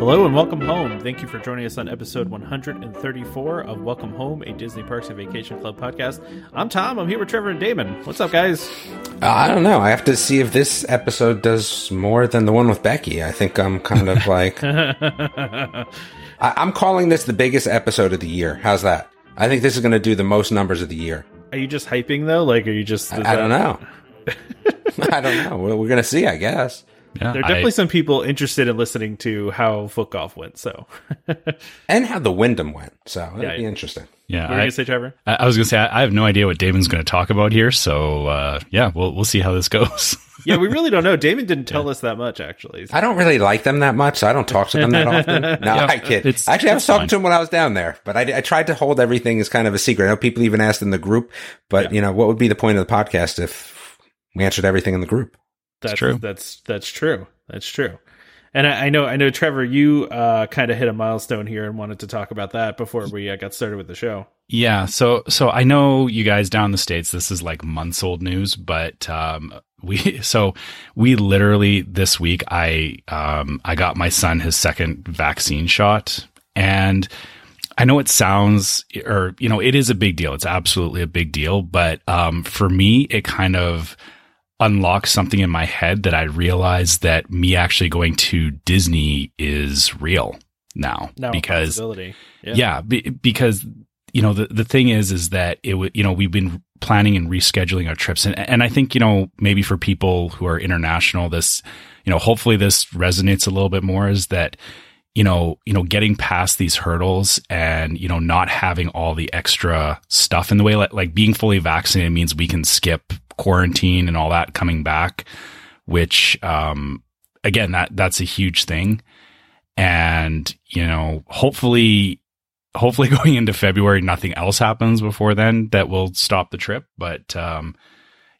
Hello and welcome home. Thank you for joining us on episode 134 of Welcome Home, a Disney Parks and Vacation Club podcast. I'm Tom. I'm here with Trevor and Damon. What's up, guys? Uh, I don't know. I have to see if this episode does more than the one with Becky. I think I'm kind of like. I, I'm calling this the biggest episode of the year. How's that? I think this is going to do the most numbers of the year. Are you just hyping though? Like, are you just? I, I don't know. I don't know. We're, we're going to see, I guess. Yeah, There are definitely I- some people interested in listening to how foot golf went. So, And how the Wyndham went. So it'll Yeah, be interesting. yeah. were you I, gonna say, Trevor? I I was gonna say I, I have no idea what Damon's going to talk about here, so uh, yeah, we'll we'll see how this goes. Yeah, we really don't know. Damon didn't tell us that much, actually. I don't really like them that much, so I don't talk to them that often. No, Yeah, I kid. it's- Actually, I was it's talking fine. to him when I was down there, but I, I tried to hold everything as kind of a secret. I know people even asked in the group, but you know, what would be the point of the podcast if we answered everything in the group? That's true. That's that's true. That's true. And I, I know, I know, Trevor, you uh, kind of hit a milestone here and wanted to talk about that before we uh, got started with the show. yeah, so so I know you guys down in the states. This is like months old news, but um, we so we literally this week I um I got my son his second vaccine shot, and I know it sounds or you know it is a big deal. It's absolutely a big deal, but um for me it kind of unlocked something in my head that I realized that me actually going to Disney is real now a because possibility. yeah, be, because you know the the thing is is that it would you know we've been planning and rescheduling our trips and and I think you know maybe for people who are international this you know hopefully this resonates a little bit more is that you know you know getting past these hurdles and you know not having all the extra stuff in the way like, like being fully vaccinated means we can skip quarantine and all that coming back which um again that that's a huge thing. And you know hopefully hopefully going into february nothing else happens before then that will stop the trip. But um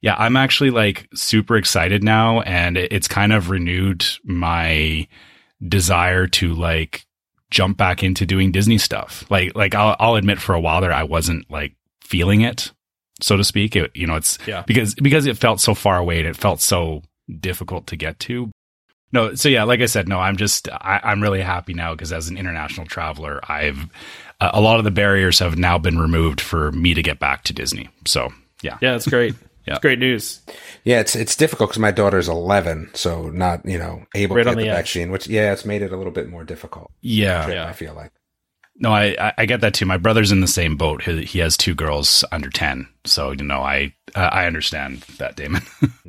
yeah i'm actually like super excited now and it- it's kind of renewed my desire to like jump back into doing disney stuff like like i'll, I'll admit for a while there i wasn't like feeling it so to speak it, you know it's Yeah. because because it felt so far away and it felt so difficult to get to no, so yeah, like I said, no, I'm just I, I'm really happy now because as an international traveler, I've uh, a lot of the barriers have now been removed for me to get back to Disney. So yeah, Yeah, that's great. Yeah. It's great news. Yeah, it's it's difficult because my daughter's 11, so not you know able Right to on get the, the vaccine. Which yeah, it's made it a little bit more difficult. yeah, Yeah. I feel like. No, I I- I get that too. My brother's in the same boat. He, he has two girls under ten, so you know I uh, I understand that, Damon.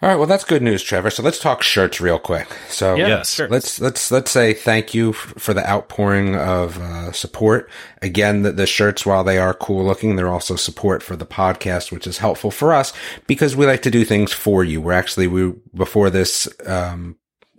All right, well that's good news, Trevor. So let's talk shirts real quick. So Yeah, Yes. sure. let's let's let's say thank you f- for the outpouring of uh, support. Again, the, the shirts, while they are cool looking, they're also support for the podcast, which is helpful for us because we like to do things for you. We're actually we before this um,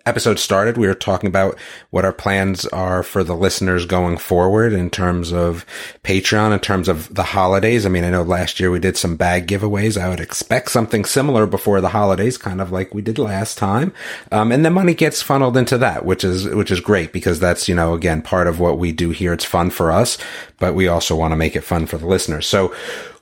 episode started, we were talking about what our plans are for the listeners going forward in terms of Patreon, in terms of the holidays. I mean, I know last year we did some bag giveaways. I would expect something similar before the holidays, kind of like we did last time. Um, and the money gets funneled into that, which is, which is great because that's, you know, again, part of what we do here. It's fun for us, but we also want to make it fun for the listeners. So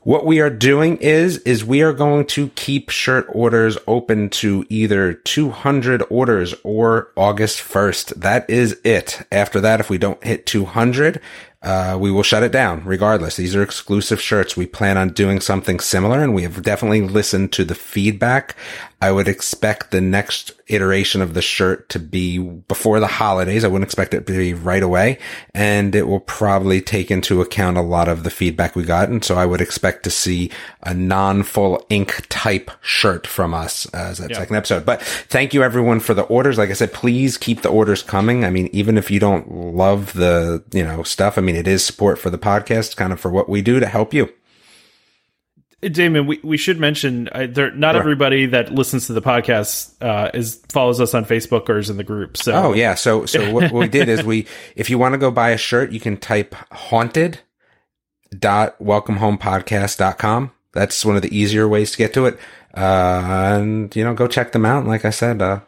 what we are doing is, is we are going to keep shirt orders open to either 200 orders or August 1st. That is it. After that, if we don't hit 200, uh, we will shut it down regardless. These are exclusive shirts. We plan on doing something similar and we have definitely listened to the feedback. I would expect the next iteration of the shirt to be before the holidays. I wouldn't expect it to be right away and it will probably take into account a lot of the feedback we got. And so I would expect to see a non-full ink type shirt from us uh, as that second episode. But thank you everyone for the orders. Like I said, please keep the orders coming. I mean, even if you don't love the, you know, stuff, I mean, it is support for the podcast, kind of for what we do to help you. Damon, we, we should mention uh, there, not everybody that listens to the podcast uh, is follows us on Facebook or is in the group. So Oh yeah. So so what, what we did is we if you want to go buy a shirt, you can type haunted dot welcomehomepodcast dot com. That's one of the easier ways to get to it. Uh, and you know, go check them out. And like I said, uh,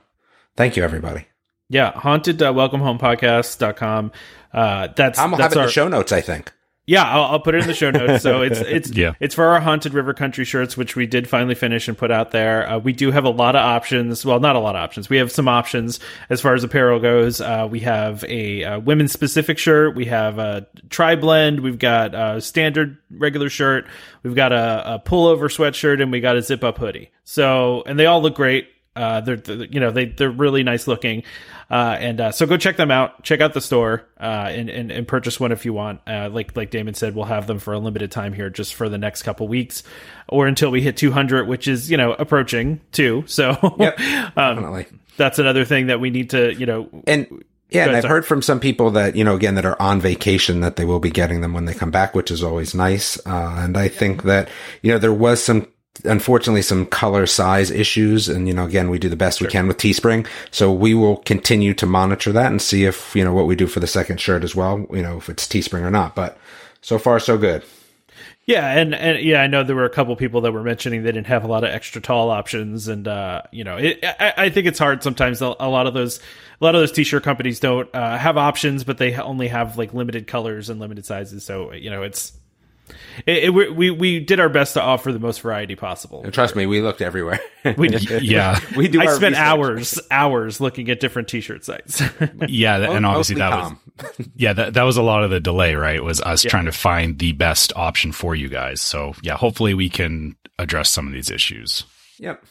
thank you everybody. Yeah, haunted uh, welcome home podcast.com. Uh, that's I'm gonna have it in the show notes. I think. Yeah, I'll, I'll put it in the show notes. So it's it's Yeah. it's for our haunted river country shirts, which we did finally finish and put out there. Uh, we do have a lot of options. Well, not a lot of options. We have some options as far as apparel goes. Uh, we have a, uh women's specific shirt. We have a tri blend. We've got a standard regular shirt. We've got a, a pullover sweatshirt, and we got a zip up hoodie. So and they all look great. Uh, they're, they're you know they they're really nice looking, uh, and uh, so go check them out. Check out the store uh, and, and and purchase one if you want. Uh, like like Damon said, we'll have them for a limited time here, just for the next couple weeks, or until we hit 200, which is you know approaching too. So Yep, um, Definitely. that's another thing that we need to you know And yeah, and I've heard from some people that you know again that are on vacation that they will be getting them when they come back, which is always nice. Uh, and I think that you know there was some unfortunately some color size issues and you know again we do the best we can with teespring so we will continue to monitor that and see if you know what we do for the second shirt as well you know if it's teespring or not but so far so good Yeah, and and yeah, I know there were a couple people that were mentioning they didn't have a lot of extra tall options, and uh, you know, it, I, I think it's hard sometimes. A, a lot of those, a lot of those t-shirt companies don't uh, have options, but they only have like limited colors and limited sizes. So you know, it's it, it, we- we we did our best to offer the most variety possible. and trust me we looked everywhere We Yeah. we do I our spent research. hours hours looking at different t-shirt sites. Yeah, th- and obviously Mostly that Tom. was yeah that that was a lot of the delay, right? Was us trying to find the best option for you guys. So yeah, hopefully we can address some of these issues. yep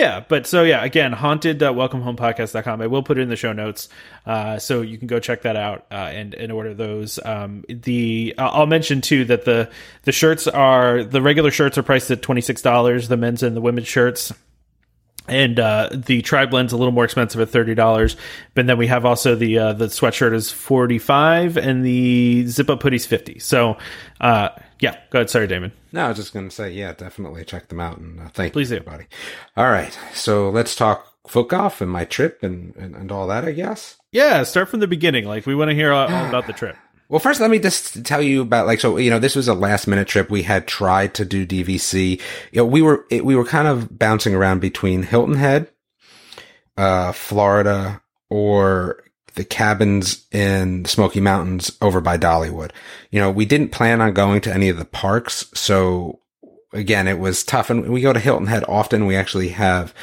Yeah, but so yeah, again, haunted uh, welcomehomepodcast.com. I will put it in the show notes, uh, so you can go check that out uh, and and order those. Um, the I'll mention too that the the shirts are the regular shirts are priced at twenty six dollars. The men's and the women's shirts. And uh, the tri blend's a little more expensive at thirty dollars, but then we have also the uh, the sweatshirt is forty five, and the zip up hoodie's fifty. So, uh, yeah, go ahead. Sorry, Damon. No, I was just going to say, yeah, definitely check them out and uh, thank Please you, do. everybody. All right, so let's talk foot golf and my trip and, and, and all that, I guess. Yeah, start from the beginning. Like we want to hear all, all about the trip. Well, first, let me just tell you about like so. You know, this was a last minute trip. We had tried to do DVC. You know, we were it, we were kind of bouncing around between Hilton Head, uh, Florida, or the cabins in Smoky Mountains over by Dollywood. You know, we didn't plan on going to any of the parks, so again, it was tough. And we go to Hilton Head often. We actually have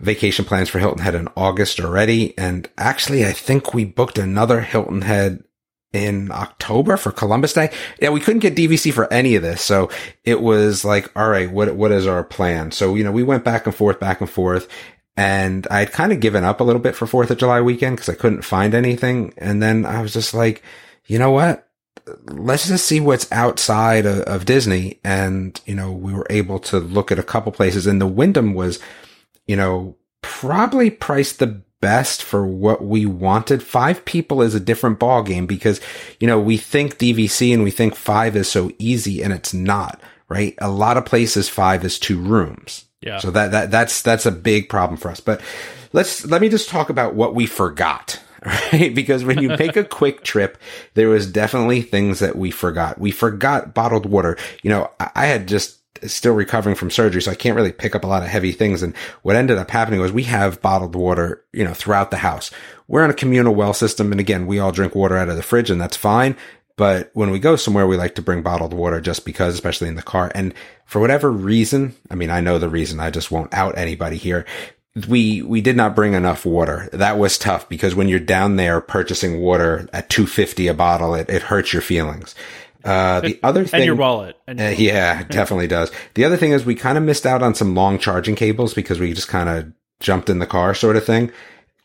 vacation plans for Hilton Head in August already. And actually, I think we booked another Hilton Head in October for Columbus Day. Yeah, we couldn't get DVC for any of this. So it was like, all right, what, what is our plan? So, you know, we went back and forth, back and forth. And I'd kind of given up a little bit for 4th of July weekend because I couldn't find anything. And then I was just like, you know what? let's just see what's outside of, of Disney. And, you know, we were able to look at a couple places and the Wyndham was, you know, probably priced the best for what we wanted. Five people is a different ball game because, you know, we think DVC and we think five is so easy and it's not, right? A lot of places five is two rooms. Yeah. So that, that, that's, that's a big problem for us. But let's, let me just talk about what we forgot. Right? Because when you make a quick trip, there was definitely things that we forgot. We forgot bottled water. You know, I, I had just still recovering from surgery, so I can't really pick up a lot of heavy things. And what ended up happening was we have bottled water, you know, throughout the house. We're on a communal well system. And again, we all drink water out of the fridge and that's fine. But when we go somewhere, we like to bring bottled water just because, especially in the car. And for whatever reason, I mean, I know the reason. I just won't out anybody here. We, we did not bring enough water. That was tough because when you're down there purchasing water at 250 a bottle, it, it hurts your feelings. Uh, the other thing, and your wallet. And uh, yeah, definitely does. The other thing is we kind of missed out on some long charging cables because we just kind of jumped in the car sort of thing.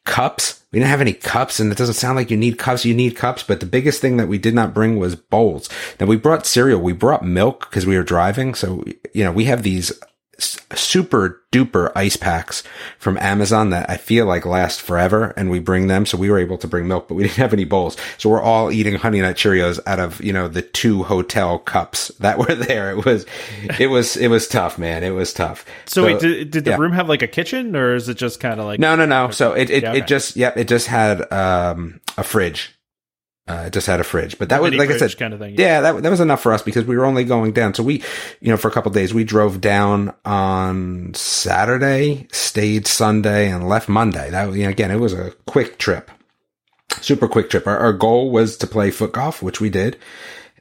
Cups. We didn't have any cups and it doesn't sound like you need cups. You need cups, but the biggest thing that we did not bring was bowls. Now we brought cereal. We brought milk because we were driving. So, you know, we have these super duper ice packs from Amazon that I feel like last forever and we bring them. So we were able to bring milk, but we didn't have any bowls. So we're all eating honey nut Cheerios out of, you know, the two hotel cups that were there. It was, it was, it was tough, man. It was tough. So, wait, did, did the yeah. room have like a kitchen, or is it just kind of like No, no, no. So it, it, Yeah, okay. it just, yeah, it just had, um, a fridge. Uh, it just had a fridge, but that was like I said, kind of thing. Yeah, that that was enough for us because we were only going down. So we, you know, for a couple days, we drove down on Saturday, stayed Sunday, and left Monday. That you know, again, it was a quick trip, super quick trip. Our, our goal was to play foot golf, which we did,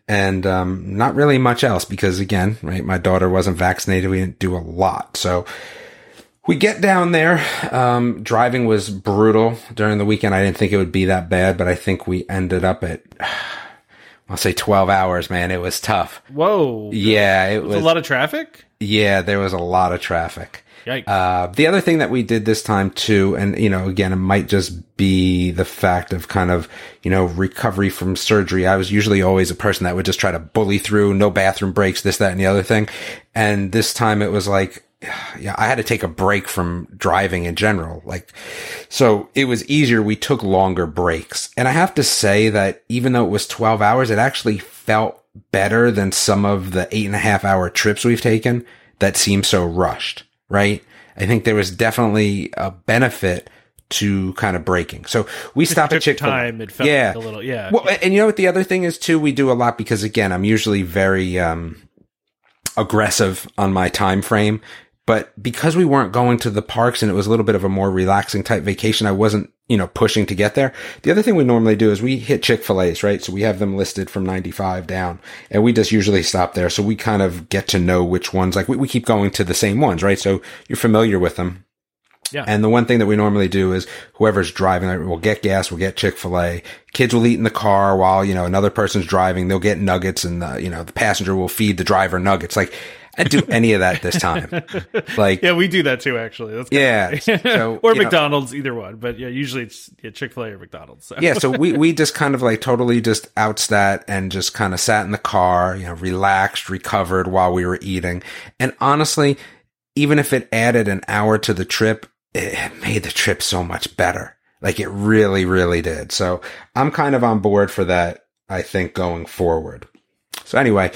and um, not really much else because again, right, my daughter wasn't vaccinated. We didn't do a lot, so we get down there. Um, driving was brutal during the weekend. I didn't think it would be that bad, but I think we ended up at, I'll say 12 hours, man. It was tough. Whoa. Yeah, it There's was. a lot of traffic? yeah, there was a lot of traffic. Yikes. Uh, the other thing that we did this time too, and you know, again, it might just be the fact of kind of, you know, recovery from surgery. I was usually always a person that would just try to bully through, no bathroom breaks, this, that, and the other thing. And this time it was like, yeah, I had to take a break from driving in general. Like, so it was easier. We took longer breaks. And I have to say that even though it was 12 hours, it actually felt better than some of the eight and a half hour trips we've taken that seem so rushed, right? I think there was definitely a benefit to kind of breaking. So we stopped at Chick time. It felt Yeah. like a little, yeah. Well, and you know what the other thing is too? We do a lot because again, I'm usually very, um, aggressive on my time frame. But because we weren't going to the parks and it was a little bit of a more relaxing type vacation, I wasn't, you know, pushing to get there. The other thing we normally do is we hit Chick-fil-A's, right? So we have them listed from 95 down and we just usually stop there. So we kind of get to know which ones, like we, we keep going to the same ones, right? So you're familiar with them. Yeah. And the one thing that we normally do is whoever's driving, like, we'll get gas, we'll get Chick-fil-A. Kids will eat in the car while, you know, another person's driving. They'll get nuggets and the, you know, the passenger will feed the driver nuggets. Like, I do any of that this time. Like, yeah, we do that too, actually. That's Yeah, so, or you know- McDonald's, either one. But yeah, usually it's yeah, Chick fil A or McDonald's. So. yeah, so we, we just kind of like totally just outs that and just kind of sat in the car, you know, relaxed, recovered while we were eating. And honestly, even if it added an hour to the trip, it made the trip so much better. Like it really, really did. So I'm kind of on board for that, I think, going forward. So anyway,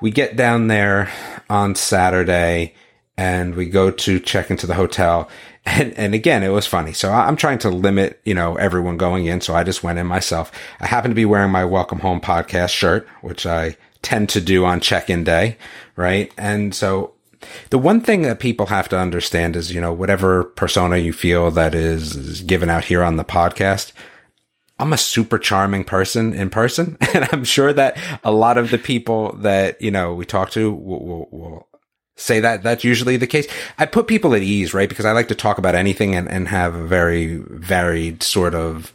we get down there on Saturday and we go to check into the hotel. And, and again, it was funny. So I'm trying to limit, you know, everyone going in. So I just went in myself. I happened to be wearing my Welcome Home podcast shirt, which I tend to do on check-in day. Right. And so the one thing that people have to understand is, you know, whatever persona you feel that is given out here on the podcast, I'm a super charming person in person. And I'm sure that a lot of the people that, you know, we talk to will, will, will say that that's usually the case. I put people at ease, right? Because I like to talk about anything and, and have a very varied sort of,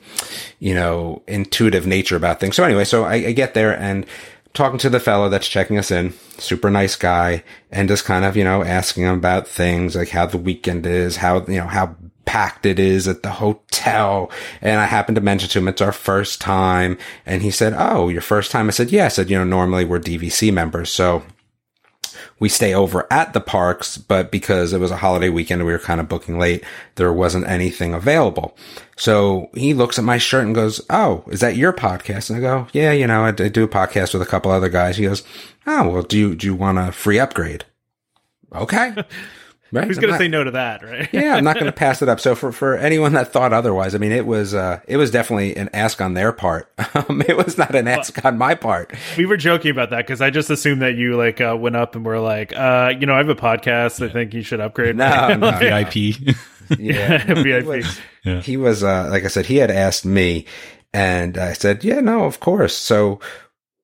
you know, intuitive nature about things. So anyway, so I, I get there and talking to the fellow that's checking us in, super nice guy, and just kind of, you know, asking him about things like how the weekend is, how, you know, how packed it is at the hotel. And I happened to mention to him it's our first time. And he said, Oh, your first time? I said, Yeah. I said, you know, normally we're DVC members. So we stay over at the parks, but because it was a holiday weekend, we were kind of booking late. There wasn't anything available. So he looks at my shirt and goes, Oh, is that your podcast? And I go, Yeah, you know, I, do a podcast with a couple other guys. He goes, Oh, well, do you, do you want a free upgrade? Okay. Right. Who's going to say no to that, right? yeah, I'm not going to pass it up. So for, for anyone that thought otherwise, I mean, it was, uh, it was definitely an ask on their part. Um, it was not an ask on my part. We were joking about that because I just assumed that you like uh, went up and were like, uh, you know, I have a podcast. I think you should upgrade. No, no, VIP. yeah. He VIP. was, he was, uh, like I said, he had asked me and I said, yeah, no, of course. So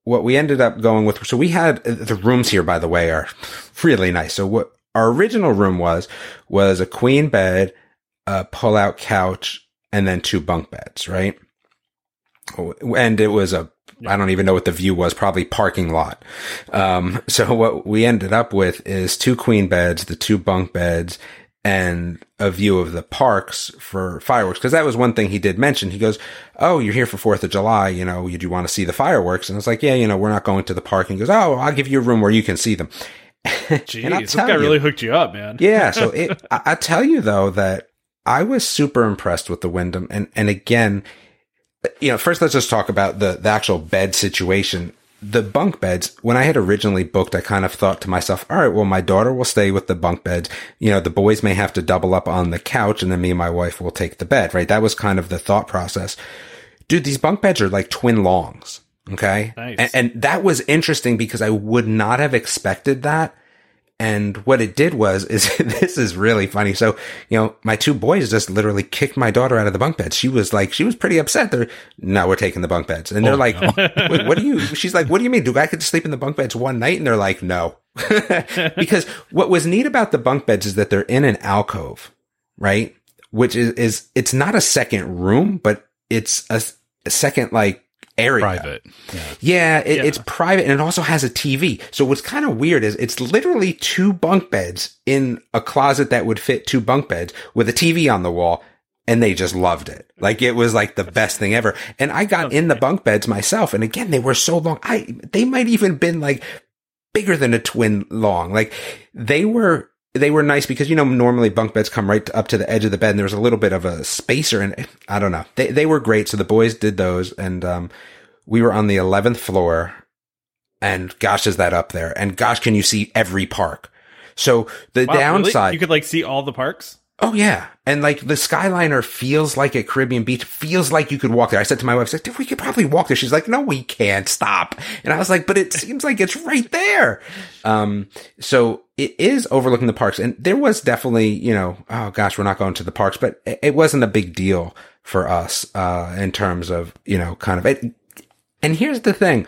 what we ended up going with, so we had the rooms here, by the way, are really nice. So what our original room was, was a queen bed, a pull out couch, and then two bunk beds, right? And it was a, I don't even know what the view was, probably parking lot. Um, so what we ended up with is two queen beds, the two bunk beds, and a view of the parks for fireworks. Cause that was one thing he did mention. He goes, Oh, you're here for 4th of July. You know, you do want to see the fireworks. And I was like, yeah, you know, we're not going to the park. And he goes, Oh, I'll give you a room where you can see them. Jeez, this guy you- really hooked you up, man. yeah. So it, I, I tell you though that I was super impressed with the Wyndham. And, and again, you know, first let's just talk about the, the actual bed situation. The bunk beds, when I had originally booked, I kind of thought to myself, all right, well, my daughter will stay with the bunk beds. You know, the boys may have to double up on the couch and then me and my wife will take the bed, right? That was kind of the thought process. dude, these bunk beds are like twin longs. Okay. Nice. And, and that was interesting because I would not have expected that. And what it did was, is this is really funny. So, you know, my two boys just literally kicked my daughter out of the bunk bed. She was like, she was pretty upset. They're, no, we're taking the bunk beds. And they're oh, like, Wait, what do you, she's like, what do you mean? Do I get to sleep in the bunk beds one night? And they're like, no. because what was neat about the bunk beds is that they're in an alcove, right? Which is, is, it's not a second room, but it's a, a second like area. Private. Yeah. Yeah, it, Yeah. it's private and it also has a TV. So what's kind of weird is it's literally two bunk beds in a closet that would fit two bunk beds with a TV on the wall. And they just loved it. Like it was like the best thing ever. And I got in the bunk beds myself. And again, they were so long. I, they might even been like bigger than a twin long. Like they were, they were nice because, you know, normally bunk beds come right up to the edge of the bed and there was a little bit of a spacer and I don't know. They, they were great. So the boys did those and, um, we were on the 11th floor and gosh, is that up there? And gosh, can you see every park? So the Wow, really? downside, You could like see all the parks. Oh yeah. And like the Skyliner feels like a Caribbean Beach, feels like you could walk there. I said to my wife, I said, "Dude, we could probably walk there. She's like, no, we can't stop. And I was like, but it seems like it's right there. Um, so it is overlooking the parks. And there was definitely, you know, oh gosh, we're not going to the parks, but it, wasn't a big deal for us, uh, in terms of, you know, kind of it. And here's the thing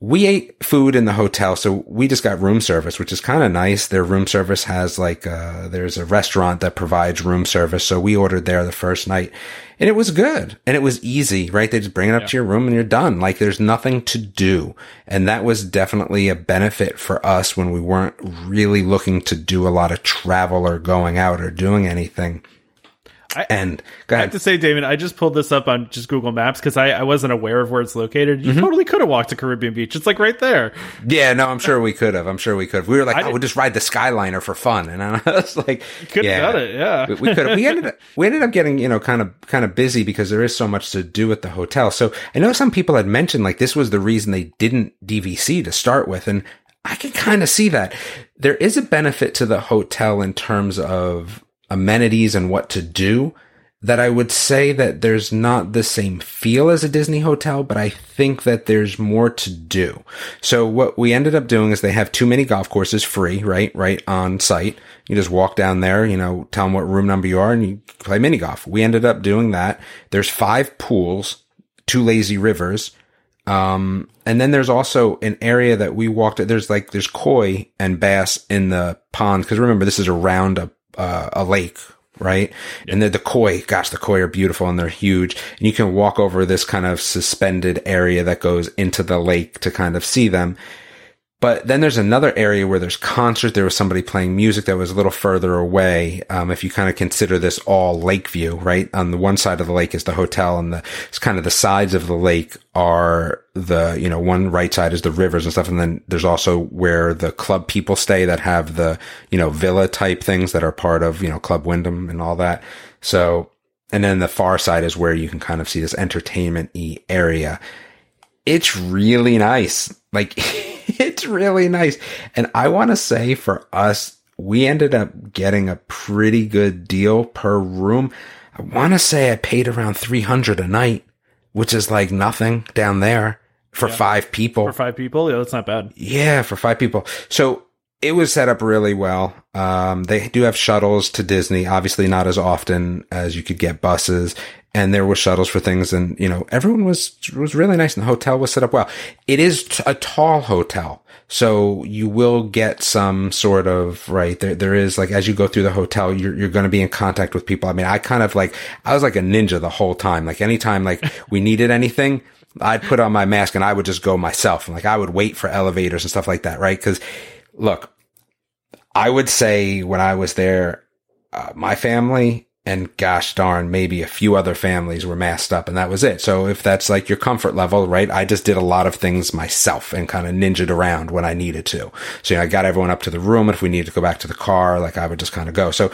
we ate food in the hotel, so we just got room service, which is kind of nice. Their room service has like, uh, there's a restaurant that provides room service. So we ordered there the first night and it was good and it was easy, right? They just bring it up to your room and you're done. Like there's nothing to do. And that was definitely a benefit for us when we weren't really looking to do a lot of travel or going out or doing anything. I- and I have to say, Damon, I just pulled this up on just Google Maps because I, I wasn't aware of where it's located. Mm-hmm. You totally could have walked to Caribbean Beach. It's like right there. Yeah, no, I'm sure we could have. I'm sure we could have. We were like, I oh, did- we'll just ride the Skyliner for fun. And I was like, Could have yeah, done it. Yeah. we, we could have. We ended up, we ended up getting, you know, kind of, kind of busy because there is so much to do at the hotel. So I know some people had mentioned like this was the reason they didn't DVC to start with. And I can kind of see that there is a benefit to the hotel in terms of amenities and what to do that I would say that there's not the same feel as a Disney hotel, but I think that there's more to do. So what we ended up doing is they have too many golf courses free, right? Right on site. You just walk down there, you know, tell them what room number you are and you play mini golf. We ended up doing that. There's five pools, two lazy rivers. Um, and then there's also an area that we walked at. There's like, there's koi and bass in the pond. Cause remember, this is around a, uh, a lake, right? And the, the koi, gosh, the koi are beautiful and they're huge. And you can walk over this kind of suspended area that goes into the lake to kind of see them. But then there's another area where there's concert. There was somebody playing music that was a little further away. Um, if you kind of consider this all lake view, right? On the one side of the lake is the hotel and the, it's kind of the sides of the lake are the, you know, one right side is the rivers and stuff. And then there's also where the club people stay that have the, you know, villa type things that are part of, you know, Club Wyndham and all that. So, and then the far side is where you can kind of see this entertainment area it's really nice. Like it's really nice. And I want to say for us, we ended up getting a pretty good deal per room. I want to say I paid around 300 a night, which is like nothing down there for five people. For five people. Yeah, that's not bad. Yeah, for five people. So it was set up really well. Um, they do have shuttles to Disney, obviously not as often as you could get buses. And there were shuttles for things and, you know, everyone was, was really nice and the hotel was set up well. It is t- a tall hotel. So you will get some sort of, right, there, there is like, as you go through the hotel, you're, you're going to be in contact with people. I mean, I kind of like, I was like a ninja the whole time. Like anytime like we needed anything, I'd put on my mask and I would just go myself. And like I would wait for elevators and stuff like that, right? Cause look, I would say when I was there, uh, my family and gosh darn, maybe a few other families were masked up and that was it. So if that's like your comfort level, right? I just did a lot of things myself and kind of ninjaed around when I needed to. So, you know, I got everyone up to the room. And if we needed to go back to the car, like I would just kind of go. So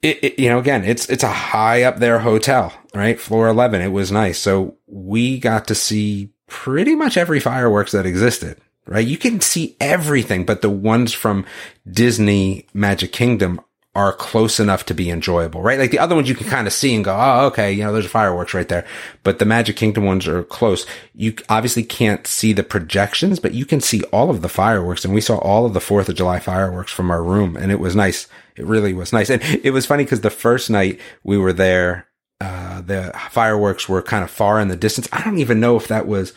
it, it, you know, again, it's, it's a high up there hotel, right? Floor 11. It was nice. So we got to see pretty much every fireworks that existed, right? You can see everything, but the ones from Disney Magic Kingdom are close enough to be enjoyable, right? Like the other ones you can kind of see and go, oh, okay, you know, there's fireworks right there. But the Magic Kingdom ones are close. You obviously can't see the projections, but you can see all of the fireworks. And we saw all of the 4th of July fireworks from our room and it was nice. It really was nice. And it was funny because the first night we were there, uh, the fireworks were kind of far in the distance. I don't even know if that was,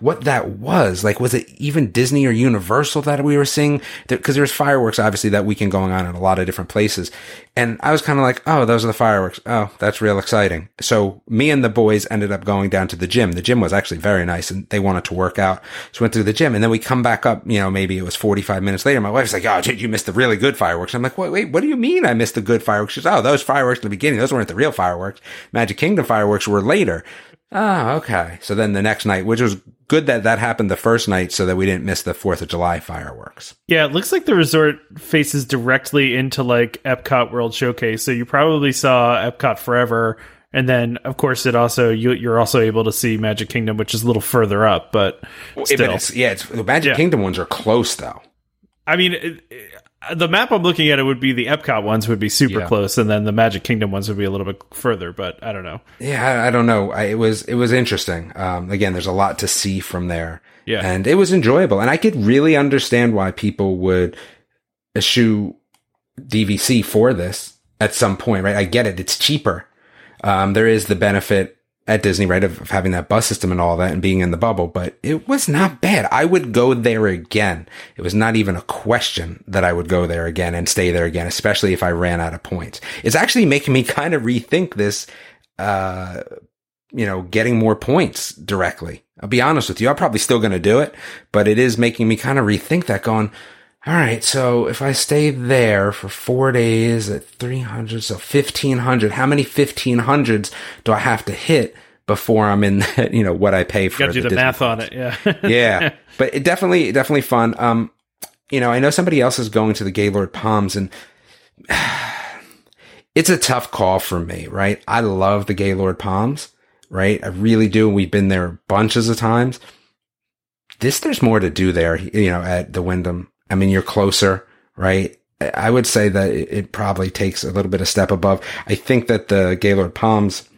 what that was. Like, was it even Disney or Universal that we were seeing? Because there's fireworks, obviously, that weekend going on in a lot of different places. And I was kind of like, oh, those are the fireworks. Oh, that's real exciting. So me and the boys ended up going down to the gym. The gym was actually very nice and they wanted to work out. So we went to the gym and then we come back up, you know, maybe it was 45 minutes later. My wife's like, oh, did you miss the really good fireworks? I'm like, wait, wait, what do you mean I missed the good fireworks? She's, oh, those fireworks in the beginning, those weren't the real fireworks. Magic Kingdom fireworks were later. Oh, okay. So then the next night, which was good that that happened the first night so that we didn't miss the 4th of July fireworks. Yeah, it looks like the resort faces directly into like Epcot World Showcase. So you probably saw Epcot Forever. And then, of course, it also you, you're also able to see Magic Kingdom, which is a little further up, but still, but it's, yeah, it's, the Magic Yeah. Kingdom ones are close though. I mean, it, it- the map I'm looking at it would be the Epcot ones would be super Yeah. close, and then the Magic Kingdom ones would be a little bit further. But I don't know. Yeah, I, I don't know. I, it was it was interesting. Um, again, there's a lot to see from there. Yeah. and it was enjoyable, and I could really understand why people would eschew DVC for this at some point, right? I get it; it's cheaper. Um, there is the benefit at Disney, right, of, of having that bus system and all that, and being in the bubble, but it was not bad. I would go there again. It was not even a question that I would go there again and stay there again, especially if I ran out of points. It's actually making me kind of rethink this uh, you know, getting more points directly. I'll be honest with you. I'm probably still going to do it, but it is making me kind of rethink that going, all right. So if I stay there for four days at 300, so 1500, how many 1500s do I have to hit before I'm in you know, what I pay for? Got to do the Disney math on it. Yeah. yeah, but it definitely, definitely fun. Um, you know, I know somebody else is going to the Gaylord Palms and it's a tough call for me, right? I love the Gaylord Palms, right? I really do. We've been there bunches of times. This, there's more to do there, you know, at the Wyndham. I mean, you're closer, right? I- would say that it, probably takes a little bit of step above. I think that the Gaylord Palms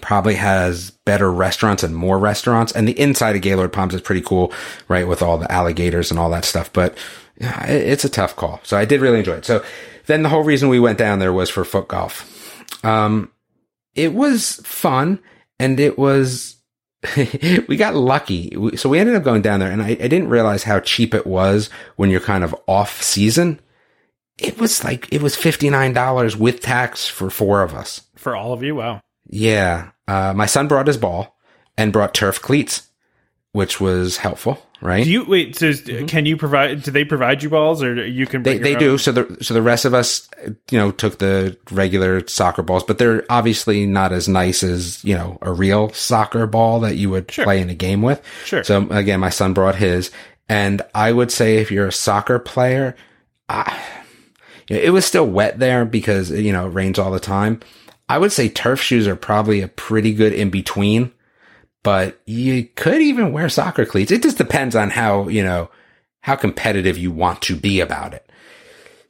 probably has better restaurants and more restaurants. And the inside of Gaylord Palms is pretty cool, right? With all the alligators and all that stuff. But it's a tough call. So I did really enjoy it. So then the whole reason we went down there was for foot golf. Um, it was fun and it was, we got lucky. So we ended up going down there and I, I didn't realize how cheap it was when you're kind of off season. It was like, it was $59 with tax for four of us. For all of you, wow. Yeah. Uh, my son brought his ball and brought turf cleats, which was helpful, right? Do you wait? So can you provide? Do they provide you balls, or you can? Mm-hmm. they they your do. So the so the rest of us, you know, took the regular soccer balls, but they're obviously not as nice as you know a real soccer ball that you would Sure. play in a game with. Sure. So again, my son brought his, and I would say if you're a soccer player, I, you know, it was still wet there because you know it rains all the time. I would say turf shoes are probably a pretty good in between, but you could even wear soccer cleats. It just depends on how, you know, how competitive you want to be about it.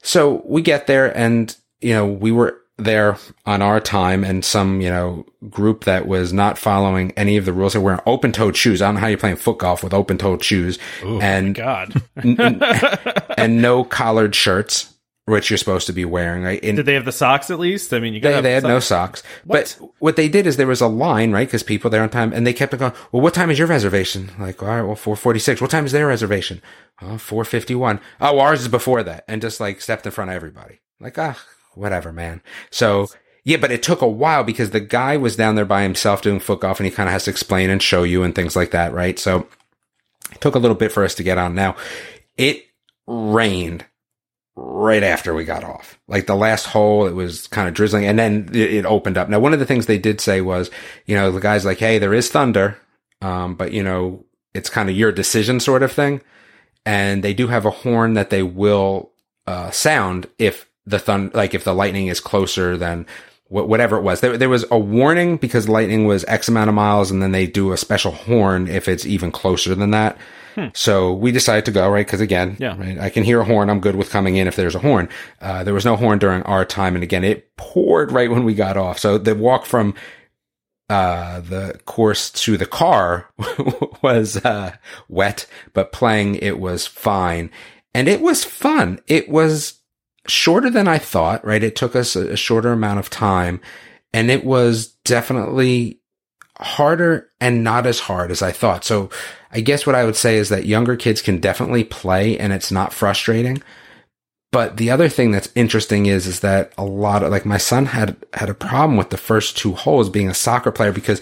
So we get there and, you know, we were there on our time and some, you know, group that was not following any of the rules. They were wearing open toed shoes. I don't know how you're playing foot golf with open toed shoes and, God, and no collared shirts, which you're supposed to be wearing, right? And did they have the socks at least? I mean, you got they, they had no socks. What? But what they did is there was a line, right? Because people there on time, and they kept going. Well, what time is your reservation? Like, all right, well, four forty six. What time is their reservation? Oh, four fifty one. Oh, ours is before that, and just like stepped in front of everybody. Like, ah, whatever, man. So yeah, but it took a while because the guy was down there by himself doing foot golf, and he kind of has to explain and show you and things like that, right? So it took a little bit for us to get on. Now it rained right after we got off. Like the last hole, it was kind of drizzling and then it, opened up. Now, one of the things they did say was, you know, the guy's like, Hey, there is thunder. Um, but you know, it's kind of your decision sort of thing. And they do have a horn that they will, uh, sound if the thunder, like if the lightning is closer than wh- whatever it was. There, there was a warning because lightning was X amount of miles and then they do a special horn if it's even closer than that. So we decided to go, right? Cause again, Yeah. right, I can hear a horn. I'm good with coming in if there's a horn. Uh, there was no horn during our time. And again, it poured right when we got off. So the walk from, uh, the course to the car was, uh, wet, but playing it was fine. And it was fun. It was shorter than I thought, right? It took us a, a shorter amount of time and it was definitely harder and not as hard as I thought. So I guess what I would say is that younger kids can definitely play and it's not frustrating. But the other thing that's interesting is, is that a lot of, like my son had, had a problem with the first two holes being a soccer player because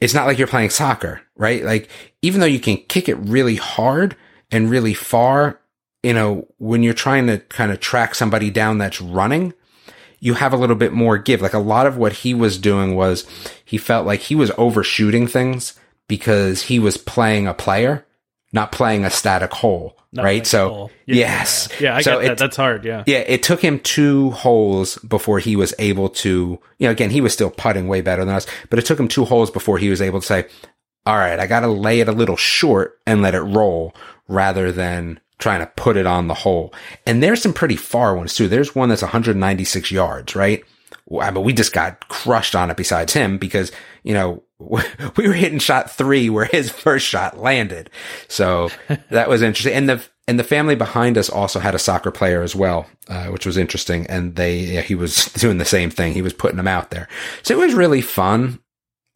it's not like you're playing soccer, right? Like even though you can kick it really hard and really far, you know, when you're trying to kind of track somebody down that's running, you have a little bit more give. Like a lot of what he was doing was he felt like he was overshooting things because he was playing a player, not playing a static hole. Not right. So full. Yeah, yes. Yeah, I so get that. it- That's hard. Yeah. yeah, it took him two holes before he was able to, you know, again, he was still putting way better than us, but it took him two holes before he was able to say, all right, I got to lay it a little short and let it roll rather than trying to put it on the hole. And there's some pretty far ones too. There's one that's 196 yards, right? Well, But we just got crushed on it besides him because, you know, we were hitting shot three where his first shot landed. So that was interesting. And the, and the family behind us also had a soccer player as well, uh, which was interesting. And they, yeah, he was doing the same thing. He was putting them out there. So it was really fun.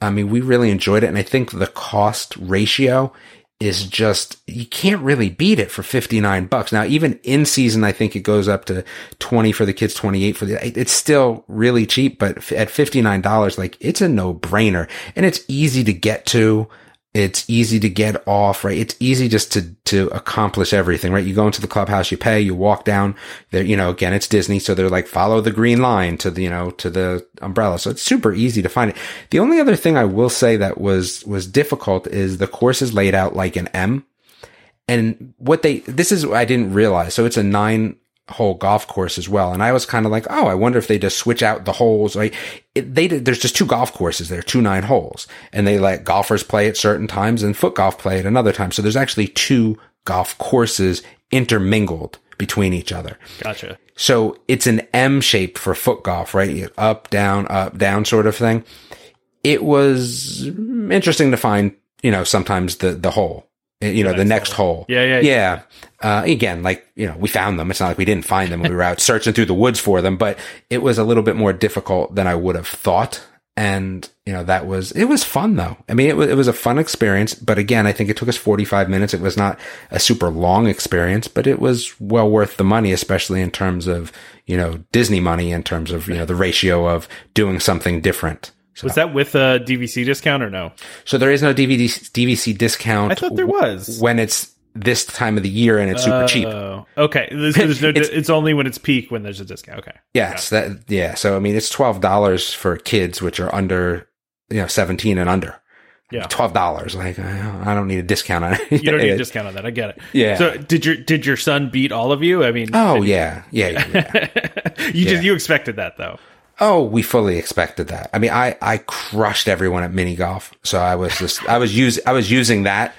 I mean, we really enjoyed it. And I think the cost ratio is just, you can't really beat it for 59 bucks. Now, even in season, I think it goes up to 20 for the kids, 28 for the, it's still really cheap, but at $59, like it's a no brainer and it's easy to get to. It's easy to get off, right? It's easy just to, to accomplish everything, right? You go into the clubhouse, you pay, you walk down there, you know, again, it's Disney. So they're like, follow the green line to the, you know, to the umbrella. So it's super easy to find it. The only other thing I will say that was, was difficult is the course is laid out like an M. And what they, this is, I didn't realize. So it's a nine hole golf course as well. And I was kind of like, oh, I wonder if they just switch out the holes. Like it, they did, there's just two golf courses there, two nine holes and they let golfers play at certain times and foot golf play at another time. So there's actually two golf courses intermingled between each other. Gotcha. So it's an M shape for foot golf, right? Up, down, up, down sort of thing. It was interesting to find, you know, sometimes the, the hole, you know, the next hole. Yeah, yeah, Yeah. Uh, again, like, you know, we found them. It's not like we didn't find them. We were out searching through the woods for them, but it was a little bit more difficult than I would have thought. And, you know, that was, it was fun though. I mean, it was, it was a fun experience, but again, I think it took us 45 minutes. It was not a super long experience, but it was well worth the money, especially in terms of, you know, Disney money in terms of, you know, the ratio of doing something different. So, Was that with a DVC discount or no? so there is no DVD, DVC discount. I thought there was. when it's this time of the year and it's super cheap. Oh, okay. There's, there's no, It's- it's, only when it's peak when there's a discount. Okay. Yes, that yeah. So I mean, it's twelve dollars for kids which are under, you know, seventeen and under. Yeah. twelve dollars. Like I I don't need a discount on it. You don't need a discount on that. I get it. Yeah. So did your did your son beat all of you? I mean, Oh yeah, yeah, yeah. yeah. you yeah. just you expected that though. Oh, we fully expected that. I mean, I I crushed everyone at mini golf. So I was just I was use I was using that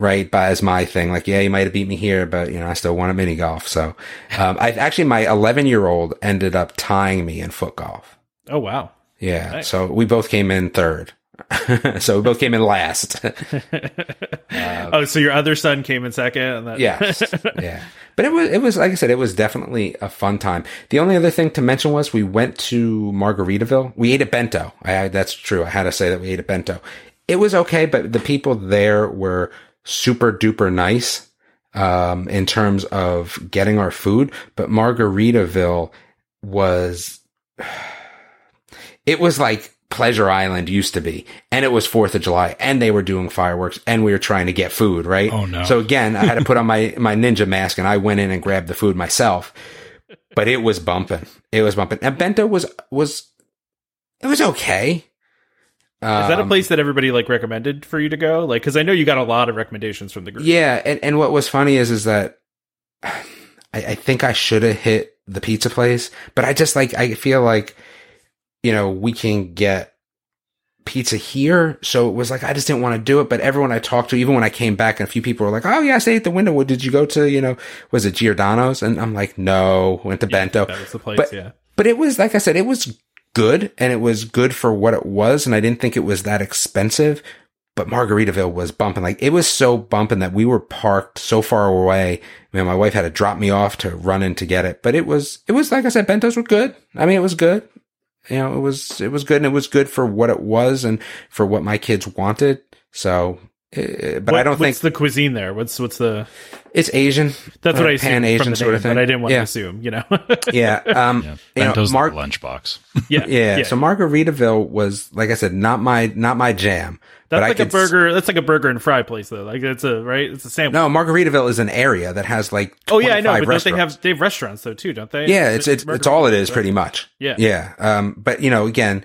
right by as my thing. Like, yeah, you might have beat me here, but you know, I still won at mini golf. So um, I actually my eleven year old ended up tying me in foot golf. Oh wow. Yeah. Nice. So we both came in third. so we both came in last. oh, so your other son came in second, and that, yes. Yeah. But it was, it was, like I said, it was definitely a fun time. The only other thing to mention was we went to Margaritaville. We ate at Bento. I, that's true. I had to say that we ate at Bento. It was okay, but the people there were super duper nice, um, in terms of getting our food. But Margaritaville was, it was like Pleasure Island used to be, and it was Fourth of July, and they were doing fireworks, and we were trying to get food, right? Oh, no. So again, I had to put on my my ninja mask, and I went in and grabbed the food myself. But it was bumping. It was bumping, and bento was was it was okay. Is that a Um, place that everybody like recommended for you to go? Like, because I know you got a lot of recommendations from the group. Yeah, and, and what was funny is is that I, I think I should have hit the pizza place, but I just like I feel like you know we can get pizza here. So it was like, I just didn't want to do it. But everyone I talked to, even when I came back and a few people were like, Oh yeah, I stayed at the Wyndham. What did you go to, you know, was it Giordano's? And I'm like, no, went to Bento. That was the place, But- yeah. But it was, like I said, it was good and it was good for what it was. And I didn't think it was that expensive. But Margaritaville was bumping. Like it was so bumping that we were parked so far away. Man, my wife had to drop me off to run in to get it. But it was, it was, like I said, Bentos were good. I mean, it was good. You know, it was, it was good and it was good for what it was and for what my kids wanted. So, uh, but I don't think what's the cuisine there. What's what's the it's Asian. that's what I assumed Pan Asian the sort of thing. But I didn't want yeah. to assume, you know. Yeah. Um, Yeah. you know, Bento's Mark, the lunchbox. yeah, yeah, So Margaritaville was, like I said, not my, not my jam. That's but like a could s- burger. That's like a burger and fry place, though. Like it's a right. It's a sandwich. No, Margaritaville is an area that has like oh yeah, I know. But don't they have they have restaurants though too? Don't they? Yeah, it's it's it's all it is pretty much. Yeah. Yeah. Um, but you know, again,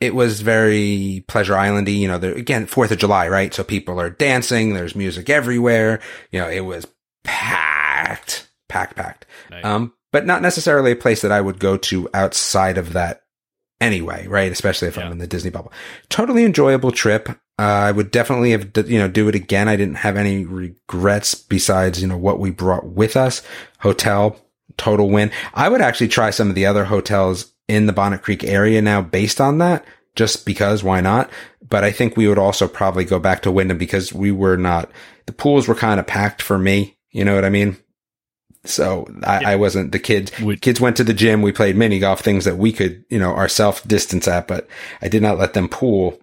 it was very Pleasure Islandy. You know, there, again, Fourth of July, right? So people are dancing. There's music everywhere. You know, it was packed, packed, packed. Nice. Um, but not necessarily a place that I would go to outside of that anyway, right? Especially if Yeah. I'm in the Disney bubble. Totally enjoyable trip. Uh, I would definitely have, you know, do it again. I didn't have any regrets besides, you know, what we brought with us. Hotel, total win. I would actually try some of the other hotels in the Bonnet Creek area now based on that, just because why not? But I think we would also probably go back to Wyndham because we were not, the pools were kind of packed for me. You know what I mean? So I, Yeah. I wasn't the kids. Would- kids went to the gym. We played mini golf, things that we could, you know, ourself distance at, but I did not let them pool.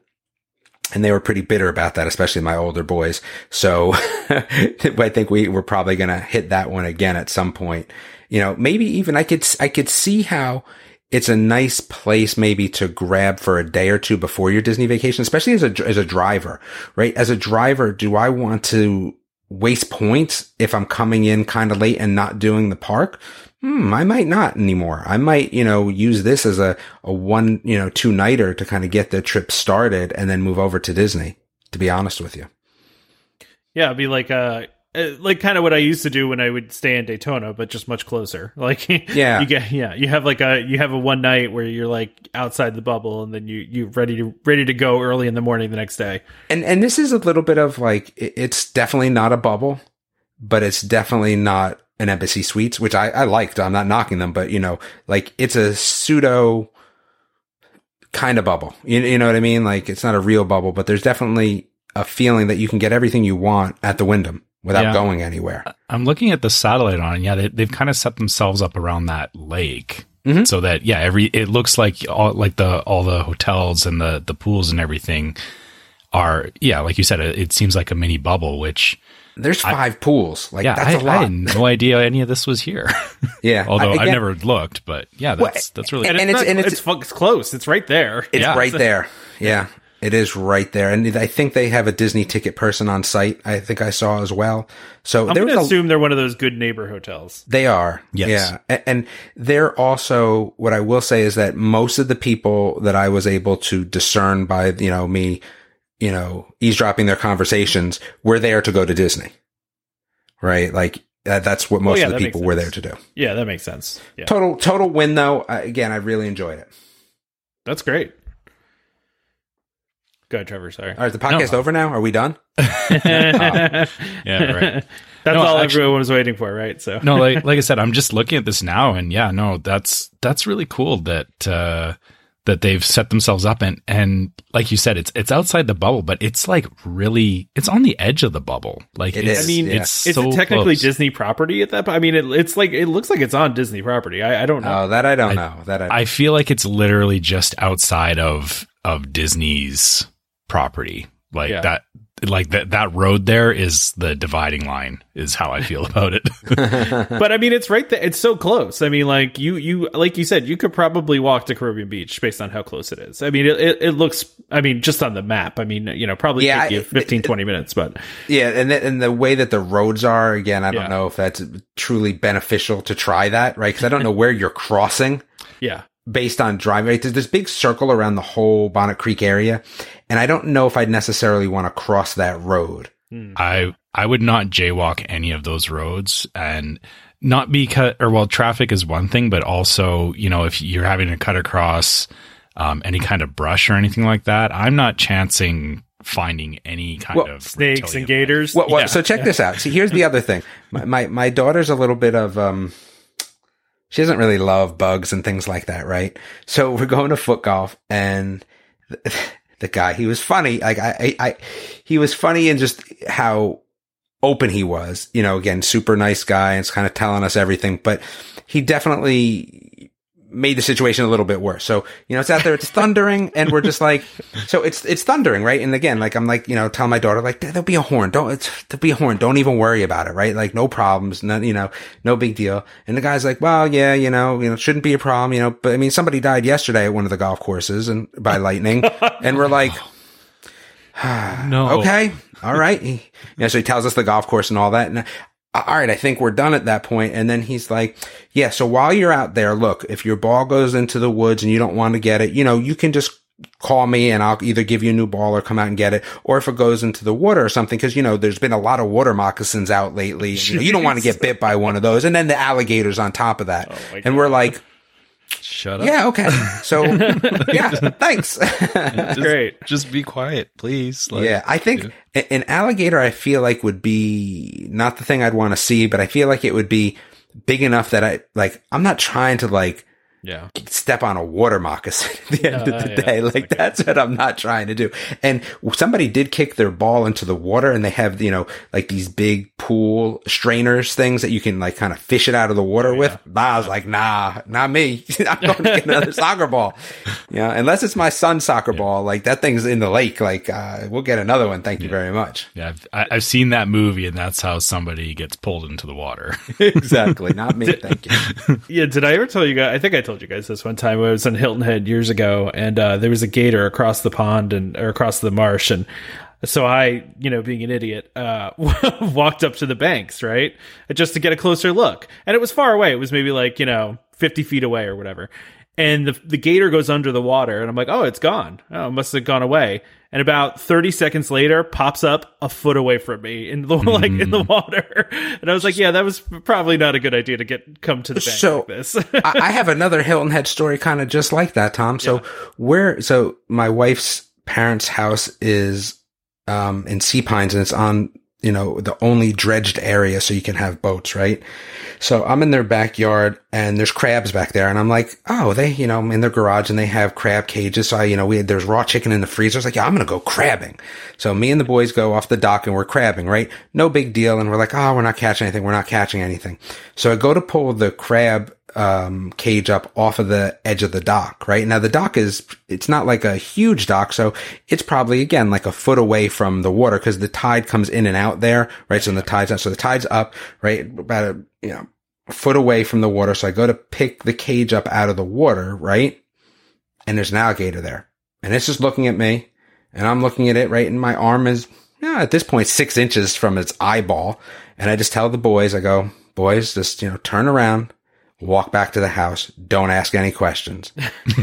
And they were pretty bitter about that, especially my older boys. So I think we were probably going to hit that one again at some point. You know, maybe even I could, I could see how it's a nice place maybe to grab for a day or two before your Disney vacation, especially as a, as a driver, right? As a driver, do I want to waste points if I'm coming in kind of late and not doing the park? Hmm, I might not anymore. I might, you know, use this as a, a one, you know, two nighter to kind of get the trip started and then move over to Disney, to be honest with you. Yeah, it'd be like uh Uh, like kind of what I used to do when I would stay in Daytona, but just much closer. Like Yeah. you get yeah, you have like a you have a one night where you're like outside the bubble, and then you you ready to ready to go early in the morning the next day. And, and this is a little bit of like, it's definitely not a bubble, but it's definitely not an embassy suites, which I, I liked. I'm not knocking them, but you know, like it's a pseudo kind of bubble. You, you know what I mean? Like it's not a real bubble, but there's definitely a feeling that you can get everything you want at the Wyndham without Yeah. going anywhere. I'm looking at the satellite on it. Yeah, they, they've kind of set themselves up around that lake. Mhm. So that yeah, every it looks like all like the all the hotels and the the pools and everything are yeah, like you said, it, it seems like a mini bubble. Which There's five pools. Like yeah, that's I, a lot. I had no idea any of this was here. yeah. Although I- I've again, never looked, but yeah, Well, that's that's really and And, it's- it's, not- and it's- it's, it's close. It's right there. It's Yeah. right there. Yeah. It is right there. And I think they have a Disney ticket person on site. I think I saw as well. So I'm gonna assume they're one of those good neighbor hotels. They are. Yes. Yeah. And they're also, what I will say is that most of the people that I was able to discern by, you know, me, you know, eavesdropping their conversations were there to go to Disney. Right. Like that's what oh, most yeah, of the people were there to do. Yeah, that makes sense. Yeah, Total, total win though. Again, I really enjoyed it. that's great. Go ahead, Trevor. Sorry. All right. The podcast No. over now. Are we done? yeah, right. That's No, all actually- everyone was waiting for, right? So no, like like I said, I'm just looking at this now, and yeah, no, that's that's really cool that uh, that they've set themselves up, and and like you said, it's it's outside the bubble, but it's like really, it's on the edge of the bubble. Like It it's, is, I mean, yeah. it's is so it technically close. Disney property at that point? I mean, it, it's like it looks like it's on Disney property. I, I don't know. Oh, that I don't know. That I, I feel like it's literally just outside of of Disney's property, like Yeah. that. Like that, that road there is the dividing line, is how I feel about it. but I mean, it's right there. It's so close. I mean, like you, you, like you said, you could probably walk to Caribbean Beach based on how close it is. I mean, it, it, it looks. I mean, just on the map. I mean, you know, probably Yeah, take you I- 15, 20 minutes, but Yeah, and the, and the way that the roads are, again, I don't Yeah. know if that's truly beneficial to try that, right? Because I don't know where you're crossing yeah, based on driving. Right? There's this big circle around the whole Bonnet Creek area, and I don't know if I'd necessarily want to cross that road. I I would not jaywalk any of those roads and not because or well traffic is one thing but also you know if you're having to cut across um, any kind of brush or anything like that, I'm not chancing finding any kind Well, of Snakes and gators. Well, well, Yeah. so check this out. See, here's the other thing. My, my my daughter's a little bit of um. She doesn't really love bugs and things like that, right? So we're going to foot golf, and the, the guy he was funny. Like I, I, I, he was funny in just how open he was. You know, again, super nice guy, and it's kind of telling us everything. But he definitely made the situation a little bit worse. So, you know, it's out there, it's thundering and we're just like, so it's, it's thundering, right? And again, like I'm like, you know, tell my daughter, like, there'll be a horn. Don't, it's, there'll be a horn. Don't even worry about it, right? Like no problems, no, you know, no big deal. And the guy's like, well, yeah, you know, you know, shouldn't be a problem, you know, but I mean, somebody died yesterday at one of the golf courses and by lightning and we're like, No. Ah, okay, all right. He, you know, so he tells us the golf course and all that. And all right, I think we're done at that point. And then he's like, yeah, so while you're out there, look, if your ball goes into the woods and you don't want to get it, you know, you can just call me and I'll either give you a new ball or come out and get it. Or if it goes into the water or something, cause you know, there's been a lot of water moccasins out lately. You, know, you don't want to get bit by one of those. And then the alligators on top of that. Oh my and we're like, Shut up. yeah, okay. So yeah, thanks. Just- Great. Just be quiet, please. Like, yeah, I think a- an alligator I feel like would be not the thing I'd want to see, but I feel like it would be big enough that I like I'm not trying to like Yeah. step on a water moccasin at the end Uh, of the yeah. day. Like that's what I'm not trying to do. And somebody did kick their ball into the water and they have, you know, like these big pool strainers things that you can like kind of fish it out of the water with. I was like, nah, not me. I'm going to get another soccer ball. Yeah. Unless it's my son's soccer ball, like that thing's in the lake. Like, uh, we'll get another one. Thank you very much. Yeah. I've, I- I've seen that movie, and that's how somebody gets pulled into the water. exactly. Not me. Thank you. Yeah, did I ever tell you guys? I think I told you guys this one time. I was in Hilton Head years ago, and uh, there was a gator across the pond and or across the marsh, and so I, you know, being an idiot, uh, walked up to the banks, right, just to get a closer look, and it was far away. It was maybe like you know fifty feet away or whatever. And the the gator goes under the water, and I'm like, oh, it's gone. Oh, it must have gone away. And about 30 seconds later, pops up a foot away from me in the like in the water. And I was like, yeah, that was probably not a good idea to get come to the bank So- like this. I, I have another Hilton Head story kind of just like that, Tom. So where, so my wife's parents' house is, um, in Sea Pines and it's on, you know, the only dredged area so you can have boats, right? So I'm in their backyard and there's crabs back there and I'm like, oh, they, you know, I'm in their garage and they have crab cages. So I, you know, we there's raw chicken in the freezer. I was like, yeah, I'm going to go crabbing. So me and the boys go off the dock and we're crabbing, right? No big deal. And we're like, oh, we're not catching anything. We're not catching anything. So I go to pull the crab um, cage up off of the edge of the dock, right? Now the dock is, it's not like a huge dock. So it's probably again like a foot away from the water because the tide comes in and out there, right? So the tide's up, so the tide's up, right? About a, you know, foot away from the water. So I go to pick the cage up out of the water, right? And there's an alligator there and it's just looking at me and I'm looking at it, right? And my arm is, yeah, at this point, six inches from its eyeball. And I just tell the boys, I go, boys, just, you know, turn around, walk back to the house. Don't ask any questions.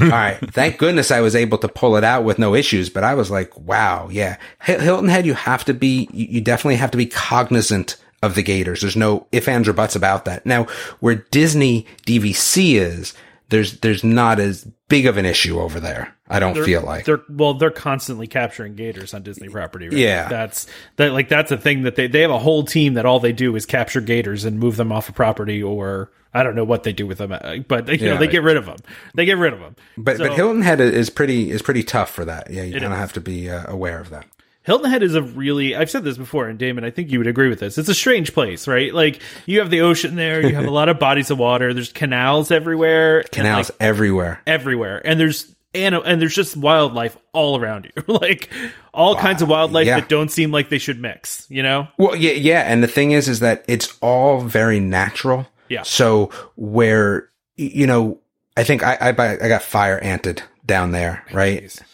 All right. Thank goodness I was able to pull it out with no issues, but I was like, wow. Yeah. Hilton Head, you have to be, you you definitely have to be cognizant of the Gators. There's no if, ands, or buts about that. Now, where Disney DVC is, there's, there's not as big of an issue over there. I don't They're- feel like. they're well they're constantly capturing gators on disney property right? Yeah. that's that like that's a thing that they they have a whole team that all they do is capture gators and move them off of property or i don't know what they do with them uh, but you know Yeah. they get rid of them they get rid of them But So- but Hilton Head is pretty is pretty tough for that. Yeah, you kind of have to be uh, aware of that. Hilton Head is a really I've said this before, and Damon, I think you would agree with this. It's a strange place, right? Like you have the ocean there, you have a lot of bodies of water, there's canals everywhere. Canals like, everywhere. everywhere. And there's and, and there's just wildlife all around you. like all kinds of wildlife yeah. that don't seem like they should mix, you know? Well, yeah, yeah, and the thing is, is that it's all very natural. Yeah. So where you know, I think I I, I got fire anted down there, right? A-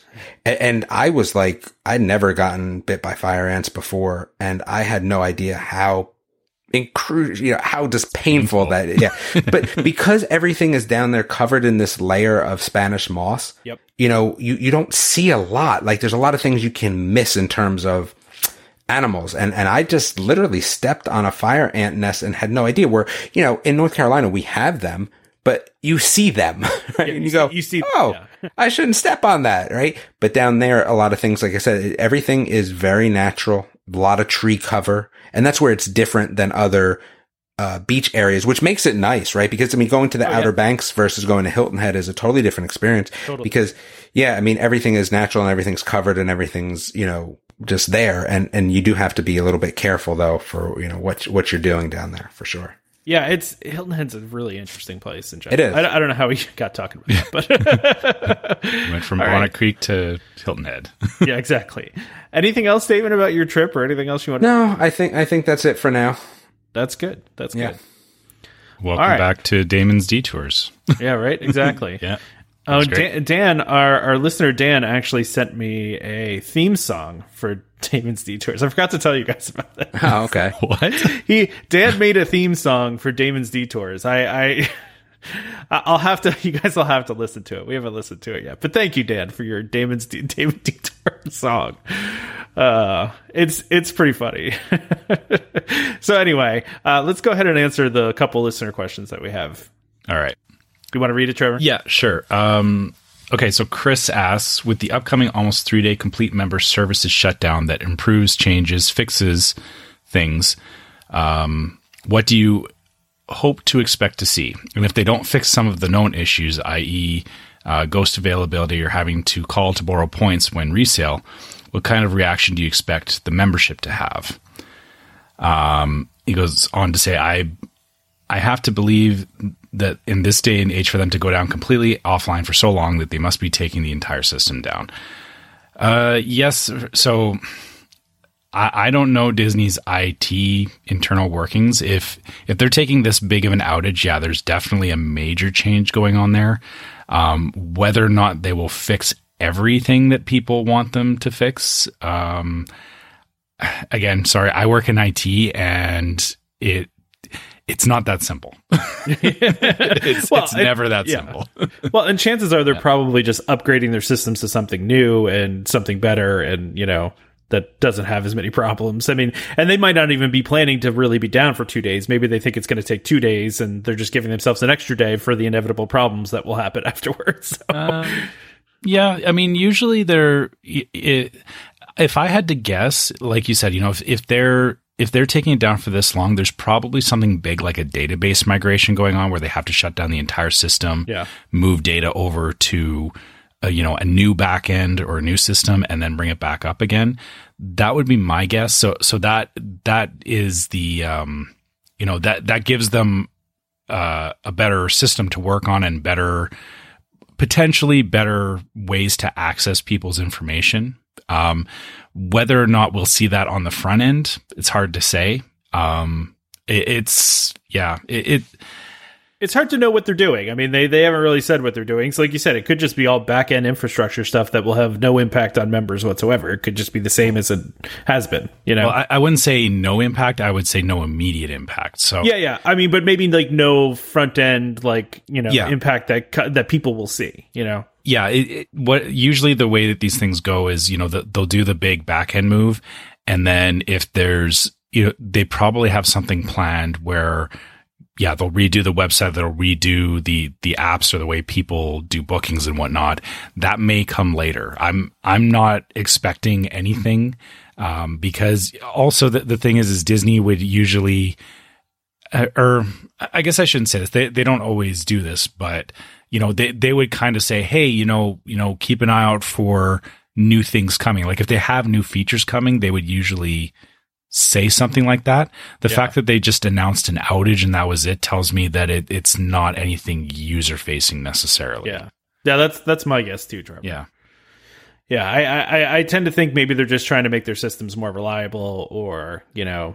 And I was like, I'd never gotten bit by fire ants before, and I had no idea how incru- you know, how just painful, that, yeah. but because everything is down there covered in this layer of Spanish moss, Yep. you know, you, you don't see a lot. Like there's a lot of things you can miss in terms of animals. And, and I just literally stepped on a fire ant nest and had no idea where, you know, in North Carolina, we have them, but you see them, right? Yeah, and you you, go, see- you see- oh, yeah. I shouldn't step on that, right? But down there, a lot of things, like I said, everything is very natural, a lot of tree cover, and that's where it's different than other uh, beach areas, which makes it nice, right? Because I mean, going to the Oh, yeah. Outer Banks versus going to Hilton Head is a totally different experience. Totally. Because, yeah, I mean, everything is natural and everything's covered and everything's, you know, just there. And, and you do have to be a little bit careful though for, you know, what, what you're doing down there for sure. Yeah, it's Hilton Head's a really interesting place in general. It is. I, I don't know how we got talking about that, but We went from All Bonnet right. Creek to Hilton Head. yeah, exactly. Anything else, David, about your trip or anything else you want? to No, I think, I think that's it for now. That's good. That's Yeah. good. Welcome All right. back to Damon's Detours. Yeah, right. Exactly. Yeah. Oh, Dan, Dan, our, our listener Dan actually sent me a theme song for Damon's Detours. I forgot to tell you guys about that. Oh, okay. What? He Dan made a theme song for Damon's Detours. I, I I'll have to. You guys will have to listen to it. We haven't listened to it yet, but thank you, Dan, for your Damon's D- Damon Detour song. Uh, it's it's pretty funny. so anyway, uh, let's go ahead and answer the couple listener questions that we have. All right. You want to read it, Trevor? Yeah, sure. Um, okay, so Chris asks With the upcoming almost three day complete member services shutdown that improves, changes, fixes things, um, what do you hope to expect to see? And if they don't fix some of the known issues, i.e., uh, ghost availability or having to call to borrow points when resale, what kind of reaction do you expect the membership to have? Um, he goes on to say, I I have to believe that in this day and age, for them to go down completely offline for so long, that they must be taking the entire system down. Uh, yes. So I, I don't know Disney's IT internal workings. If if they're taking this big of an outage, yeah, there's definitely a major change going on there. Um, whether or not they will fix everything that people want them to fix, um, again, sorry, I work in IT and it it's not that simple. it's Well, it's it- never that yeah. simple. Well, and chances are they're probably just upgrading their systems to something new and something better, and you know that doesn't have as many problems. I mean, and they might not even be planning to really be down for two days. Maybe they think it's going to take two days, and they're just giving themselves an extra day for the inevitable problems that will happen afterwards. So, um, Yeah, I mean, usually they're. It, if I had to guess, like you said, you know, if, if they're if they're taking it down for this long, there's probably something big like a database migration going on where they have to shut down the entire system, Yeah. move data over to, a, you know, a new backend or a new system, and then bring it back up again. That would be my guess. So, so that that is the, um, you know, that that gives them uh, a better system to work on and better potentially better ways to access people's information. Um, whether or not we'll see that on the front end, it's hard to say. Um, it, it's yeah, it, it it's hard to know what they're doing. I mean, they they haven't really said what they're doing. So, like you said, it could just be all back end infrastructure stuff that will have no impact on members whatsoever. It could just be the same as it has been. You know. well, I, I wouldn't say no impact. I would say no immediate impact. So Yeah, yeah. I mean, but maybe like no front end, like you know, Yeah. impact that that people will see. You know, yeah, it, it, what usually the way that these things go is, you know, the, they'll do the big back end move, and then if there's, you know, they probably have something planned where, yeah, they'll redo the website, they'll redo the the apps or the way people do bookings and whatnot. That may come later. I'm I'm not expecting anything, um, because also the the thing is, is Disney would usually uh, or I guess I shouldn't say this. They they don't always do this, but you know they they would kind of say, hey, you know, you know, keep an eye out for new things coming. Like if they have new features coming, they would usually say something like that. The Yeah. fact that they just announced an outage and that was it tells me that it, it's not anything user facing necessarily. yeah, yeah. That's that's my guess too, Trevor. Yeah. yeah. I, I I tend to think maybe they're just trying to make their systems more reliable, or you know,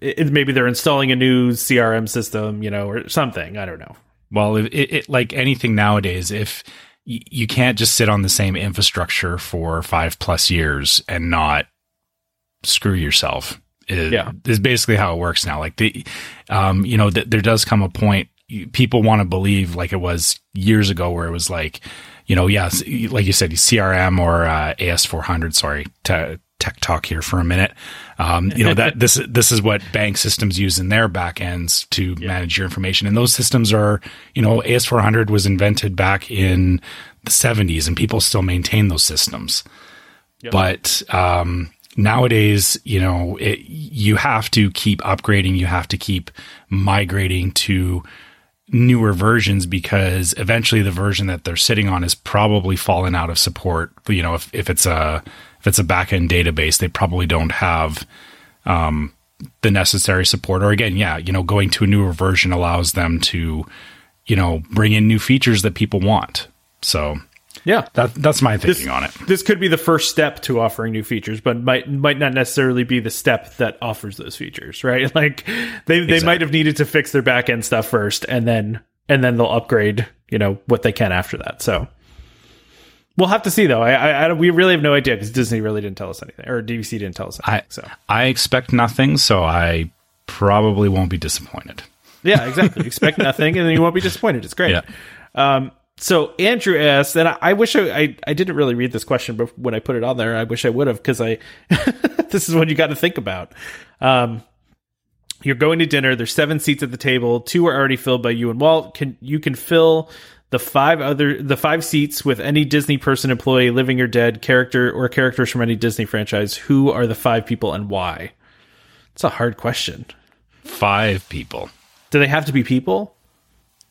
it, maybe they're installing a new CRM system, you know, or something. I don't know. Well, it, it, it like anything nowadays, if you can't just sit on the same infrastructure for five plus years and not screw yourself. Is, Yeah. is basically how it works now. Like the, um, you know, th- there does come a point people want to believe like it was years ago where it was like, you know, yes, like you said, CRM or uh, AS400, sorry, to tech talk here for a minute. Um, you know that this this is what bank systems use in their backends to yeah. manage your information, and those systems are you know AS400 was invented back in the 70s, and people still maintain those systems. Yep. But um, nowadays, you know, it, you have to keep upgrading, you have to keep migrating to newer versions because eventually the version that they're sitting on is probably fallen out of support. You know, if, if it's a if it's a backend database, they probably don't have um, the necessary support. Or again, yeah, you know, going to a newer version allows them to, you know, bring in new features that people want. So yeah, that, that's my thinking this, on it. This could be the first step to offering new features, but might might not necessarily be the step that offers those features, right? Like they they might have needed to fix their back end stuff first, and then and then they'll upgrade, you know, what they can after that. So We'll have to see though. I, I, I we really have no idea because Disney really didn't tell us anything, or DVC didn't tell us anything. I, so I expect nothing, so I probably won't be disappointed. Yeah, exactly. expect nothing, and then you won't be disappointed. It's great. Yeah. Um, so Andrew asked, and I, I wish I, I, I didn't really read this question, but when I put it on there, I wish I would have because I this is what you got to think about. Um, you're going to dinner. There's seven seats at the table. Two are already filled by you and Walt. Can you can fill the five other the five seats with any Disney person, employee, living or dead, character or characters from any Disney franchise. Who are the five people and why? It's a hard question. Five people. Do they have to be people?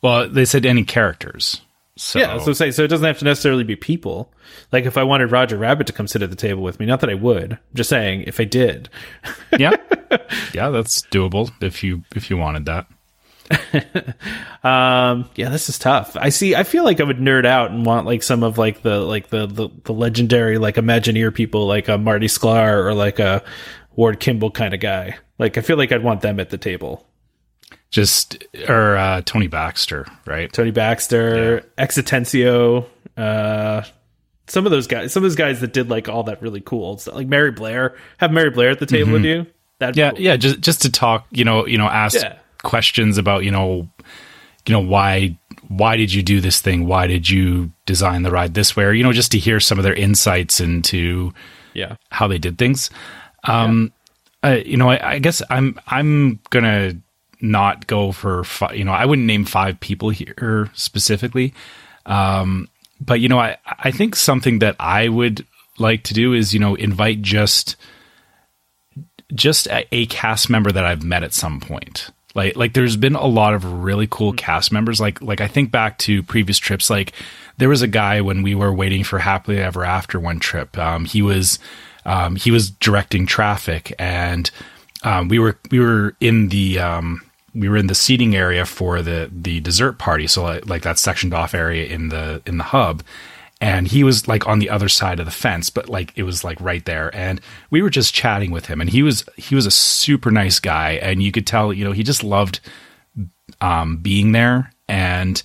Well, they said any characters. So. Yeah, so say so it doesn't have to necessarily be people. Like if I wanted Roger Rabbit to come sit at the table with me, not that I would. I'm just saying if I did. yeah. Yeah, that's doable if you if you wanted that. um, yeah, this is tough. I see. I feel like I would nerd out and want like some of like the like the the, the legendary like Imagineer people, like a Marty Sklar or like a Ward Kimball kind of guy. Like I feel like I'd want them at the table. Just or uh, Tony Baxter, right? Tony Baxter, yeah. X Atencio, uh, some of those guys, some of those guys that did like all that really cool stuff, like Mary Blair. Have Mary Blair at the table mm-hmm. with you. That yeah, cool. yeah, just just to talk, you know, you know, ask yeah questions about you know you know why why did you do this thing? Why did you design the ride this way? Or you know just to hear some of their insights into yeah. how they did things. Um yeah. uh, you know I, I, guess i'm i'm gonna not go for fi- you know i wouldn't name five people here specifically. Um but you know i i think something that i would like to do is you know invite just just a, a cast member that i've met at some point like like there's been a lot of really cool cast members. Like like I think back to previous trips. Like there was a guy when we were waiting for Happily Ever After one trip. Um, he was um, he was directing traffic, and um, we were we were in the um, we were in the seating area for the the dessert party. So like, like that sectioned off area in the in the hub and he was like on the other side of the fence but like it was like right there. And we were just chatting with him and he was he was a super nice guy and you could tell you know he just loved um, being there. And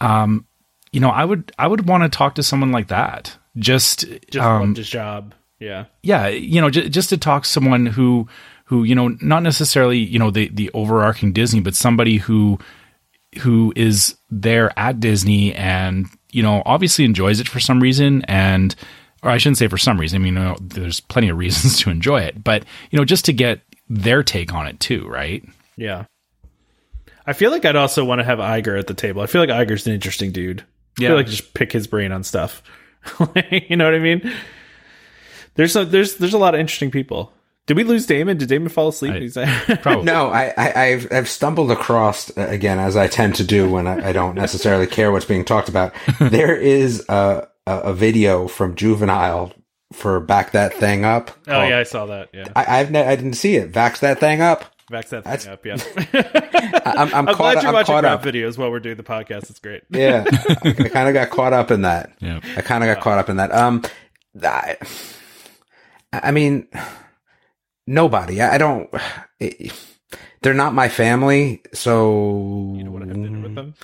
um, you know i would i would want to talk to someone like that. Just just um, his job. Yeah. Yeah you know j- just to talk to someone who who you know not necessarily you know the the overarching disney but somebody who who is there at disney and you know, obviously enjoys it for some reason and or I shouldn't say for some reason. I mean, you know, there's plenty of reasons to enjoy it, but you know, just to get their take on it too, right? Yeah. I feel like I'd also want to have Iger at the table. I feel like Iger's an interesting dude. I yeah. feel like just pick his brain on stuff. you know what I mean? There's a, there's there's a lot of interesting people. Did we lose Damon? Did Damon fall asleep? I, probably. No, I, I, have I've stumbled across uh, again as I tend to do when I, I don't necessarily care what's being talked about. there is a, a, a video from Juvenile for back that thing up. Oh called, yeah, I saw that. Yeah, I, I've ne- I didn't see it. Vax that thing up. Vax that thing That's, up. Yeah, I'm, I'm, I'm glad you're I'm watching rap up. videos while we're doing the podcast. It's great. yeah, I, I kind of got caught up in that. Yeah, I kind of got caught up in that. Um, I, I mean Nobody. I, I don't. It, they're not my family, so you don't want to have dinner with them.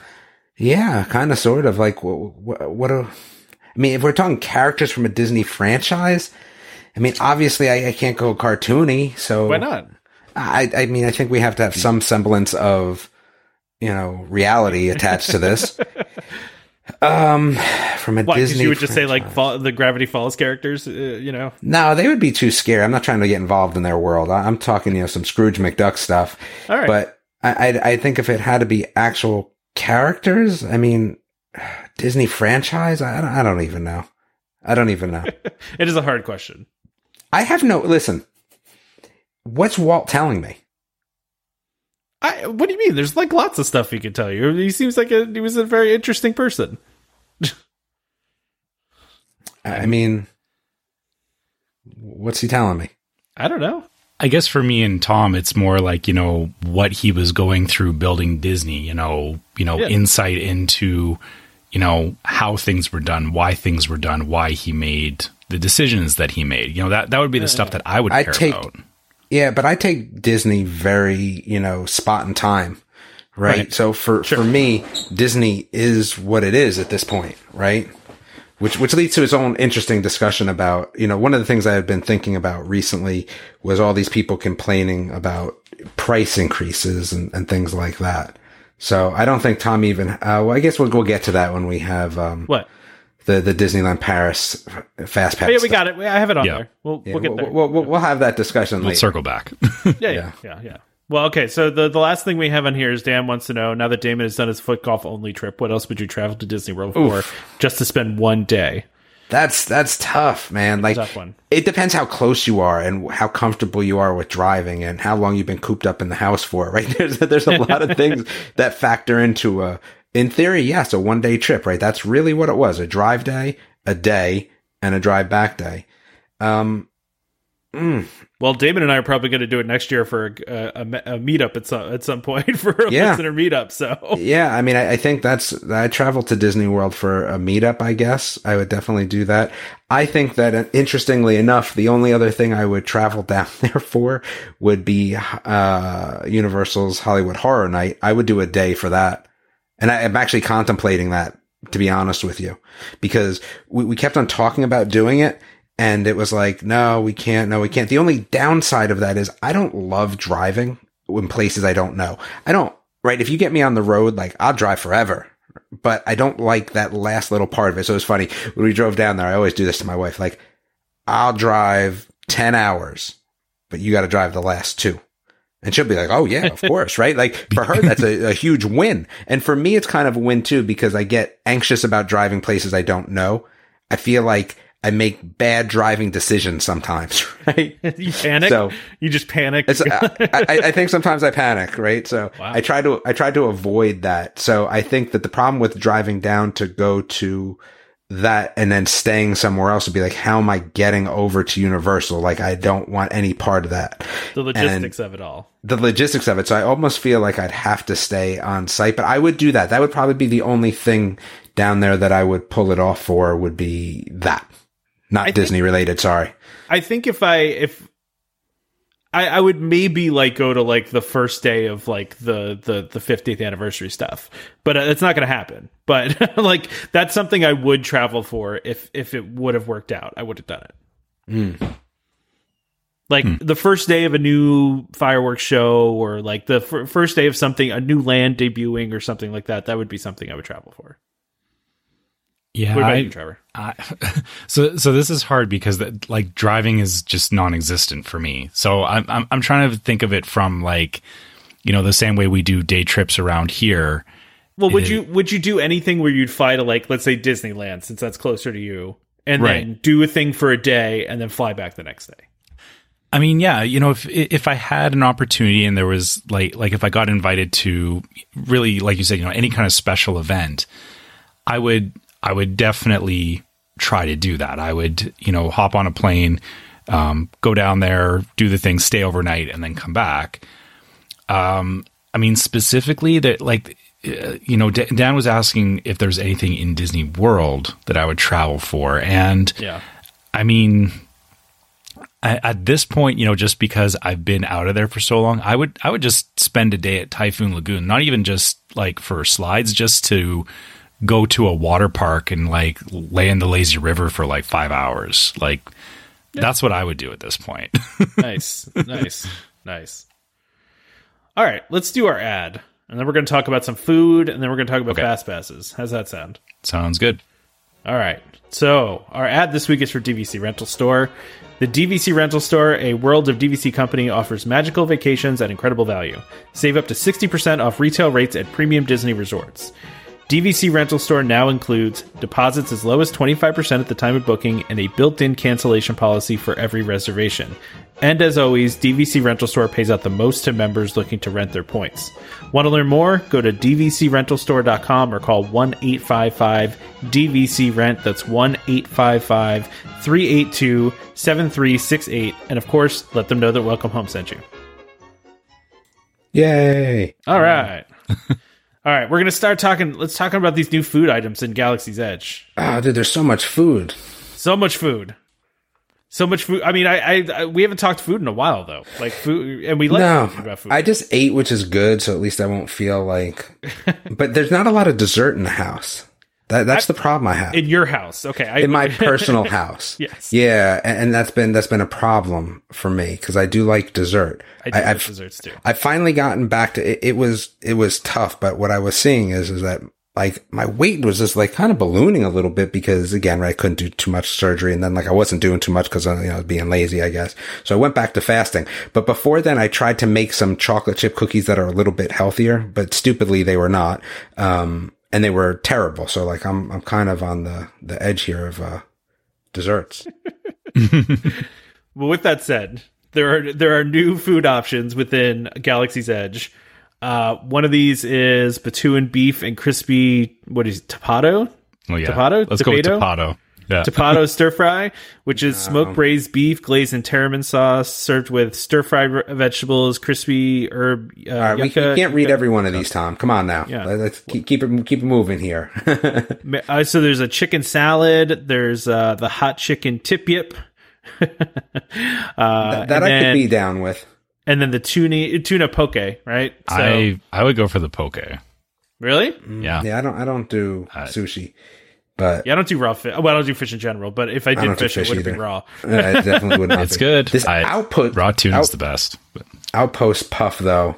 Yeah, kind of, sort of. Like, what? What? what a, I mean, if we're talking characters from a Disney franchise, I mean, obviously, I, I can't go cartoony. So why not? I, I mean, I think we have to have some semblance of, you know, reality attached to this. Um, from a? Because Disney, you would just say like fall, the Gravity Falls characters, uh, you know? No, they would be too scary. I'm not trying to get involved in their world. I- I'm talking, you know, some Scrooge McDuck stuff. All right. But I, I, I think if it had to be actual characters, I mean, Disney franchise, I don't, I don't even know. I don't even know. it is a hard question. I have no, listen, what's Walt telling me? I, what do you mean? There's like lots of stuff he could tell you. He seems like a, he was a very interesting person. I mean, what's he telling me? I don't know. I guess for me and Tom, it's more like you know what he was going through building Disney. You know, you know, Yeah. insight into you know how things were done, why things were done, why he made the decisions that he made. You know, that that would be the stuff that I would I care take- about. Yeah, but I take Disney very, you know, spot in time, right? Right. So for for me, Disney is what it is at this point, right? Which which leads to its own interesting discussion about, you know, one of the things I had been thinking about recently was all these people complaining about price increases and, and things like that. So I don't think Tom even. Uh, well, I guess we'll we'll get to that when we have um, What? The the Disneyland Paris fast pass. Oh, yeah, we got it. I have it on Yeah. there. We'll Yeah, we'll get we'll, there. we'll, we'll, we'll have that discussion We'll later. circle back. yeah, yeah, yeah. yeah, yeah. Well, okay. So the the last thing we have on here is Dan wants to know now that Damon has done his foot golf only trip, what else would you travel to Disney World for just to spend one day? That's that's tough, man. Like Tough one. it depends how close you are and how comfortable you are with driving and how long you've been cooped up in the house for. Right? There's there's a lot of things that factor into a. In theory, yes, a one day trip. Right? That's really what it was: a drive day, a day, and a drive back day. Um, Well, Damon and I are probably going to do it next year for a, a, a meetup at some at some point for a Yeah. listener meetup. So yeah, I mean, I, I think that's. I traveled to Disney World for a meetup. I guess I would definitely do that. I think that, uh, interestingly enough, the only other thing I would travel down there for would be uh, Universal's Halloween Horror Night. I would do a day for that, and I, I'm actually contemplating that. To be honest with you, because we, we kept on talking about doing it, and it was like, no, we can't. No, we can't. The only downside of that is I don't love driving in places I don't know. I don't, right? If you get me on the road, like I'll drive forever, but I don't like that last little part of it. So it's funny when we drove down there, I always do this to my wife. Like I'll drive 10 hours, but you got to drive the last two. And she'll be like, oh yeah, of course, right? Like for her, that's a, a huge win. And for me, it's kind of a win too, because I get anxious about driving places I don't know. I feel like I make bad driving decisions sometimes, right? you panic. So- you just panic. It's, I, I, I think sometimes I panic, right? So Wow. I try to, I try to avoid that. So I think that the problem with driving down to go to that and then staying somewhere else would be like, how am I getting over to Universal? Like, I don't want any part of that. the logistics of it all. The logistics of it. So I almost feel like I'd have to stay on site, but I would do that. That would probably be the only thing down there that I would pull it off for would be that. Not think- Disney related. Sorry. I think if I if I, I would maybe like go to like the first day of like the the the 50th anniversary stuff, but uh, it's not going to happen. But like that's something I would travel for if if it would have worked out. I would have done it. Like the first day of a new fireworks show, or like the f- first day of something, a new land debuting, or something like that. That would be something I would travel for. Yeah, What about I, you, Trevor? I, so so this is hard because that, like driving is just non-existent for me. So I'm, I'm I'm trying to think of it from like you know the same way we do day trips around here. Well, would It- you would you do anything where you'd fly to like let's say Disneyland since that's closer to you, and then do a thing for a day and then fly back the next day? I mean, yeah, you know, if if I had an opportunity and there was like like if I got invited to really like you said, you know, any kind of special event, I would I would definitely try to do that. I would, you know, hop on a plane, um, go down there, do the thing, stay overnight, and then come back. Um, I mean, specifically that like. uh, You know, D- Dan was asking if there's anything in Disney World that I would travel for, and Yeah, I mean, at, at this point, you know, just because I've been out of there for so long, I would I would just spend a day at Typhoon Lagoon, not even just like for slides, just to go to a water park and like lay in the lazy river for like five hours. Like that's what I would do at this point. nice, nice, nice. All right, let's do our ad. and then we're going to talk about some food, and then we're going to talk about Okay. fast passes. How's that sound? Sounds good. All right. So our ad this week is for DVC Rental Store. The DVC Rental Store, a World of DVC company, offers magical vacations at incredible value. Save up to 60% off retail rates at premium Disney resorts. DVC Rental Store now includes deposits as low as 25% at the time of booking and a built in cancellation policy for every reservation. And as always, DVC Rental Store pays out the most to members looking to rent their points. Want to learn more? Go to dvcrentalstore.com or call 1 855 DVC Rent. That's 1 855 382 7368. And of course, let them know that Welcome Home sent you. Yay! All right. All right, we're going to start talking. Let's talk about these new food items in Galaxy's Edge. Oh, dude, there's so much food. So much food. So much food. I mean, I, I, I we haven't talked food in a while though. Like food, and we like No, about food. I just ate, which is good, so at least I won't feel like. but there's not a lot of dessert in the house. That that's the problem I have in your house, okay? I, in my personal house. Yes. Yeah, and, and that's been that's been a problem for me because I do like dessert. I do like I've desserts too. I finally gotten back to it, it was it was tough, but what I was seeing is is that like my weight was just like kind of ballooning a little bit because again, right, I couldn't do too much surgery and then like I wasn't doing too much because I you know being lazy, I guess. So I went back to fasting. But before then, I tried to make some chocolate chip cookies that are a little bit healthier, but stupidly they were not, um, and they were terrible. So like I'm I'm kind of on the the edge here of uh desserts. Well, with that said, there are there are new food options within Galaxy's Edge. Uh, one of these is Batuuan beef and crispy. What is it, tapato? Oh yeah. Tapato? Let's go with Tapato? Tapato. Yeah. Tapato stir fry, which is smoked braised beef glazed in tarramin sauce, served with stir fried r- vegetables, crispy herb. Uh, All right, we, we can't read every one of these, Tom. Come on now. Yeah. Let- Let's keep, keep it keep it moving here. Uh, so there's a chicken salad. There's uh, the hot chicken tip yip. uh, that and I then, could be down with. And then the tuna tuna poke, right? So I I would go for the poke. really, Yeah. Yeah, I don't I don't do Uh, sushi, but yeah, I don't do raw fish. Well, I don't do fish in general. But if I did don't do fish, it would have been either. raw. I definitely would not. It's be. good. This I- output Raw tuna's out- the best. But outpost puff though.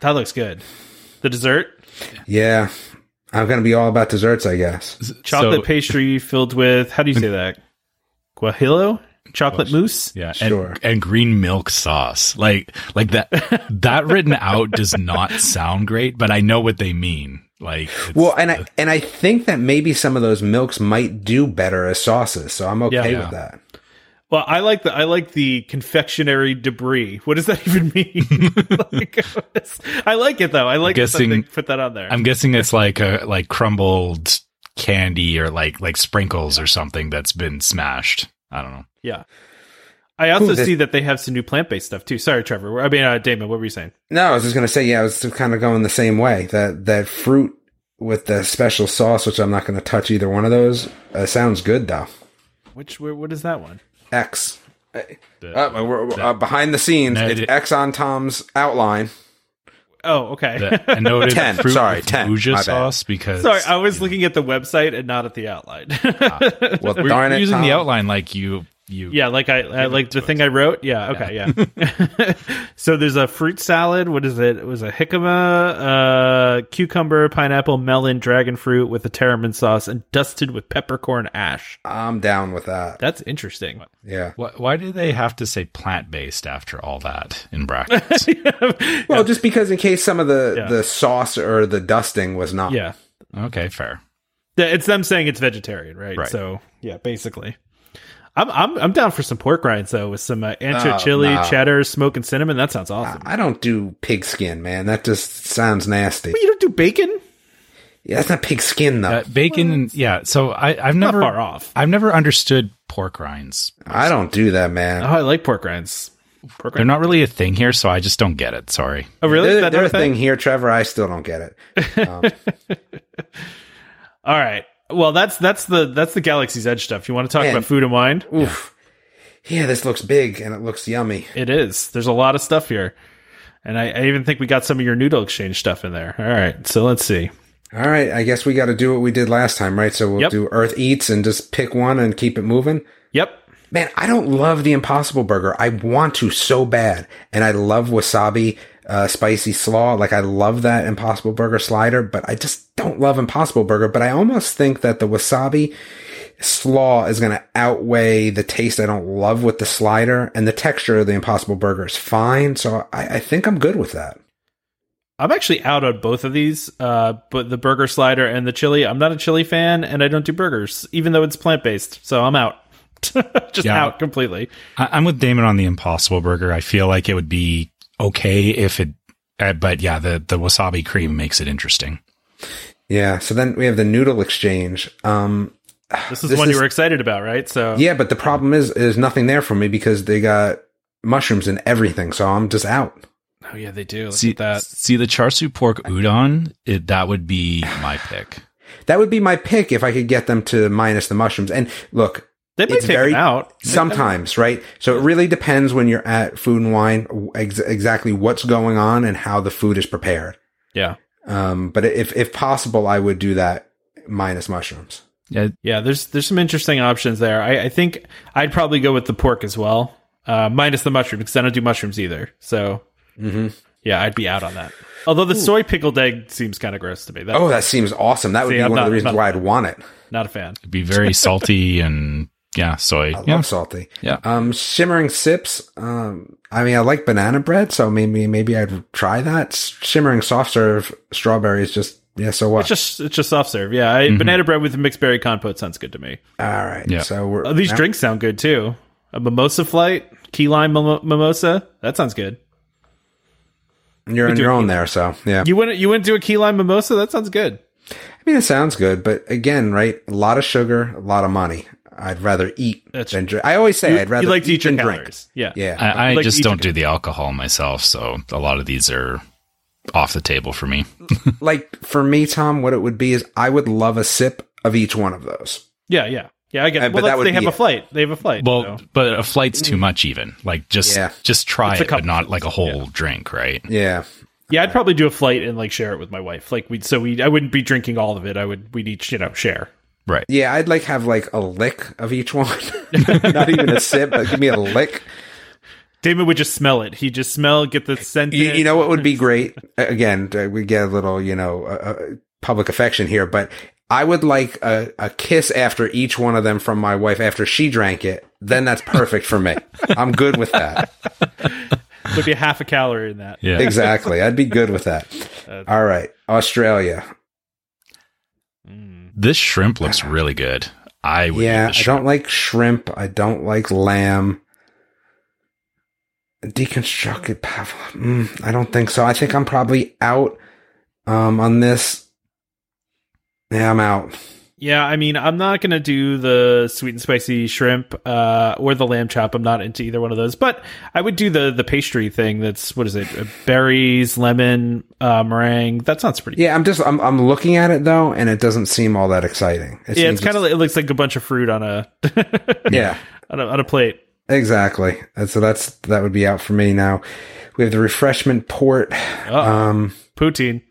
That looks good. The dessert, Yeah, I'm gonna be all about desserts, I guess. chocolate So- pastry filled with how do you say that? Guajillo, chocolate mousse. Yeah, Sure. and, and green milk sauce. Like like that that written out does not sound great, but I know what they mean. Like Well, and I uh, and I think that maybe some of those milks might do better as sauces, so I'm okay Yeah. with that. Well, I like the I like the confectionery debris. What does that even mean? like, I like it though. I like Guessing- that they put that on there. I'm guessing it's like a like crumbled candy or like like sprinkles or something that's been smashed. I don't know. yeah. I also Ooh, this- see that they have some new plant based stuff too. Sorry, Trevor. I mean, uh, Damon. What were you saying? No, I was just gonna say, yeah, I was kind of going the same way. That that fruit with the special sauce, which I'm not gonna touch either one of those, uh, sounds good though. Which where, what is that one? X. The- Uh, we're, uh, behind the scenes, No, it's it- X on Tom's outline. Oh, okay. the- I noted 10, fruit sorry, 10, Fuja my bad. sauce because Sorry, I was looking at the website and not at the outline. Well, we're darn it, using Tom. the outline like you you yeah, like I, I like the thing I wrote. Yeah, okay, yeah. so there's a fruit salad. What is it? It was a jicama, uh, cucumber, pineapple, melon, dragon fruit with a tarramin sauce and dusted with peppercorn ash. I'm down with that. That's interesting. Yeah. Why, why do they have to say plant based after all that in brackets? Well, just because in case some of the Yeah. the sauce or the dusting was not. Yeah. okay, fair. It's them saying it's vegetarian, right? Right. So yeah, basically. I'm I'm I'm down for some pork rinds though with some uh, ancho Oh, chili, no. cheddar, smoke and cinnamon. That sounds awesome. I don't do pig skin, man. That just sounds nasty. you don't do bacon? Yeah, that's not pig skin though. Uh, bacon, yeah. So I, I've Not never far off. I've never understood pork rinds. I don't do that, man. Oh, I like pork rinds. Pork They're not really a thing here, so I just don't get it. Sorry. Oh, really? Is They're, they're a a thing here, Trevor. I still don't get it. Um, All right. Well, that's that's the that's the Galaxy's Edge stuff. You want to talk Man. about food and wine? oof. Yeah, this looks big and it looks yummy. It is. There's a lot of stuff here, and I, I even think we got some of your noodle exchange stuff in there. All right. So let's see. All right, I guess we got to do what we did last time, right? So we'll Yep. do Earth Eats and just pick one and keep it moving. Yep. Man, I don't love the Impossible Burger. I want to so bad, and I love wasabi uh, spicy slaw. Like I love that Impossible Burger slider, but I just don't love Impossible Burger. But I almost think that the wasabi slaw is going to outweigh the taste I don't love with the slider, and the texture of the Impossible Burger is fine. So I, I think I'm good with that. I'm actually out on both of these, uh, but the burger slider and the chili. I'm not a chili fan, and I don't do burgers, even though it's plant based. So I'm out, just Yeah. out completely. I, I'm with Damon on the Impossible Burger. I feel like it would be okay if it, uh, but yeah, the the wasabi cream makes it interesting. Yeah. So then we have the noodle exchange. Um, This is This one is- you were excited about, right? So yeah, but the problem is, there's nothing there for me because they got mushrooms and everything. So I'm just out. oh yeah, they do. Look See at that. see the char siu pork udon. It, that would be my pick. That would be my pick if I could get them to minus the mushrooms. And look, They might It's take very- them out sometimes, right? So it really depends when you're at Food and Wine ex- exactly what's going on and how the food is prepared. Yeah, Um, but if if possible, I would do that minus mushrooms. Yeah, yeah. There's there's some interesting options there. I, I think I'd probably go with the pork as well, uh, minus the mushrooms because I don't do mushrooms either. So hmm yeah, I'd be out on that. Although the soy pickled egg seems kind of gross to me. That, Oh, that seems awesome. That would See, be I'm one of the reasons not- why I'd want it. not a fan. it'd be very salty and yeah, soy. I yeah. love salty. Yeah. Um, shimmering sips. Um, I mean, I like banana bread, so maybe maybe I'd try that. Shimmering soft serve strawberries. just yeah. So what? It's just it's just soft serve. Yeah, I, banana bread with mixed berry compote sounds good to me. All right. Yeah. So we're Oh, these now- drinks sound good too. A mimosa flight, key lime mimo- mimosa. That sounds good. You're on your it. own there, so yeah. You went you went to a key lime mimosa. That sounds good. I mean, it sounds good, but again, right? A lot of sugar, a lot of money. I'd rather eat That's- than drink. I always say You, I'd rather you like to eat your than drink. calories. Yeah. Yeah. I, I Like just don't do the alcohol myself, so a lot of these are off the table for me. like for me, Tom, what it would be is I would love a sip of each one of those. Yeah, yeah, yeah. I get. Uh, It. but that would they have be a it. flight. They have a flight. Well, so. but a flight's too much even. Like just Yeah. just try It's it, but not like a whole Yeah. drink, right? Yeah. yeah, I'd probably do a flight and like share it with my wife. Like we, so we, I wouldn't be drinking all of it. I would, we'd each, you know, share. Right. Yeah, I'd like have like a lick of each one. Not even a sip, but give me a lick. Damon would just smell it. He'd just smell, get the scent. You, you know what would be great? Again, uh, we get a little, you know, uh, uh, public affection here, but I would like a, a kiss after each one of them from my wife after she drank it. Then that's perfect for me. I'm good with that. would be half a calorie in that. Yeah. Exactly. I'd be good with that. All right. Australia. This shrimp looks really good. I would Yeah, I don't like shrimp. I don't like lamb. Deconstructed pavlov. Mm, I don't think so. I think I'm probably out um, on this. Yeah, I'm out. Yeah, I mean, I'm not gonna do the sweet and spicy shrimp uh, or the lamb chop. I'm not into either one of those, but I would do the the pastry thing. That's what is it? Uh, Berries, lemon, uh, meringue. That sounds pretty. Yeah, I'm just I'm I'm looking at it though, and it doesn't seem all that exciting. It yeah, it's kind of it looks like a bunch of fruit on a yeah, on a, on a plate. exactly. And so that's that would be out for me now. We have the refreshment port. Oh, Um, poutine.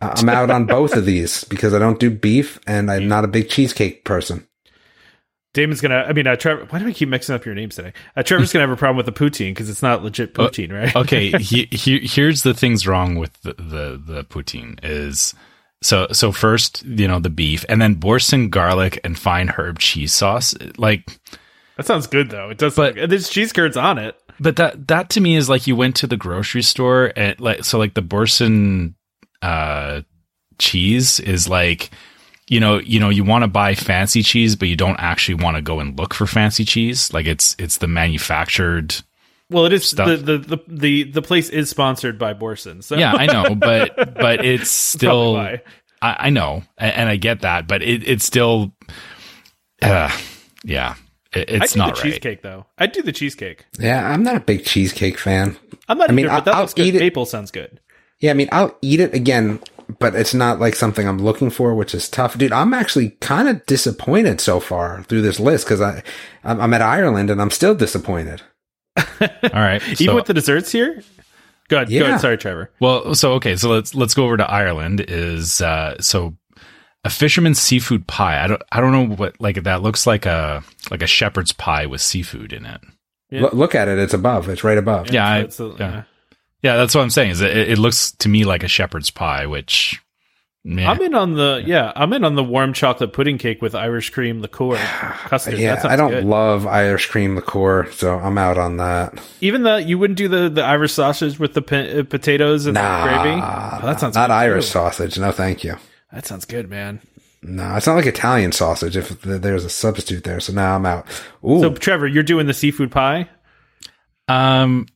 I'm out on both of these because I don't do beef, and I'm not a big cheesecake person. Damon's gonna. I mean, uh, Trevor. Why do we keep mixing up your names today? Uh, Trevor's gonna have a problem with the poutine because it's not legit poutine, right? okay, he, he, here's the things wrong with the, the the poutine is so so first you know the beef and then boursin garlic and fine herb cheese sauce like That sounds good though. It does. But- But there's cheese curds on it. but that that to me is like you went to the grocery store and like so like the boursin uh cheese is like you know you know you want to buy fancy cheese but you don't actually want to go and look for fancy cheese like it's it's the manufactured Well, it is Stuff. the, the the the the place is sponsored by Boursin. So yeah i know but but it's still. I, I know, a- and I get that, but it, it's still, uh, yeah, it, I'd it's do not the right. cheesecake though. I'd do the cheesecake. Yeah, I'm not a big cheesecake fan. I'm not I mean, either, but that I'll- looks I'll good. eat it- Maple sounds good. Yeah, I mean, I'll eat it again, but it's not like something I'm looking for, which is tough, dude. I'm actually kind of disappointed so far through this list because I I'm, I'm at Ireland and I'm still disappointed. All right, Even so, with the desserts here. Go ahead. Go Yeah. ahead. Sorry, Trevor. well, so okay, so let's let's go over to Ireland. Is uh, so a fisherman's seafood pie. I don't I don't know what like that looks like a like a shepherd's pie with seafood in it. Yeah. Lo- look at it; it's above. It's right above. Yeah, I- It's a- yeah. Yeah, that's what I'm saying. Is it, it looks to me like a shepherd's pie, which meh. I'm in on the yeah. I'm in on the warm chocolate pudding cake with Irish cream liqueur custard. Yeah, sounds I don't good. love Irish cream liqueur, so I'm out on that. Even the you wouldn't do the the Irish sausage with the p- uh, potatoes and Nah, the gravy. Oh, that sounds not good, Irish too. sausage. No, thank you. That sounds good, man. No, it's not like Italian sausage. If there's a substitute there, so now I'm out. Ooh, So Trevor, you're doing the seafood pie. um,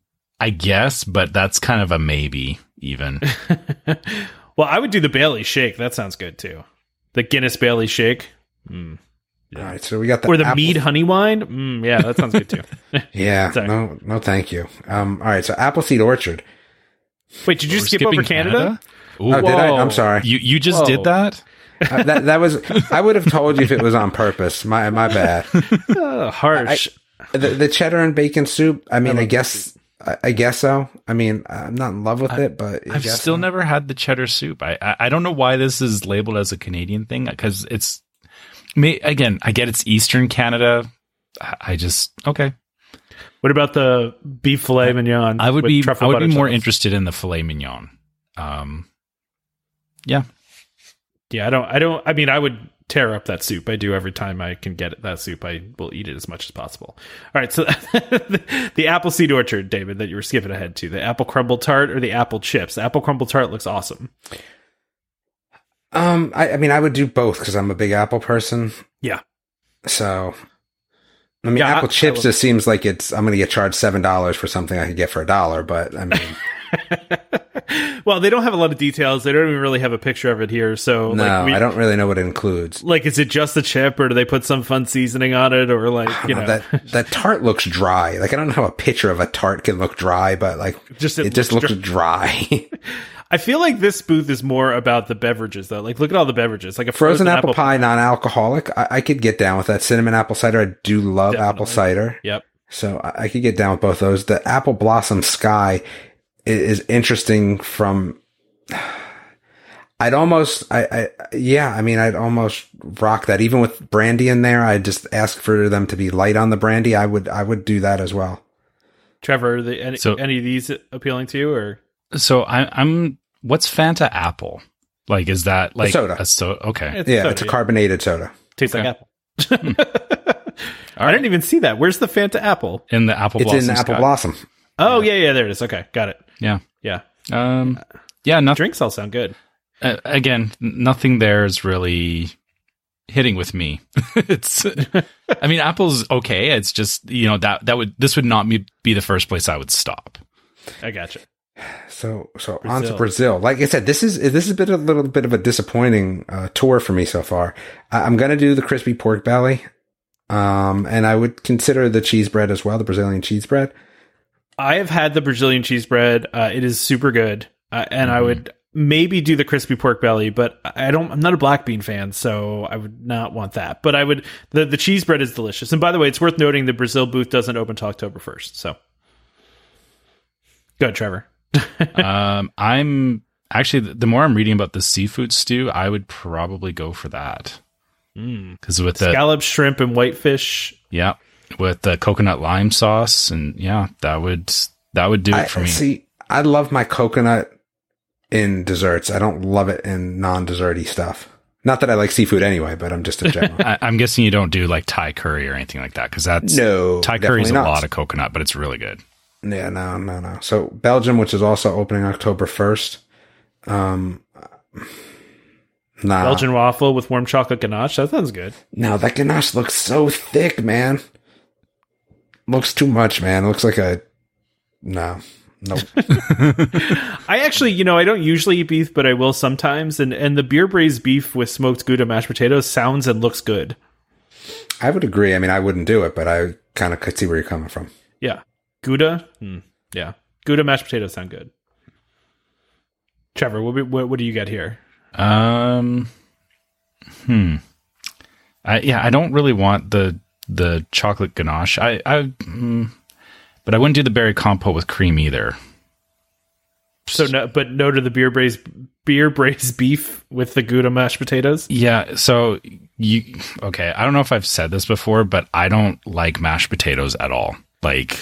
I guess, but that's kind of a maybe. Even Well, I would do the Bailey shake. That sounds good too. The Guinness Bailey shake all right. So we got the or the apple- mead honey wine. Mm, yeah, that sounds good too. Yeah, Sorry. no, no, thank you. Um, all right. So Appleseed Orchard. Wait, did you We're skip over skipping Canada? Ooh, Oh, did I? I'm sorry. you you just Whoa. did that? Uh, that that was. I would have told you if it was on purpose. My my bad. Uh, harsh. The, the cheddar and bacon soup. I mean, I, love guess. I, I guess so. I mean, I'm not in love with it, but I I've guess still so. never had the cheddar soup. I, I I don't know why this is labeled as a Canadian thing because it's may again. I get it's Eastern Canada. I, I just okay. what about the beef filet mignon? I would be I would be more sauce? interested in the filet mignon. Um, yeah, Yeah, I don't. I don't. I mean, I would tear up that soup. I do every time I can get that soup. I will eat it as much as possible. All right. So the, the apple seed orchard, David, that you were skipping ahead to the apple crumble tart or the apple chips. The apple crumble tart looks awesome. Um, I, I mean, I would do both because I'm a big apple person. Yeah. So, I mean, Yeah, apple I chips love- just seems like it's. I'm going to get charged seven dollars for something I could get for a dollar. But I mean, well, they don't have a lot of details. They don't even really have a picture of it here. So no, like, we- I don't really know what it includes. Like, is it just the chip, or do they put some fun seasoning on it, or like you No, know? that that tart looks dry. Like I don't know how a picture of a tart can look dry, but like Just- it, it just looks looks dry. I feel like this booth is more about the beverages, though. Like, look at all the beverages. Like a Frozen, apple, pie, non-alcoholic. I, I could get down with that. Cinnamon apple cider. I do love apple cider. Yep. So I, I could get down with both those. The apple blossom sky is, is interesting from. I'd almost, I, I, yeah, I mean, I'd almost rock that. Even with brandy in there, I'd just ask for them to be light on the brandy. I would, I would do that as well. Trevor, are the, any, So- any of these appealing to you, or so I, I'm. What's Fanta apple? Like, is that like soda. A so okay. It's Yeah, soda, it's a carbonated soda. Tastes Okay. like apple. I didn't even see that. Where's the Fanta apple? In the apple It's blossom in apple sky. blossom. Oh yeah, yeah, there it is. Okay, got it. Yeah. Yeah, Um. Yeah. Nothing. drinks all sound good. uh, again, nothing there is really hitting with me. it's, I mean, Apple's okay. It's just you know that that would this would not be, be the first place I would stop. I gotcha. So, so on to Brazil. Brazil. Like I said, this is this has been a little bit of a disappointing uh, tour for me so far. I, I'm going to do the crispy pork belly, um, and I would consider the cheese bread as well, the Brazilian cheese bread. I have had the Brazilian cheese bread. Uh, it is super good, uh, and I would maybe do the crispy pork belly, but I don't. I'm not a black bean fan, so I would not want that. But I would. The the cheese bread is delicious, and by the way, it's worth noting the Brazil booth doesn't open till October first. So, good, Trevor. um, I'm actually the more I'm reading about the seafood stew, I would probably go for that because with the Scallop, shrimp, and whitefish. yeah with the coconut lime sauce and yeah that would that would do it I for me. see. I love my coconut in desserts. I don't love it in non-desserty stuff. Not that I like seafood anyway, but I'm just a general. I, I'm guessing you don't do like Thai curry or anything like that because that's no, Thai curry is a lot of coconut, but it's really good. Yeah, no, no, no. So Belgium, which is also opening October first. Um, nah, Belgian waffle with warm chocolate ganache. That sounds good. No, that ganache looks so thick, man. Looks too much, man. Looks like a no, no. I actually, you know, I don't usually eat beef, but I will sometimes. And and the beer braised beef with smoked Gouda mashed potatoes sounds and looks good. I would agree. I mean, I wouldn't do it, but I kind of could see where you're coming from. Yeah, Gouda. Hmm. Yeah, Gouda mashed potatoes sound good. Trevor, what, what what do you got here? Um, hmm. I yeah, I don't really want the the chocolate ganache. I I, mm, but I wouldn't do the berry compote with cream either. So, no, but no to the beer braised beer braised beef with the Gouda mashed potatoes. Yeah, so you okay? I don't know if I've said this before, but I don't like mashed potatoes at all. Like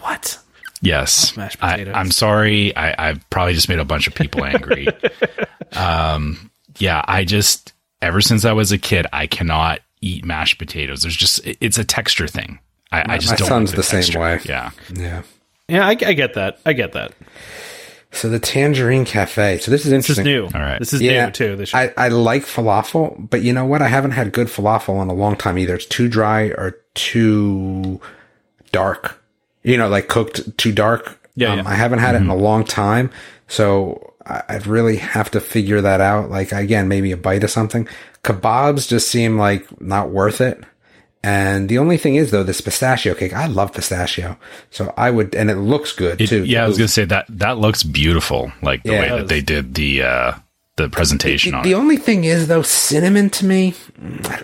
What? Yes. mashed I, potatoes. I'm sorry. I, I've probably just made a bunch of people angry. um, yeah, I just, ever since I was a kid, I cannot eat mashed potatoes. There's just, it's a texture thing. I, I just my don't son's like the same way. Yeah. Yeah. Yeah, I, I get that. I get that. So the Tangerine Cafe. So this is This is interesting. new. All right. This is Yeah, new too. This I, I like falafel, but you know what? I haven't had good falafel in a long time either. It's too dry or too dark. You know, like cooked too dark. Yeah, Um, yeah. I haven't had it in a long time, so I, I'd really have to figure that out. Like again, maybe a bite of something. Kebabs just seem like not worth it. And the only thing is though, this pistachio cake. I love pistachio, so I would, and it looks good It- too. yeah, I was gonna say that that looks beautiful, like the Yeah, way that does. they did the uh the presentation on The it. only thing is though, cinnamon to me,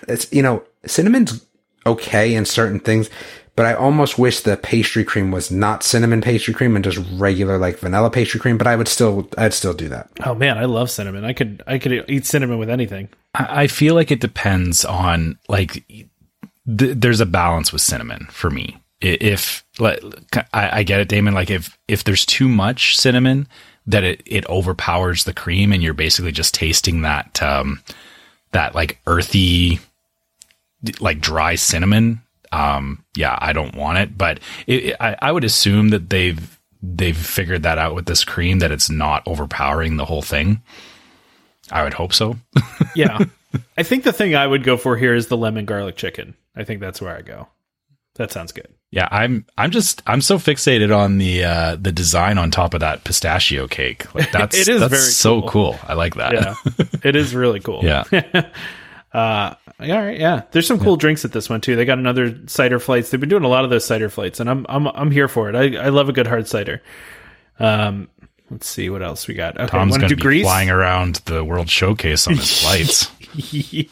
it's you know, cinnamon's okay in certain things, but I almost wish the pastry cream was not cinnamon pastry cream and just regular like vanilla pastry cream. But I would still, I'd still do that. oh man, I love cinnamon. I could I could eat cinnamon with anything. I I feel like it depends on like th- there's a balance with cinnamon for me. If like I, I get it, Damon. Like if if there's too much cinnamon, that it it overpowers the cream, and you're basically just tasting that um that like earthy, like dry cinnamon. Um, yeah, I don't want it, but it, it- I I would assume that they've they've figured that out with this cream that it's not overpowering the whole thing. I would hope so. Yeah. I think the thing I would go for here is the lemon garlic chicken. I think that's where I go. That sounds good. Yeah, I'm I'm just I'm so fixated on the uh the design on top of that pistachio cake. Like that's It is that's very so cool. cool. I like that. Yeah. it is really cool. Yeah. Uh, all right, yeah. There's some cool drinks at this one too. They got another cider flights. They've been doing a lot of those cider flights, and I'm I'm I'm here for it. I, I love a good hard cider. Um, let's see what else we got. Okay, Tom's want gonna be Greece? flying around the World Showcase on his flights. yeah,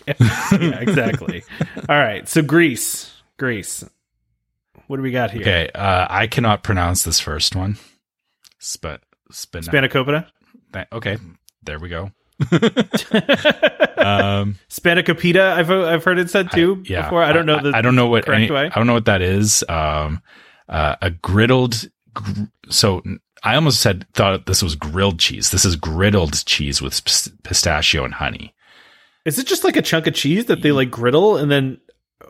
yeah, exactly. all right, so Greece, Greece. What do we got here? Okay, uh I cannot pronounce this first one. Sp- spin- Spanakopita, Okay, there we go. Um Spanakopita. I've I've heard it said too yeah, before. I don't know the I, don't know what correct any, way. I don't know what that is. Um, uh, a griddled. Gr- so I almost said thought this was grilled cheese. This is griddled cheese with pis- pistachio and honey. Is it just like a chunk of cheese that they like griddle and then?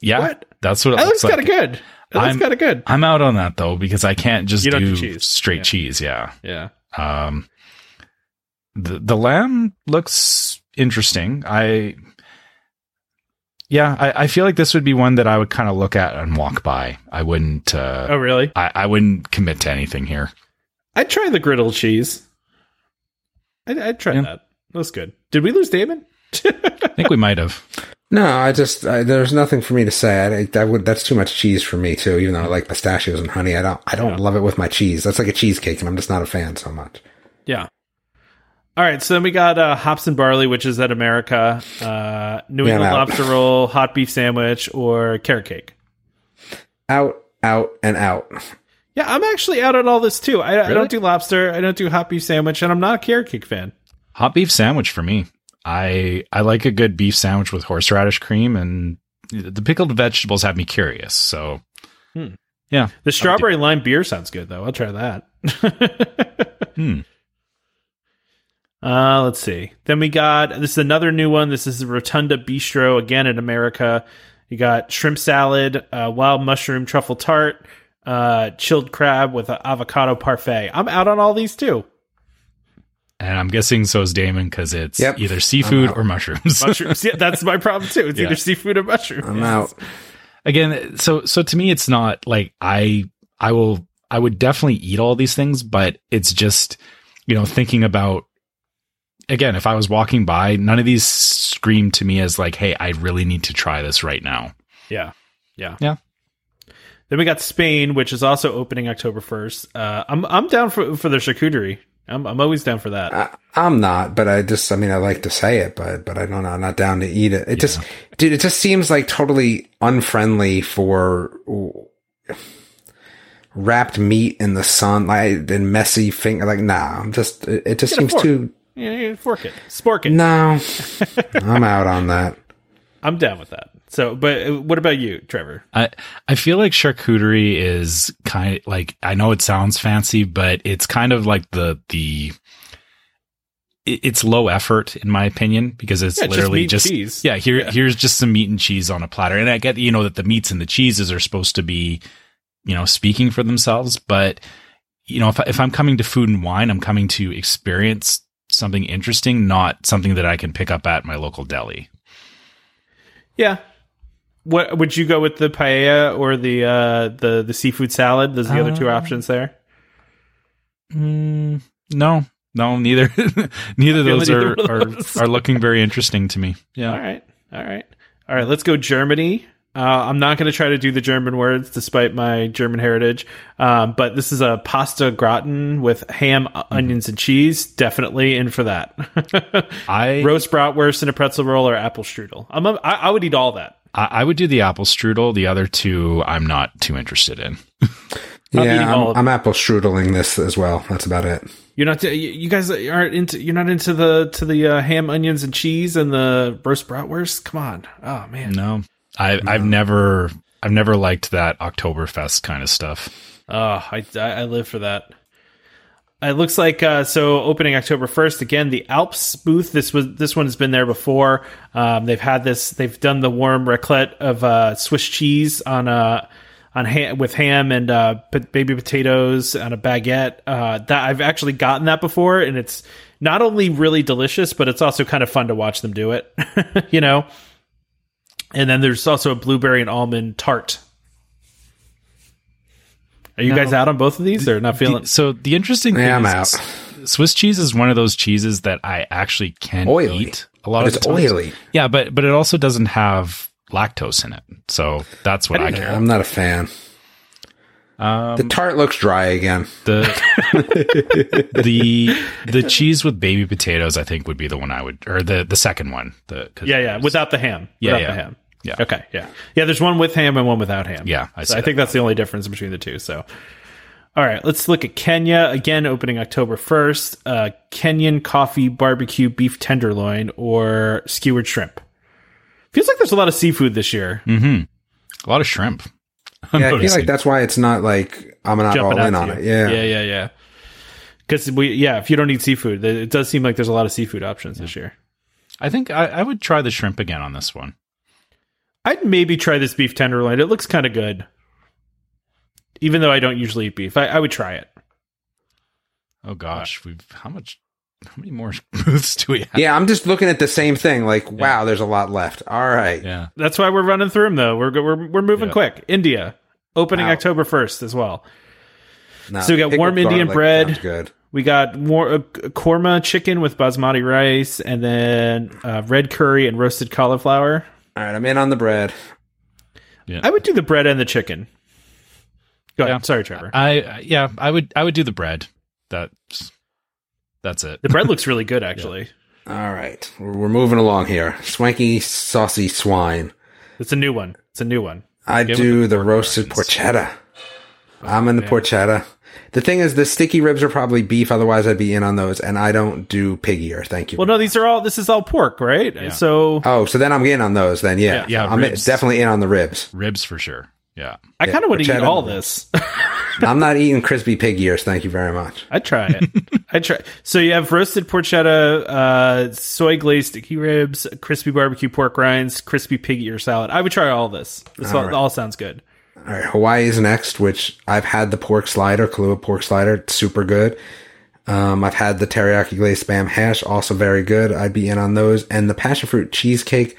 Yeah, What? that's what it That looks looks kind of good. That looks I'm- kind of good. I'm out on that though because I can't just You do, do cheese. straight Yeah. cheese. Yeah. Yeah. Um, the the lamb looks interesting. I yeah, I, I feel like this would be one that I would kind of look at and walk by. I wouldn't. Uh, Oh, really? I, I wouldn't commit to anything here. I'd try the griddle cheese. I'd, I'd try Yeah. that. That's good. Did we lose Damon? I think we might have. No, I just I, there's nothing for me to say. I, I would that's too much cheese for me too. Even though I like pistachios and honey, I don't I don't love it with my cheese. That's like a cheesecake, and I'm just not a fan so much. Yeah. All right, so then we got uh, hops and barley, which is at America, uh, New England lobster roll, hot beef sandwich, or carrot cake. Out, out, and out. Yeah, I'm actually out on all this too. I, I don't do lobster, I don't do hot beef sandwich, and I'm not a carrot cake fan. Hot beef sandwich for me. I I like a good beef sandwich with horseradish cream, and the pickled vegetables have me curious. So, Hmm. yeah, The strawberry lime beer sounds good though. I'll try that. Hmm. Uh, let's see. Then we got this is another new one. This is the Rotunda Bistro again in America. You got shrimp salad, uh, wild mushroom truffle tart, uh, chilled crab with an avocado parfait. I'm out on all these too. and I'm guessing so is Damon because it's Yep. either seafood or mushrooms. Mushrooms. yeah, that's my problem too. It's Yeah. either seafood or mushrooms. I'm out. Again, so so to me, it's not like I I will I would definitely eat all these things, but it's just you know thinking about again if I was walking by, none of these scream to me as like, hey, I really need to try this right now. Yeah. Yeah. Yeah. Then we got Spain, which is also opening October 1st. Uh, I'm, I'm down for, for the charcuterie. I'm, I'm always down for that. I, I'm not, but I just, I mean, I like to say it, but, but I don't know, I'm not down to eat it. It just, dude, it just seems like totally unfriendly for wrapped meat in the sun, like, and messy finger. Like, nah, I'm just, it, it just seems too, Yeah, yeah, fork it. Spork it. no, I'm out on that. I'm down with that. So, but uh, what about you, Trevor? I I feel like charcuterie is kind of like I know it sounds fancy, but it's kind of like the the it's low effort in my opinion because it's Yeah, just literally meat just, cheese. yeah here Yeah. here's just some meat and cheese on a platter and I get you know that the meats and the cheeses are supposed to be you know speaking for themselves but you know if I, if I'm coming to food and wine I'm coming to experience something interesting not something that I can pick up at my local deli Yeah. What would you go with the paella or the uh, the the seafood salad? Those are the other two Um, options there. Mm, no, no, neither. neither of those either are, one are of those. are looking very interesting to me. Yeah, All right. All right. All right. Let's go Germany. Uh, I'm not going to try to do the German words, despite my German heritage. Um, but this is a pasta gratin with ham, Mm-hmm. onions, and cheese. Definitely in for that. I, Roast bratwurst and a pretzel roll or apple strudel. I'm a, I, I would eat all that. I I would do the apple strudel. The other two, I'm not too interested in. I'm yeah, I'm, I'm apple strudeling this as well. That's about it. You're not. You you guys aren't into. You're not into the to the uh, ham, onions, and cheese and the roast bratwurst. Come on. Oh man. No, I, I've never, I've never liked that Oktoberfest kind of stuff. Oh, I, I I live for that. It looks like uh, so opening October first again. The Alps booth. This was this one has been there before. Um, they've had this. They've done the warm raclette of uh, Swiss cheese on uh, on ham with ham and uh, baby potatoes on a baguette. Uh, that I've actually gotten that before, and it's not only really delicious, but it's also kind of fun to watch them do it. you know. And then there's also a blueberry and almond tart. Are you No. guys out on both of these, or not feeling? The- so the interesting thing Yeah, I'm is out. Swiss cheese is one of those cheeses that I actually can Oily. eat a lot But of it's times. oily. Yeah, but but it also doesn't have lactose in it, so that's what I, Yeah, care. I'm not a fan. Um, The tart looks dry again. the the the cheese with baby potatoes, I think, would be the one I would, or the the second one. The 'cause Yeah, yeah, there's- without the ham. Yeah, without yeah. the ham. Yeah. Okay, yeah, yeah. There's one with ham and one without ham. Yeah, I So I think that's the only difference between the two. So, all right, let's look at Kenya again, opening October first. Uh, Kenyan coffee barbecue beef tenderloin or skewered shrimp. Feels like there's a lot of seafood this year. Mm-hmm. a lot of shrimp. I'm Yeah, I feel like that's why it's not like I'm not Jumping all in on to it. Yeah. yeah, yeah, yeah. Because we, yeah, if you don't eat seafood, it it does seem like there's a lot of seafood options this year. I think I, I would try the shrimp again on this one. I'd maybe try this beef tenderloin. It looks kind of good. Even though I don't usually eat beef, I, I would try it. Oh gosh, we've how much? How many more booths do we have? Yeah, I'm just looking at the same thing. Like, wow, there's a lot left. All right. Yeah. That's why we're running through them, though. We're we're we're moving Yeah. quick. India opening Wow. October first as well. No, So we got warm Indian garlic bread. sounds Good. We got more uh, korma chicken with basmati rice, and then uh, red curry and roasted cauliflower. All right, I'm in on the bread. Yeah. I would do the bread and the chicken. Go ahead. Yeah. Sorry, Trevor. I yeah, I would I would do the bread. That's that's it. the bread looks really good, actually. All right, we're, we're moving along here. Swanky saucy swine. It's a new one. It's a new one. I Give do the the roasted rinds. porchetta. I'm in the porchetta. The thing is, the sticky ribs are probably beef. Otherwise, I'd be in on those. And I don't do pig ear. Thank you. Well, no, these are all. This is all pork, right? So oh, so then I'm in on those. Then yeah, Yeah, yeah, I'm in- definitely in on the ribs. Ribs for sure. Yeah. I kind of want to eat all this. I'm not eating crispy pig ears. Thank you very much. I'd try it. I'd try. So you have roasted porchetta, uh, soy glazed sticky ribs, crispy barbecue pork rinds, crispy pig ear salad. I would try all this. This all, right. all sounds good. All right, Hawaii is next, which I've had the pork slider, Kalua pork slider, super good. Um, I've had the teriyaki glazed spam hash, also very good. I'd be in on those. And the passion fruit cheesecake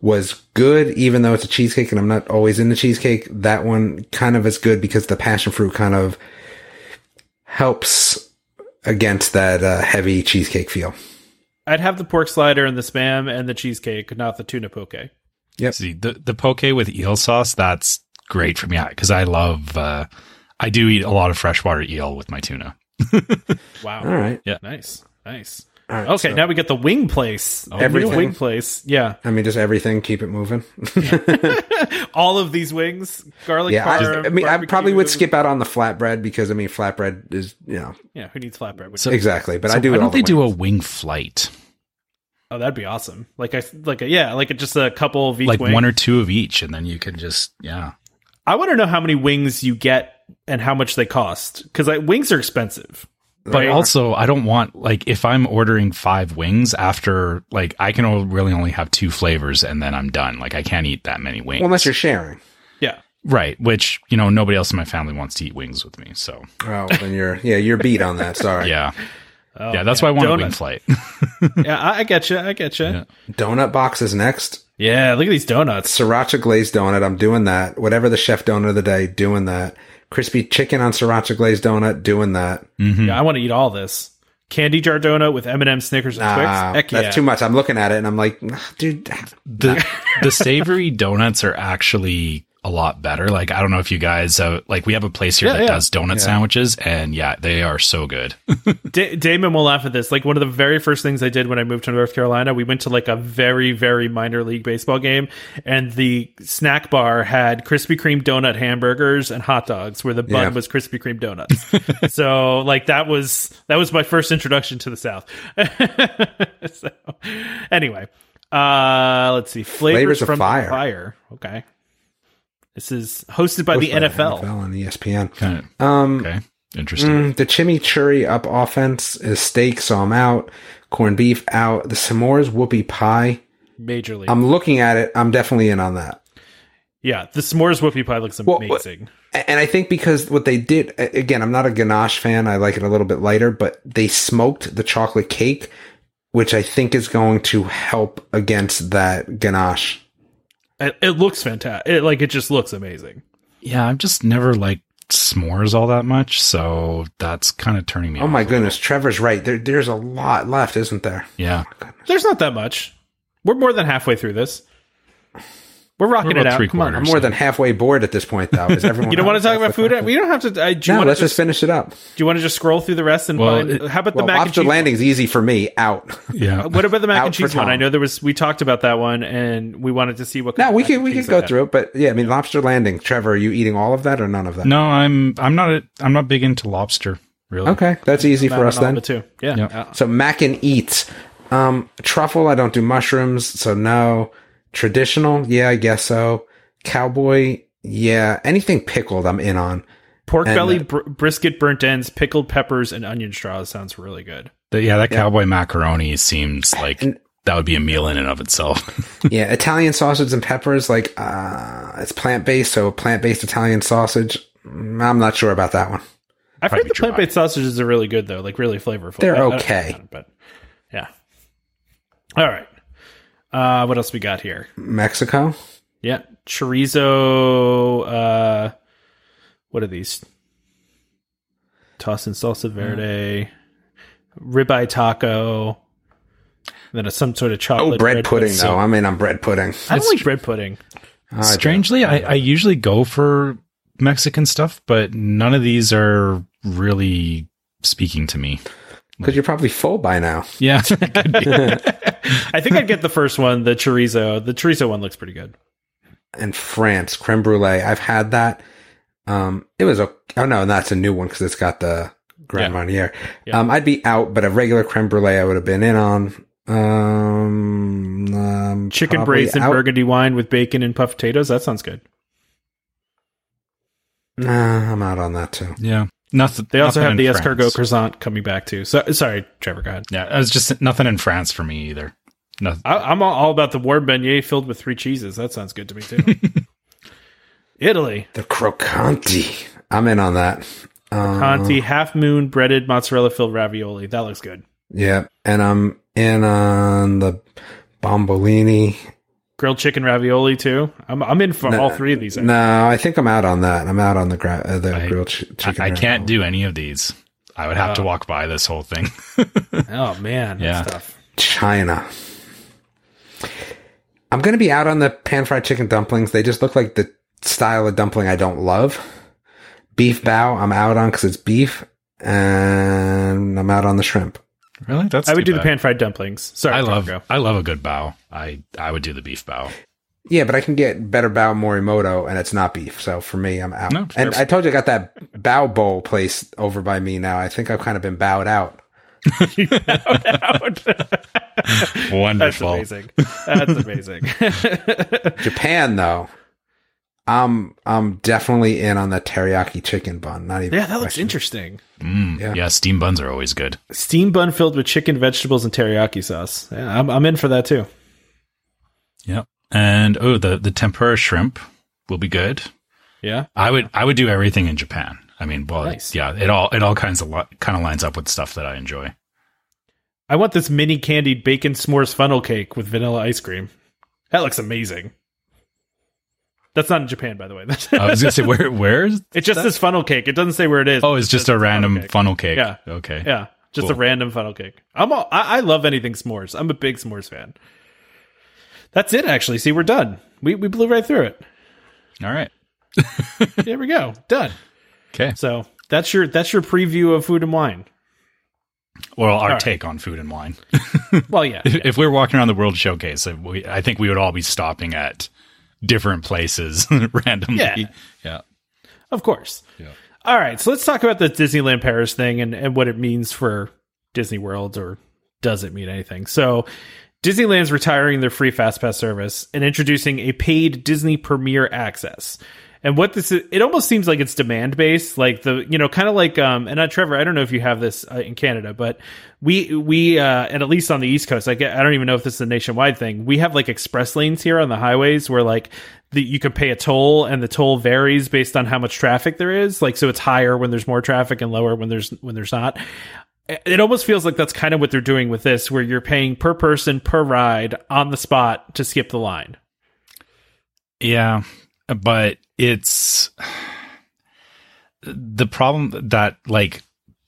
was good, even though it's a cheesecake and I'm not always into cheesecake. That one kind of is good because the passion fruit kind of helps against that uh, heavy cheesecake feel. I'd have the pork slider and the spam and the cheesecake, not the tuna poke. Yeah, See the the poke with eel sauce. That's great for me because I love. uh I do eat a lot of freshwater eel with my tuna. Wow. All right. Yeah. Nice. Nice. All right, Okay, so- now we get the wing place. The new Everything. wing place. Yeah. I mean, just everything, keep it moving. All of these wings, garlic yeah, I, parm. just, I mean, I probably would skip out on the flatbread because I mean, flatbread is you know Yeah, who needs flatbread? So- exactly. But So I do. Why don't they the do a wing flight? Oh, that'd be awesome. Like I like a, yeah, like a, just a couple of each like wing. one or two of each, and then you can just yeah. I want to know how many wings you get and how much they cost because like wings are expensive. But They are. also, I don't want like if I'm ordering five wings after like I can really only have two flavors and then I'm done. Like I can't eat that many wings. Well, unless you're sharing. Yeah. right, which you know nobody else in my family wants to eat wings with me. So Oh, then you're yeah, you're beat on that. Sorry. yeah, Oh, yeah, that's why I want a wing flight. Yeah, I, I get you. I get you. Yeah. Yeah. Donut box is next. Yeah. Look at these donuts. Sriracha glazed donut. I'm doing that. Whatever the chef donut of the day, doing that. Crispy chicken on sriracha glazed donut, doing that. Yeah, I want to eat all this. Candy jar donut with M and m Snickers, and Twix. Ah, Heck that's yeah. too much. I'm looking at it and I'm like, "Ah, dude, the the savory donuts are actually a lot better. Like I don't know if you guys uh, like we have a place here Yeah, that yeah. does donut sandwiches, and yeah, they are so good. Da- Damon will laugh at this. Like one of the very first things I did when I moved to North Carolina, we went to like a very, very minor league baseball game, and the snack bar had Krispy Kreme donut hamburgers and hot dogs, where the bun Yeah. was Krispy Kreme donuts. so like that was that was my first introduction to the South. so anyway, uh, let's see, flavors, Flavors of from Fire. Fire. Okay, this is hosted by the by NFL. NFL on E ESPN. Kinda- Um, okay, interesting. mm, the chimichurri up offense is steak, so I'm out. Corned beef out. The s'mores whoopie pie. Majorly, I'm looking at it. I'm definitely in on that. yeah. The s'mores whoopie pie looks Well, amazing. And I think because what they did, again, I'm not a ganache fan. I like it a little bit lighter, but they smoked the chocolate cake, which I think is going to help against that ganache. It, it looks fantastic. It, like it just looks amazing. Yeah, I've just never like s'mores all that much, so that's kind of turning me. Oh off. my goodness, Trevor's right. There, there's a lot left, isn't there? Yeah, oh There's not that much. We're more than halfway through this. We're rocking We're it out. Come on. I'm more than halfway bored at this point, though. Is everyone? You don't want to talk about That's the food? question. We don't have to. Uh, do you No, want let's to just finish it up. Do you want to just scroll through the rest and Well, find? it- how about the Well, mac and lobster cheese? landing's easy for me. Out. yeah. What about the mac Out and cheese one? I know there was. We talked about that one, and we wanted to see what. No, of we mac could we cheese could go had. through it, but yeah, I mean, lobster landing. Trevor, are you eating all of that or none of that? No, I'm I'm not a, I'm not big into lobster. Really. Okay, that's easy for us then. too. Yeah. Yeah. So mac and eats. Um, truffle, I don't do mushrooms, so no. Traditional, yeah, I guess so. Cowboy, yeah. Anything pickled, I'm in on. pork And, belly, uh, br- brisket, burnt ends, pickled peppers, and onion straws sounds really good. The- yeah, that cowboy macaroni seems like And- that would be a meal in and of itself. Yeah, Italian sausage and peppers, like uh, it's plant based, so plant based Italian sausage. mm, I'm not sure about that one. I've Might heard the plant based sausages are really good though, like really flavorful. They're I- I okay. but yeah. All right. Uh, what else we got here? Mexico, Yeah, chorizo. Uh, what are these? Toss in salsa verde, ribeye taco, then a, some sort of chocolate. oh, bread pudding with- though. I'm in on bread pudding. I don't like bread pudding. I Strangely, I, I usually go for Mexican stuff, but none of these are really speaking to me. because you're probably full by now. Yeah. I think I'd get the first one, the chorizo. The chorizo one looks pretty good. And France creme brulee, I've had that. Um, it was a oh no, that's a new one because it's got the Grand Yeah. Marnier. Yeah. Um, I'd be out, but a regular creme brulee I would have been in on. Um, um Chicken probably braised in out. burgundy wine with bacon and puffed potatoes. That sounds good. Nah, I'm out on that too. yeah. Nothing. They also nothing have in the escargot France. croissant coming back too. So sorry, Trevor. Go ahead. Yeah, it was just nothing in France for me either. Nothing. I, I'm all- all about the warm beignet filled with three cheeses. That sounds good to me too. Italy, The crocanti. I'm in on that. Um, Conti half moon breaded mozzarella filled ravioli. That looks good. Yeah, and I'm in on the bombolini. Grilled chicken ravioli too. I'm I'm in for all three of these. No, I think I'm out on that. I'm out on the gra- uh, the I- grilled ch- chicken. I can't do any of these. I would have to walk by this whole thing. Oh man, Yeah. that's tough. China. I'm gonna be out on the pan fried chicken dumplings. They just look like the style of dumpling I don't love. Beef bao, I'm out on because it's beef, and I'm out on the shrimp. Really? That's I would too do the pan fried dumplings. Sorry, I love Go. I love a good bao. I I would do the beef bao. Yeah, but I can get better bao morimoto, and it's not beef. So for me, I'm out. No, and I told you I got that bao bowl place over by me now. I think I've kind of been bowed out That's Wonderful. amazing. That's amazing. Japan though, I'm I'm definitely in on the teriyaki chicken bun. Not even yeah, that looks interesting. Mm, Yeah. yeah. steam buns are always good. Steam bun filled with chicken, vegetables, and teriyaki sauce. Yeah, I'm, I'm in for that too. Yep. And oh, the the tempura shrimp will be good. Yeah. I would I would do everything in Japan. I mean, well, Nice. yeah, it all it all kinds of li- kind of lines up with stuff that I enjoy. I want this mini candied bacon s'mores funnel cake with vanilla ice cream. That looks amazing. That's not in Japan, by the way. I was gonna say where where's it's just this funnel cake. It doesn't say where it is. oh, it's just a funnel random cake. funnel cake. Yeah. Okay. Yeah, just a random funnel cake. I'm all, I, I love anything s'mores. I'm a big s'mores fan. That's it. Actually, see, we're done. We we blew right through it. All right. There we go. Done. Okay. So that's your that's your preview of food and wine. Well, our right. take on food and wine. Well, yeah, if, if we're walking around the World Showcase, we, I think we would all be stopping at different places randomly. Yeah. Yeah. of course. Yeah. All right, so let's talk about the Disneyland Paris thing and, and what it means for Disney World, or does it mean anything? So, Disneyland's retiring their free FastPass service and introducing a paid Disney Premier access. And what this is, it almost seems like it's demand based, like the, you know, kind of like, um, and uh, Trevor, I don't know if you have this uh, in Canada, but we, we, uh, and at least on the East Coast, I get, I don't even know if this is a nationwide thing. We have like express lanes here on the highways where like the, you can pay a toll and the toll varies based on how much traffic there is. Like, so it's higher when there's more traffic and lower when there's, when there's not it almost feels like that's kind of what they're doing with this, where you're paying per person per ride on the spot to skip the line. Yeah, but it's the problem that like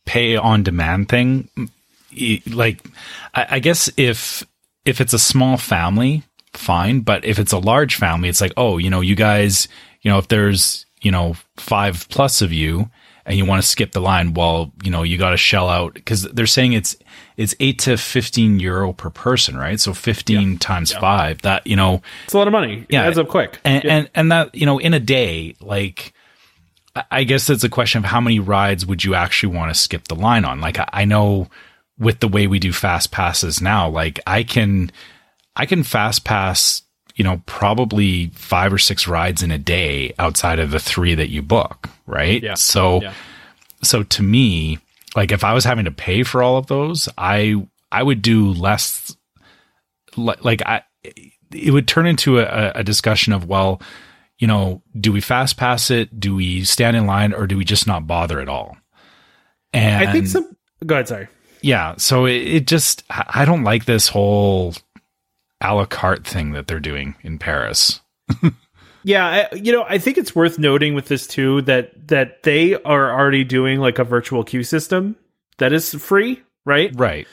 pay on demand thing. Like, I, I guess if if it's a small family, fine. But if it's a large family, it's like, oh, you know, you guys, you know, if there's you know five plus of you and you want to skip the line, well, you know, you got to shell out because they're saying it's it's eight to fifteen euro per person, right? So fifteen times five, that you know, It's a lot of money. Yeah. it adds up quick. and, and and that you know in a day like I- i guess it's a question of how many rides would you actually want to skip the line on like I, I know with the way we do fast passes now like i can i can fast pass you know probably five or six rides in a day outside of the three that you book right Yeah. so Yeah. so to me like if i was having to pay for all of those i i would do less li- like i it would turn into a, a discussion of well you know do we fast pass it do we stand in line or do we just not bother at all and I think some. Go ahead. Sorry. yeah so it, it just i I don't like this whole a la carte thing that they're doing in paris Yeah, I, you know, I think it's worth noting with this too that that they are already doing like a virtual queue system that is free, right? right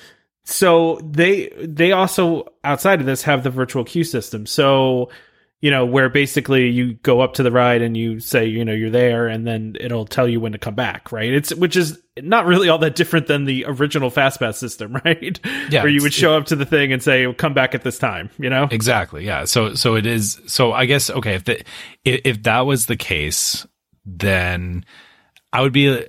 so they they also outside of this have the virtual queue system so you know where basically you go up to the ride and you say you know you're there and then it'll tell you when to come back right it's which is not really all that different than the original fastpass system right Yeah, where you would show up to the thing and say come back at this time you know Exactly. Yeah. So so it is. So I guess okay. If the if, if that was the case, then I would be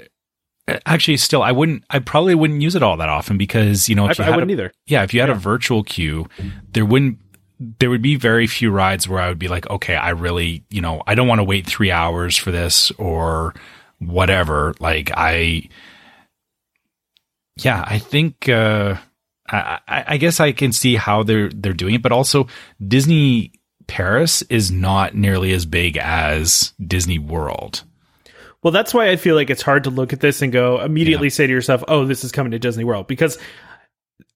actually still. I wouldn't. I probably wouldn't use it all that often because you know I, if you I had wouldn't a, either yeah if you had a virtual queue, there wouldn't. There would be very few rides where I would be like, okay, I really, you know, I don't want to wait three hours for this or whatever. Like I, yeah, I think, uh, I, I I guess I can see how they're they're doing it, but also Disney Paris is not nearly as big as Disney World. Well, that's why I feel like it's hard to look at this and go immediately say to yourself, "Oh, this is coming to Disney World," because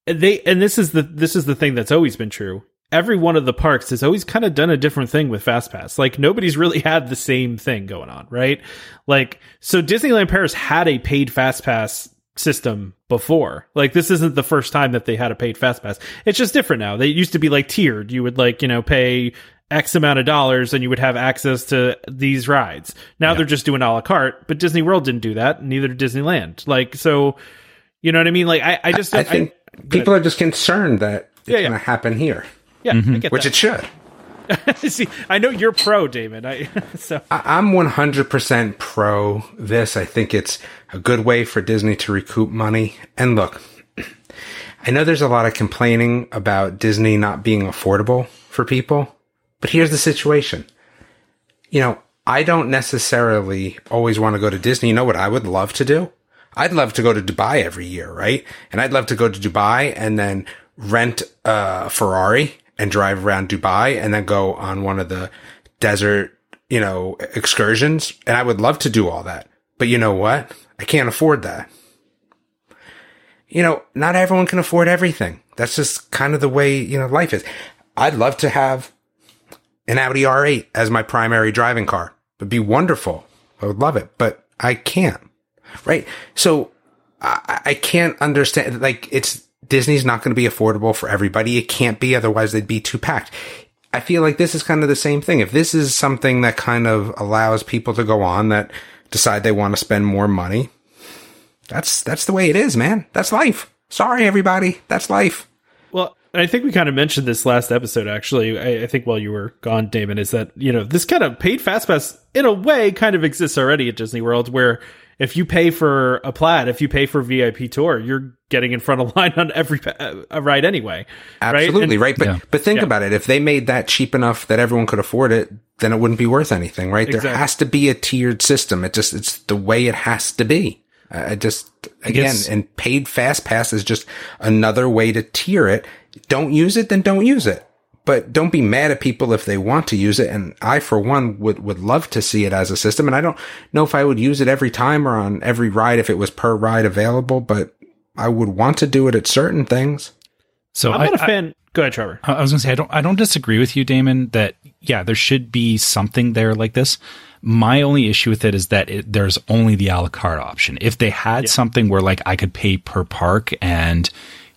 they and this is the this is the thing that's always been true. Every one of the parks has always kind of done a different thing with FastPass. Like nobody's really had the same thing going on, right? Like so Disneyland Paris had a paid FastPass system before. Like this isn't the first time that they had a paid FastPass. It's just different now. They used to be like tiered. You would like, you know, pay X amount of dollars and you would have access to these rides. Now they're just doing a la carte, but Disney World didn't do that, neither did Disneyland. Like, so, you know what I mean? Like, I, I just, I think people are just concerned that it's Yeah, yeah. going to happen here, yeah, I mm-hmm. get which it should. See, I know you're pro, Damon. I, so, I- I'm 100% pro this. I think it's a good way for Disney to recoup money. And look, I know there's a lot of complaining about Disney not being affordable for people, but here's the situation. You know, I don't necessarily always want to go to Disney. You know what I would love to do? I'd love to go to Dubai every year, right? And I'd love to go to Dubai and then rent a Ferrari and drive around Dubai and then go on one of the desert, you know, excursions. And I would love to do all that. But you know what? I can't afford that. You know, not everyone can afford everything. That's just kind of the way, you know, life is. I'd love to have an Audi R8 as my primary driving car. It'd be wonderful. I would love it, but I can't. Right. So I, I can't understand, like, it's, Disney's not going to be affordable for everybody. It can't be, otherwise they'd be too packed. I feel like this is kind of the same thing. If this is something that kind of allows people to go on that decide they want to spend more money, that's that's the way it is, man. That's life. Sorry, everybody. That's life. Well, I think we kind of mentioned this last episode, actually. I, I, think while you were gone, Damon, is that, you know, this kind of paid fast pass in a way kind of exists already at Disney World where if you pay for a plaid, if you pay for VIP tour, you're getting in front of line on every uh, ride anyway. Absolutely right. And, right. But yeah. but think yeah. about it. If they made that cheap enough that everyone could afford it, then it wouldn't be worth anything, right? Exactly. There has to be a tiered system. It just it's the way it has to be. I just again, guess, and paid fast pass is just another way to tier it. Don't use it, then don't use it but don't be mad at people if they want to use it. And I, for one, would, would love to see it as a system. And I don't know if I would use it every time or on every ride if it was per ride available, but I would want to do it at certain things. So I'm not I, a fan. I, Go ahead, Trevor. I was going to say I don't. I don't disagree with you, Damon. That yeah, there should be something there like this. My only issue with it is that it, there's only the a la carte option. If they had yeah. something where like I could pay per park and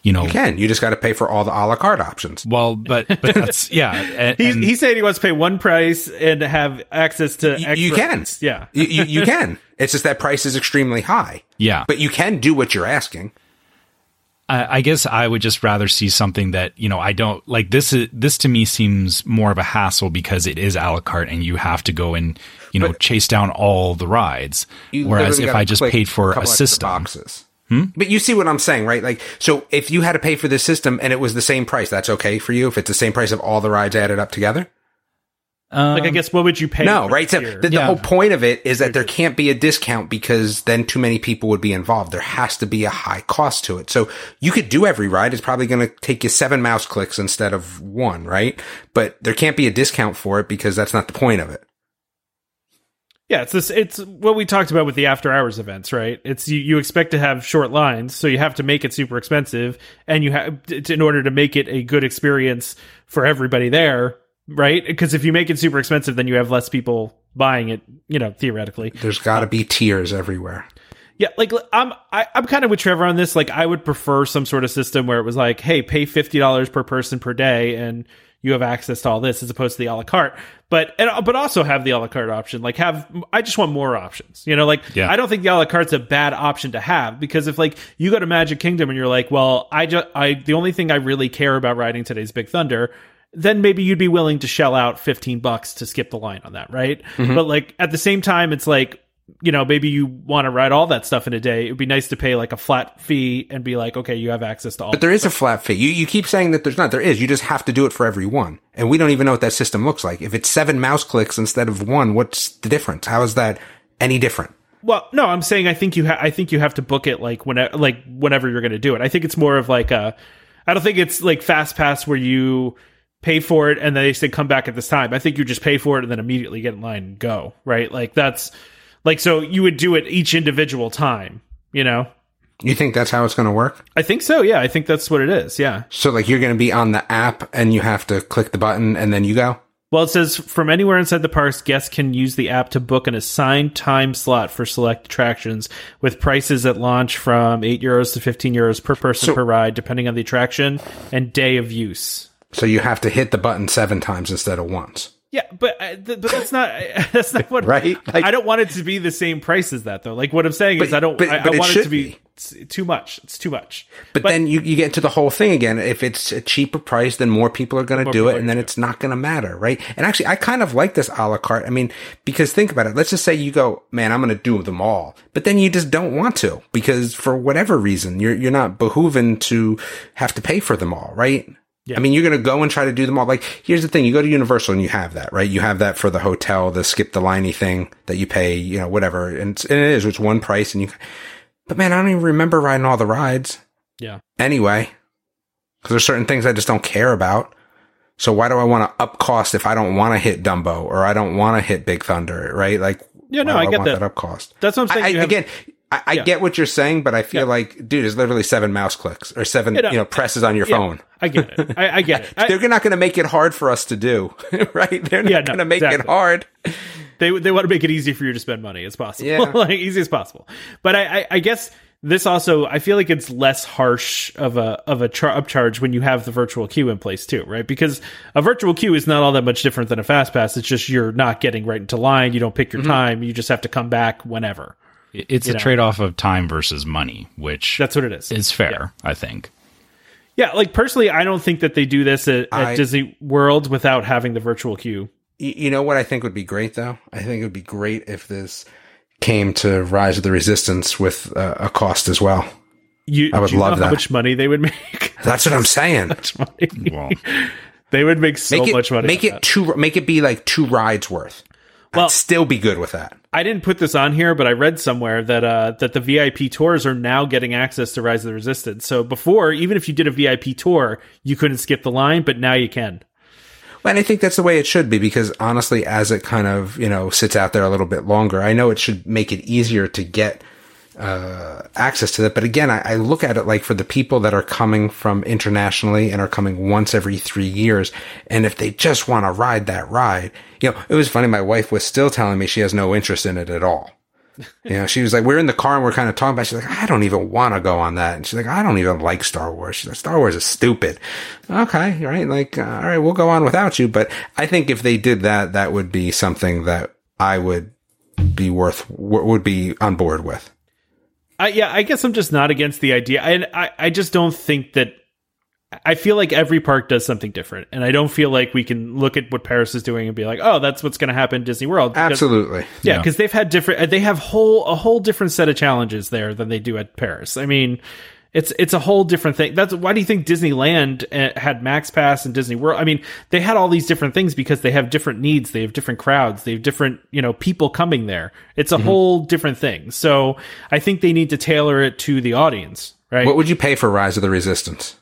you know, you can. You just got to pay for all the a la carte options. Well, but but that's yeah. And, he's, he's saying he wants to pay one price and have access to. You, you can. Yeah, you, you, you can. It's just that price is extremely high. Yeah, but you can do what you're asking. I, I guess I would just rather see something that you know I don't like. This is this to me seems more of a hassle because it is a la carte and you have to go and you know but chase down all the rides. Whereas if I just paid for a, a system, boxes. Hmm? But you see what I'm saying, right? Like, so if you had to pay for this system and it was the same price, that's okay for you if it's the same price of all the rides added up together? Um, like, I guess, what would you pay? No, right? So the, the yeah. whole point of it is that there can't be a discount because then too many people would be involved. There has to be a high cost to it. So you could do every ride. It's probably going to take you seven mouse clicks instead of one, right? But there can't be a discount for it because that's not the point of it. Yeah, it's this. It's what we talked about with the after hours events, right? It's you, you expect to have short lines, so you have to make it super expensive, and you have in order to make it a good experience for everybody there, right? Because if you make it super expensive, then you have less people buying it. You know, theoretically, there's got to um, be tiers everywhere. Yeah, like I'm I, am i am kind of with Trevor on this. Like I would prefer some sort of system where it was like, hey, pay fifty dollars per person per day, and you have access to all this as opposed to the a la carte. But and, but also have the a la carte option. Like have I just want more options. You know, like yeah. I don't think the a la carte's a bad option to have because if like you go to Magic Kingdom and you're like, well, I just I the only thing I really care about riding today's Big Thunder then maybe you'd be willing to shell out 15 bucks to skip the line on that, right? Mm-hmm. But like at the same time, it's like, you know, maybe you want to write all that stuff in a day. It would be nice to pay like a flat fee and be like, okay, you have access to all. But there is a flat fee. You you keep saying that there's not. There is. You just have to do it for every one, and we don't even know what that system looks like. If it's seven mouse clicks instead of one, what's the difference? How is that any different? Well, no, I'm saying I think you ha- I think you have to book it like whenever like whenever you're going to do it. I think it's more of like a. I don't think it's like fast pass where you pay for it and then they say come back at this time. I think you just pay for it and then immediately get in line and go. Right? Like that's like, so you would do it each individual time, you know? You think that's how it's going to work? I think so. Yeah, I think that's what it is. Yeah. So like you're going to be on the app and you have to click the button and then you go? Well, it says from anywhere inside the parks, guests can use the app to book an assigned time slot for select attractions with prices at launch from 8 euros to 15 euros per person so, per ride, depending on the attraction and day of use. So you have to hit the button seven times instead of once. Yeah, but uh, th- but that's not that's not what right. Like, I don't want it to be the same price as that though. Like what I'm saying but, is I don't. But, I, but I want it, it to be. be. Too much. It's too much. But, then you, you get into the whole thing again. If it's a cheaper price, then more people are going to do it, and then it's not going to matter, right? And actually, I kind of like this a la carte. I mean, because think about it. Let's just say you go, man, I'm going to do them all, but then you just don't want to because for whatever reason, you're you're not behooven to have to pay for them all, right? Yeah. I mean, you're going to go and try to do them all. Like, here's the thing. You go to Universal and you have that, right? You have that for the hotel, the skip the liney thing that you pay, you know, whatever. And, it's, and it is, it's one price and you, but man, I don't even remember riding all the rides Yeah. anyway. Cause there's certain things I just don't care about. So why do I want to up cost if I don't want to hit Dumbo or I don't want to hit Big Thunder, right? Like, Yeah, no, why I get want that. up cost. That's what I'm saying. I, I, again, I, I Yeah. get what you're saying, but I feel Yeah. like, dude, it's literally seven mouse clicks or seven, You know, you know, presses on your yeah, phone. I get it. I, I get it. I- They're not going to make it hard for us to do, right? They're not going to make it hard. they they want to make it easy for you to spend money as possible, Yeah. like easy as possible. But I, I, I guess this also I feel like it's less harsh of a of a char- upcharge when you have the virtual queue in place too, right? Because a virtual queue is not all that much different than a fast pass. It's just you're not getting right into line. You don't pick Mm-hmm. your time. You just have to come back whenever. It's a know. trade off of time versus money, which That's what it is. is fair, I think. Yeah, like personally, I don't think that they do this at, at I- Disney World without having the virtual queue. You know what I think would be great though? I think it would be great if this came to Rise of the Resistance with uh, a cost as well. You, I would do you love know that. How much money they would make? That's what I'm saying. much money. Well, they would make so Make it much money. make it that. two make it be like two rides worth. Well- I'd still be good with that. I didn't put this on here, but I read somewhere that uh, that the VIP tours are now getting access to Rise of the Resistance. So before, even if you did a VIP tour, you couldn't skip the line, but now you can. Well, and I think that's the way it should be because honestly, as it kind of, you know, sits out there a little bit longer, I know it should make it easier to get uh, access to that. But again, I, I look at it like for the people that are coming from internationally and are coming once every three years. And if they just want to ride that ride, you know, it was funny. My wife was still telling me she has no interest in it at all. You know, she was like, we're in the car and we're kind of talking about, it. she's like, I don't even want to go on that. And she's like, I don't even like Star Wars. She's like, Star Wars is stupid. Okay. Right. Like, uh, all right, we'll go on without you. But I think if they did that, that would be something that I would be worth, would be on board with. I, yeah, I guess I'm just not against the idea. I, I I just don't think that. I feel like every park does something different, and I don't feel like we can look at what Paris is doing and be like, "Oh, that's what's going to happen in Disney World." Because- Absolutely. Yeah, Yeah. because they've had different. They have whole a whole different set of challenges there than they do at Paris. I mean, it's it's a whole different thing. That's why do you think Disneyland uh, had Max Pass and Disney World? I mean, they had all these different things because they have different needs. They have different crowds. They have different you know people coming there. It's a whole different thing. So I think they need to tailor it to the audience. Right. What would you pay for Rise of the Resistance?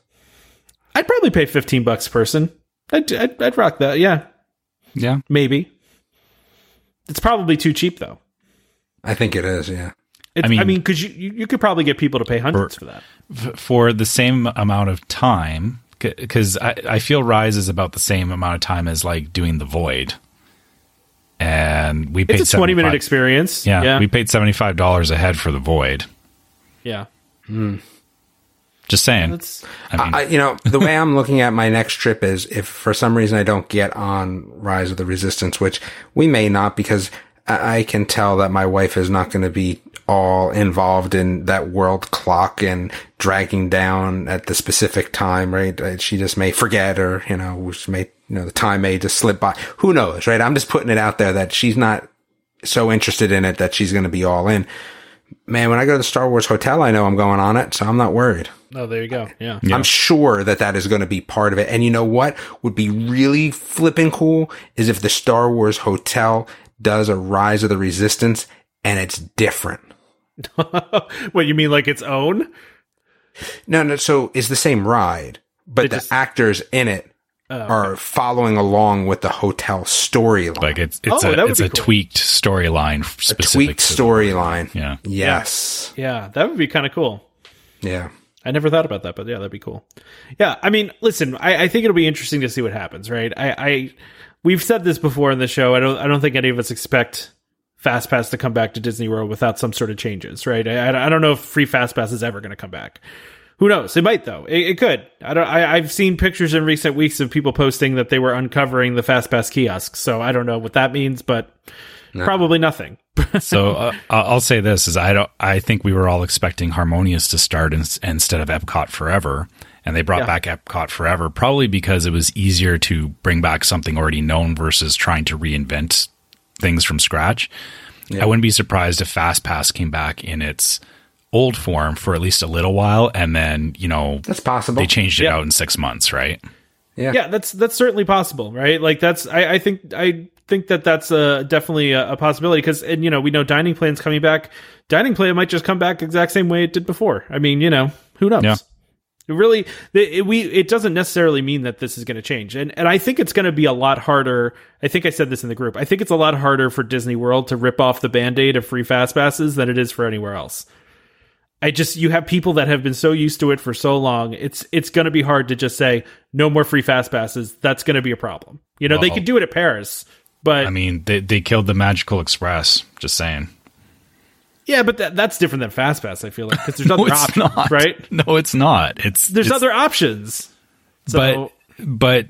I'd probably pay fifteen bucks a person. I'd, I'd I'd rock that. Yeah, yeah. maybe. It's probably too cheap though. I think it is. Yeah. It's, I I mean, mean- because you, you you could probably get people to pay hundreds for that. For the same amount of time, because I, I feel Rise is about the same amount of time as like doing the Void. And we paid It's a twenty minute experience. Yeah, yeah, we paid seventy five dollars a head for the Void. yeah. Hmm. Just saying. That's I mean, I, you know, the way I'm looking at my next trip is if for some reason I don't get on Rise of the Resistance, which we may not because I, I can tell that my wife is not going to be all involved in that world clock and dragging down at the specific time, right? Uh, She just may forget or, you know, she may, you know, the time may just slip by. Who knows, right? I'm just putting it out there that she's not so interested in it that she's going to be all in. Man, when I go to the Star Wars hotel, I know I'm going on it, so I'm not worried. oh, there you go. Yeah. I'm sure that that is going to be part of it. And you know what would be really flipping cool is if the Star Wars hotel does a Rise of the Resistance and it's different. what you mean, like its own? No, no. So it's the same ride, but They the just- actors in it Oh, are following along with the hotel storyline. like it's it's Oh, a it's a cool. tweaked storyline a tweaked storyline. Yeah. Yes. Yeah, that would be kind of cool. Yeah. I never thought about that, but yeah, that'd be cool. Yeah, I mean, listen, I, I think it'll be interesting to see what happens, right? I, I we've said this before in the show. I don't I don't think any of us expect Fast Pass to come back to Disney World without some sort of changes, right? I, I don't know if free Fast Pass is ever going to come back. Who knows? It might though. It, it could. I don't. I, I've seen pictures in recent weeks of people posting that they were uncovering the Fast Pass kiosks. So I don't know what that means, but Probably nothing. so uh, I'll say this: is I don't. I think we were all expecting Harmonious to start in, instead of Epcot Forever, and they brought Yeah. back Epcot Forever probably because it was easier to bring back something already known versus trying to reinvent things from scratch. I wouldn't be surprised if FastPass came back in its old form for at least a little while, and then you know That's possible. they changed it Yeah. out in six months, right? yeah. yeah that's that's certainly possible right like that's i, I think i think that that's uh, definitely a, a possibility because and you know we know dining plan's coming back dining plan might just come back exact same way it did before i mean you know who knows Yeah. it really it, it- we it doesn't necessarily mean that this is going to change and and i think it's going to be a lot harder i think i said this in the group i think it's a lot harder for disney world to rip off the band-aid of free fast passes than it is for anywhere else I just you have people that have been so used to it for so long. It's it's going to be hard to just say no more free fast passes. That's going to be a problem. You know, they could do it at Paris, but I mean, they they killed the Magical Express. Just saying. Yeah, but that, that's different than fast pass. I feel like because there's other No, it's options, not. right? No, it's not. It's There's it's- other options. So, but but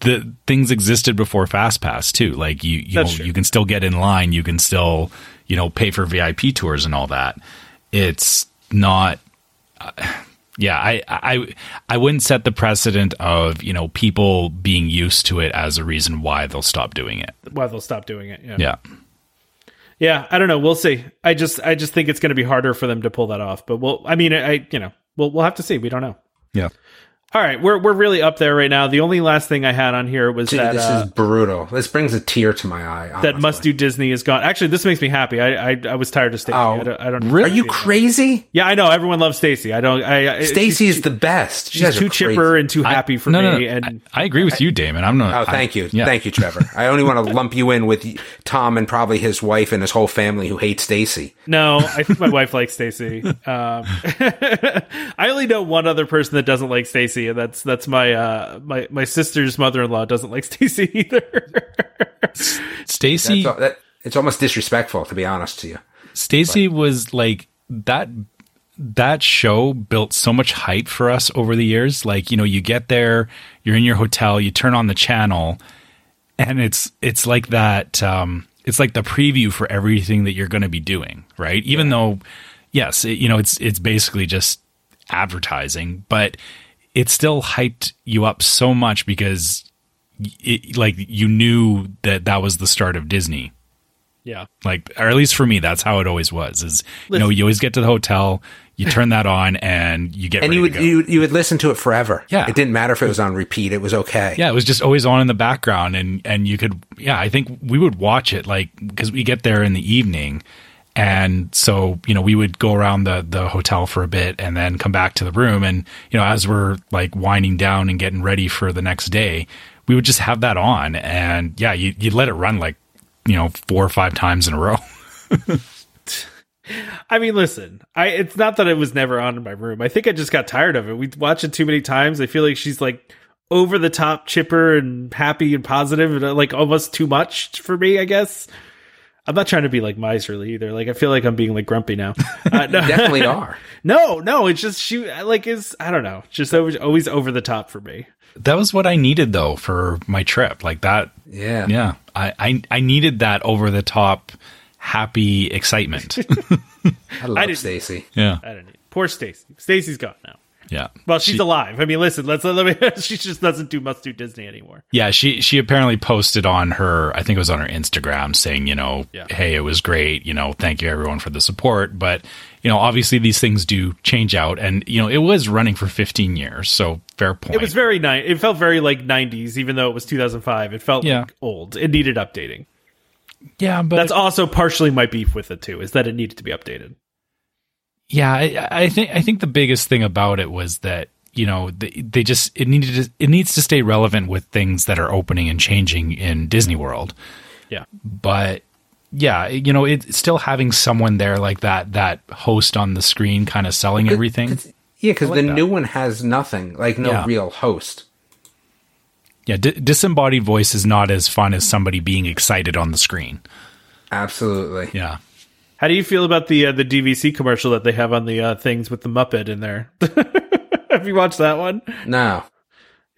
the things existed before FastPass too. Like you, you know, you can still get in line. You can still, you know, pay for VIP tours and all that. It's not. Uh, yeah, I, I, I wouldn't set the precedent of you know people being used to it as a reason why they'll stop doing it. why they'll stop doing it? Yeah. Yeah, yeah. I don't know. We'll see. I just I just think it's going to be harder for them to pull that off. But we'll. I mean, I you know we'll we'll have to see. We don't know. yeah. All right, we're we're really up there right now. The only last thing I had on here was Dude, that this uh, is brutal. This brings a tear to my eye. that must do Disney is gone. Actually, this makes me happy. I I, I was tired of Stacy. Oh, I don't. I don't Are you crazy? Yeah, I know. Everyone loves Stacy. I don't. I, I Stacy is the best. You She's too chipper and too happy for no, no, me. no. And I, I agree with you, Damon. I'm not. Oh, thank I- you, yeah. thank you, Trevor. I only want to lump you in with Tom and probably his wife and his whole family who hate Stacy. no, I think my wife likes Stacy. Um, I only know one other person that doesn't like Stacy, and that's that's my uh, my my sister's mother in law doesn't like Stacy either. Stacy. That, it's almost disrespectful, to be honest to you. Stacy was like that that show built so much hype for us over the years. Like, you know, you get there, you're in your hotel, you turn on the channel, and it's it's like that um it's like the preview for everything that you're going to be doing, right? Even though yes, it, you know, it's it's basically just advertising, but it still hyped you up so much because it, like you knew that that was the start of Disney yeah, like or at least for me that's how it always was is you know you always get to the hotel you turn that on and you get And ready you would to go. you, you would listen to it forever. Yeah. it didn't matter if it was on repeat; it was okay. yeah it was just always on in the background and and you could yeah i think we would watch it like because we get there in the evening and so you know we would go around the the hotel for a bit and then come back to the room and you know as we're like winding down and getting ready for the next day we would just have that on and yeah you, you'd let it run like you know four or five times in a row I mean, listen, I it's not that it was never on in my room. I think I just got tired of it. We watched it too many times. I feel like she's like over the top chipper and happy and positive and like almost too much for me, I guess. I'm not trying to be like miserly either. Like I feel like I'm being like grumpy now. Uh, no, definitely are. no, no, it's just she like is I don't know, just always always over the top for me. that was what I needed though for my trip. Like that. Yeah, Yeah. I, I, I needed that over the top happy excitement. I love Stacy. yeah. I don't need poor Stacy. Stacy's gone now. Yeah. Well, she's She- alive. I mean, listen, let's let me. she just doesn't do must do Disney anymore. Yeah, she she apparently posted on her I think it was on her Instagram saying, you know, Yeah. hey, it was great, you know, thank you everyone for the support, but you know, obviously these things do change out and you know, it was running for 15 years, so fair point. It was very nice. It felt very like 90s, even though it was 2005. It felt Yeah. like old. It needed updating. yeah, but That's also partially my beef with it too, is that it needed to be updated. Yeah, I, I think I think the biggest thing about it was that you know they, they just it needed to, it needs to stay relevant with things that are opening and changing in Disney World. Yeah. But yeah, you know, it's still having someone there like that that host on the screen, kind of selling everything. Yeah, because like the that. new one has nothing, like no Yeah. real host. Yeah, di disembodied voice is not as fun as somebody being excited on the screen. Absolutely. Yeah. How do you feel about the uh, the DVC commercial that they have on the uh, things with the Muppet in there? Have you watched that one? No.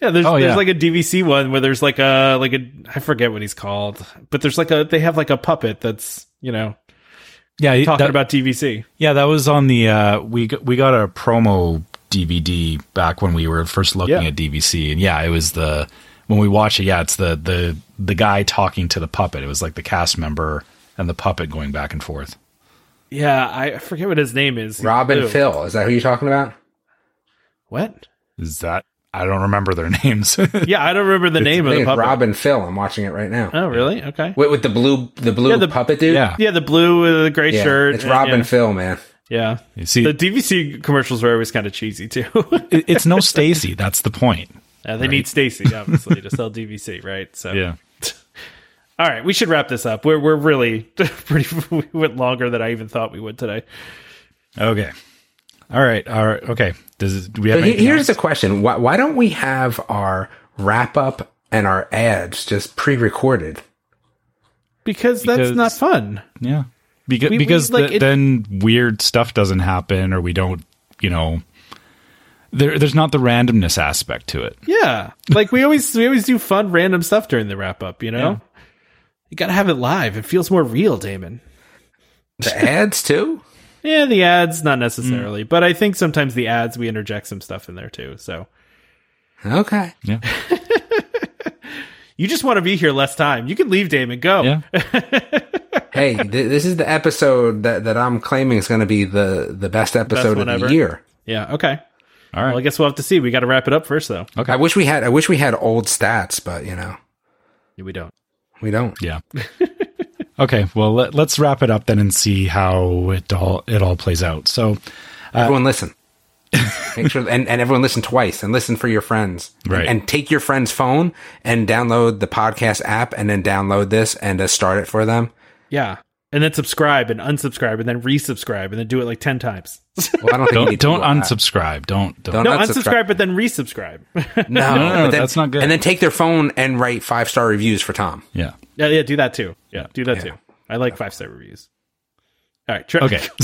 Yeah, there's Oh, there's yeah. like a DVC one where there's like a like a I forget what he's called, but there's like a they have like a puppet that's you know Yeah, talking that- about DVC. Yeah, that was on the uh we got, we got a promo DVD back when we were first looking Yeah. at DVC and yeah, it was the when we watch it, yeah, it's the the the guy talking to the puppet. It was like the cast member and the puppet going back and forth. Yeah, I forget what his name is. Robin Blue. Phil. Is that who you're talking about? What? Is that I don't remember their names. Yeah, I don't remember the name of the think it's puppet. Robin Phil. I'm watching it right now. Oh, really? Okay. With, with the blue, the blue Yeah, the- puppet dude. yeah. Yeah, the blue with the gray Yeah, shirt. It's and- Robin yeah. Phil, man. Yeah. You see The DVC commercials were always kind of cheesy too. it- it's no Stacy, that's the point. Uh, they need Stacy, obviously, to sell DVC, right? So, Yeah. All right, we should wrap this up. We're we're really pretty. We went longer than I even thought we would today. Okay. All right. All right. Okay. Does do we have But he- anything here's else? the question: why, why don't we have our wrap up and our ads just pre-recorded? Because that's Because- not fun. Yeah. Because We- we, because like, the- it- then weird stuff doesn't happen or we don't, you know, there there's not the randomness aspect to it. Yeah, like we always we always do fun random stuff during the wrap up. You know, Yeah. You got to have it live. It feels more real, Damon. The ads too. Yeah, the ads not hmm. necessarily, but I think sometimes the ads we interject some stuff in there too. So Okay. Yeah. you just want to be here less time. You can leave, Damon. Go. Yeah. Hey, th- this is the episode that, that I'm claiming is going to be the the best episode of one ever. the year. Yeah, Okay. All right. Well, I guess we'll have to see. We got to wrap it up first, though. Okay. I wish we had I wish we had old stats, but you know yeah, We don't. We don't. yeah. okay. Well, let, let's wrap it up then and see how it all it all plays out. So, everyone listen. Make sure and, and everyone listen twice and listen for your friends. Right. And, take your friend's phone and download the podcast app and then download this and uh, start it for them. Yeah. And then subscribe and unsubscribe and then resubscribe and then do it like 10 times. Well, I don't think don't don't do all that. unsubscribe. Don't don't. Don't no, unsubscribe. unsubscribe, but then resubscribe. No, No, no, no, then- that's not good. And then take their phone and write five star reviews for Tom. Yeah. yeah, yeah, do that too. Yeah, do that Yeah. too. I like five star reviews. All right. Try- Okay.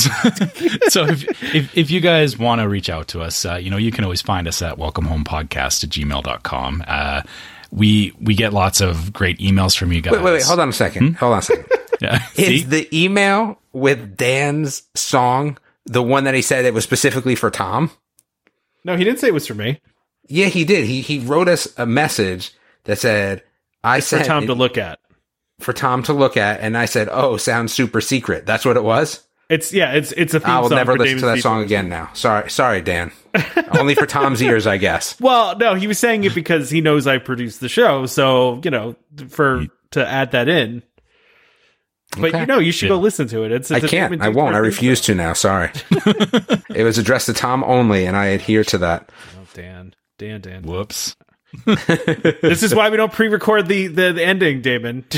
so if, if, if you guys want to reach out to us, uh, you know, you can always find us at welcomehomepodcast at gmail.com. Uh, we, we get lots of great emails from you guys. Wait, wait, wait. Hold on a second. Hold on a second. Yeah. See? Is the email with Dan's song the one that he said it was specifically for Tom? No, he didn't say it was for me. Yeah, he did. He he wrote us a message that said, "I For said Tom it- to look at. for Tom to look at," and I said, "Oh, sounds super secret." That's what it was. It's yeah, it's it's a theme I will song never for listen Damon's to that song Voice. again. Now, sorry, sorry, Dan. Only for Tom's ears, I guess. Well, no, he was saying it because he knows I produce the show, so you know, for to add that in. But Okay. you know, you should go listen to it. It's, I it's a can't. I won't. I refuse to now. Sorry. it was addressed to Tom only, and I adhere to that. Oh, Dan, Dan, Dan. Whoops. this is why we don't pre-record the the, the ending, Damon.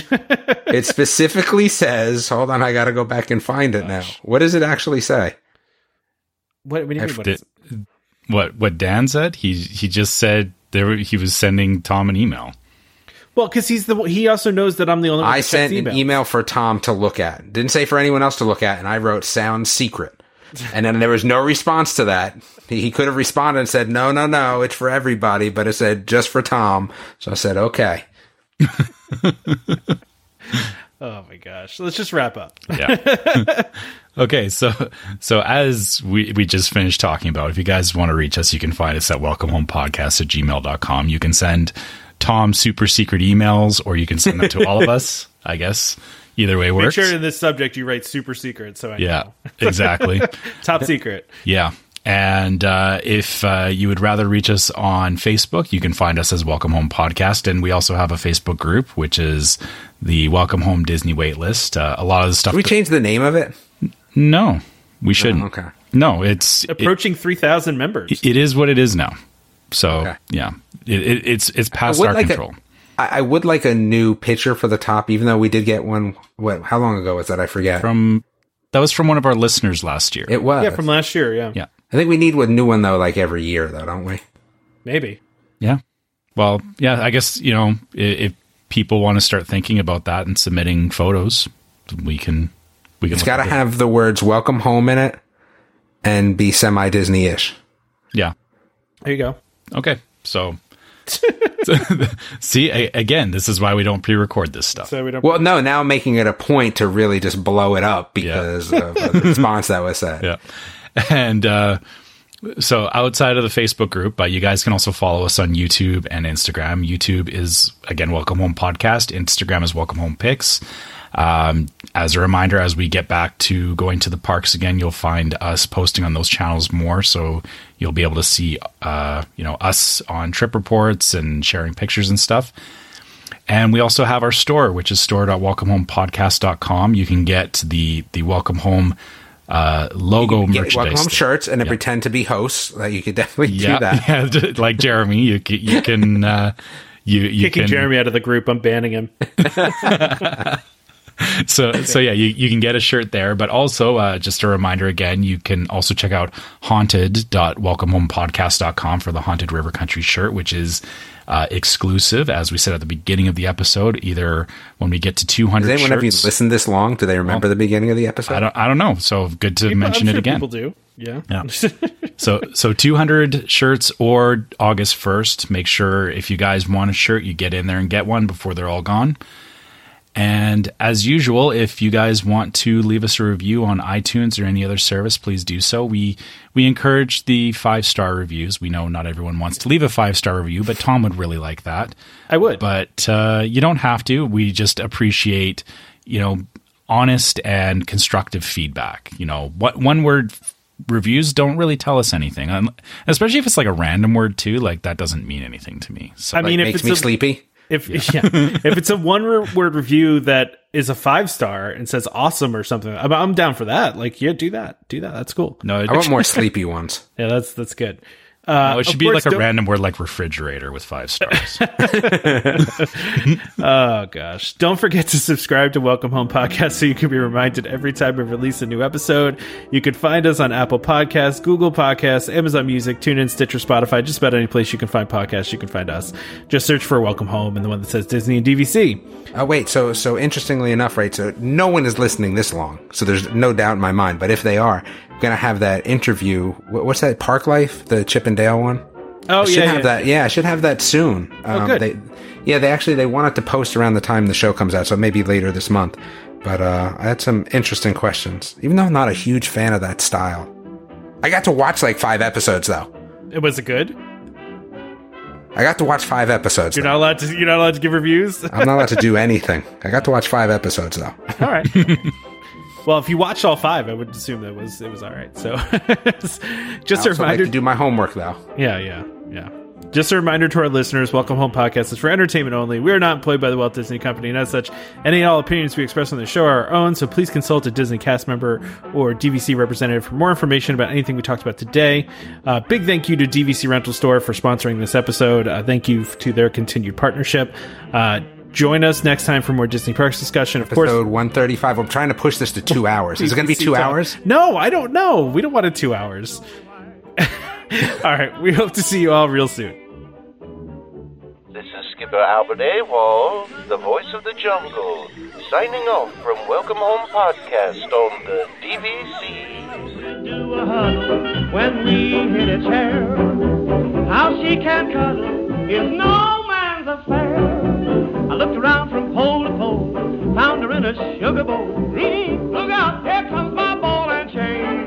It specifically says, "Hold on, I got to go back and find it now." What does it actually say? what, what do you mean? What Did- what, what Dan said? He, he just said there, he was sending Tom an email. Well, because he's the he also knows that I'm the only one. I sent an email for Tom to look at. Didn't say for anyone else to look at, and I wrote "sound secret," and then there was no response to that. He, he could have responded and said, "No, no, no, it's for everybody," but it said just for Tom. So I said, "Okay." Oh my gosh! Let's just wrap up. Yeah. okay, so so as we, we just finished talking about, if you guys want to reach us, you can find us at welcomehomepodcast at gmail.com. You can send Tom super secret emails or you can send them to all of us, I guess. Either way works. Make works. sure in this subject you write super secret. So I yeah, know. exactly. top secret. Yeah. And uh, if uh, you would rather reach us on Facebook, you can find us as Welcome Home Podcast. And we also have a Facebook group, which is the Welcome Home Disney Waitlist. Uh, a lot of the stuff. Did we change the name of it? no, we shouldn't. Oh, okay. No, it's it, Approaching three thousand members. it is what it is now. So Okay. yeah, it, it, it's it's past would our like control. I, I would like a new picture for the top, even though we did get one. What? How long ago was that? I forget. from that was from one of our listeners last year. it was. yeah, from last year. Yeah, yeah, I think we need a new one though, like every year, though, don't we? maybe. yeah. Well, yeah. I guess you know i- if people want to start thinking about that and submitting photos, we can. We can. It's got to at it. have the words "Welcome Home" in it, and be semi Disney ish. Yeah. There you go. Okay. So See, a- again, this is why we don't pre-record this stuff. so we don't. Well, no, now I'm making it a point to really just blow it up because of uh, the response that was said. yeah. And uh, so outside of the Facebook group, but you guys can also follow us on YouTube and Instagram. YouTube is again Welcome Home Podcast. Instagram is Welcome Home Pics. Um, as a reminder, as we get back to going to the parks again, you'll find us posting on those channels more. So you'll be able to see, uh, you know, us on trip reports and sharing pictures and stuff. And we also have our store, which is store.welcomehomepodcast.com. You can get the the Welcome Home uh, logo Get merchandise. welcome home shirts and then pretend to be hosts. That you could definitely yeah, do that. yeah, like Jeremy, you ca- you can uh, you you kicking can Jeremy out of the group. I'm banning him. so so yeah you, you can get a shirt there but also uh, just a reminder again you can also check out haunted.welcomehomepodcast.com for the haunted river country shirt which is uh, exclusive as we said at the beginning of the episode either when we get to 200 Has anyone ever shirts listened this long? Do they remember the beginning of the episode? I don't I don't know so good to mention I'm it again People do. Yeah. Yeah. so so 200 shirts or August 1st. Make sure if you guys want a shirt, you get in there and get one before they're all gone. And as usual, if you guys want to leave us a review on iTunes or any other service, please do so. We we encourage the five star reviews. We know not everyone wants to leave a five star review, but Tom would really like that. I would. But uh, you don't have to. We just appreciate, you know, honest and constructive feedback. You know, what one word reviews don't really tell us anything, um, especially if it's like a random word too. Like that doesn't mean anything to me. So I mean, if Makes it's me a, sleepy. If yeah. if it's a one word review that is a five star and says awesome or something, I'm, I'm down for that. Like, yeah, do that, do that. That's cool. no, I want more sleepy ones. Yeah, that's that's good. Uh, no, it should be course, like a random word like refrigerator with five stars. Oh gosh! Don't forget to subscribe to Welcome Home Podcast so you can be reminded every time we release a new episode. You can find us on Apple Podcasts, Google Podcasts, Amazon Music, TuneIn, Stitcher, Spotify. Just about any place you can find podcasts, you can find us. Just search for Welcome Home and the one that says Disney and DVC. Oh wait, so so interestingly enough, right? So no one is listening this long, so there's no doubt in my mind. But if they are, I'm gonna have that interview. What's that? Park Life, the Chip and Dale one. Oh I should yeah, have yeah. that. Yeah, I should have that soon. Um, good. They, yeah, they actually they wanted to post around the time the show comes out, so maybe later this month. But uh, I had some interesting questions, even though I'm not a huge fan of that style. I got to watch like five episodes though. It was it good? I got to watch five episodes. You're though. not allowed to. You're not allowed to give reviews. I'm not allowed to do anything. I got to watch five episodes though. all right. well, if you watched all five, I would assume that was it was all right. So, just a like reminder. to do my homework though. Yeah, yeah, yeah. Just a reminder to our listeners, Welcome Home Podcast is for entertainment only. We are not employed by the Walt Disney Company, and as such, any and all opinions we express on the show are our own, so please consult a Disney cast member or DVC representative for more information about anything we talked about today. Uh, big thank you to DVC Rental Store for sponsoring this episode. Uh, thank you to their continued partnership. Uh, join us next time for more Disney Parks discussion. Of course, Episode 135. I'm trying to push this to two hours. Is it going to be two talk. hours? No, I don't know. We don't want it two hours. all right, we hope to see you all real soon. This is Skipper Albert Awol, the voice of the jungle, signing off from Welcome Home Podcast on the DVC. do a huddle when we hit its hair. How she can cuddle is no man's affair. I looked around from pole to pole, found her in a sugar bowl. Look out, here comes my ball and chain.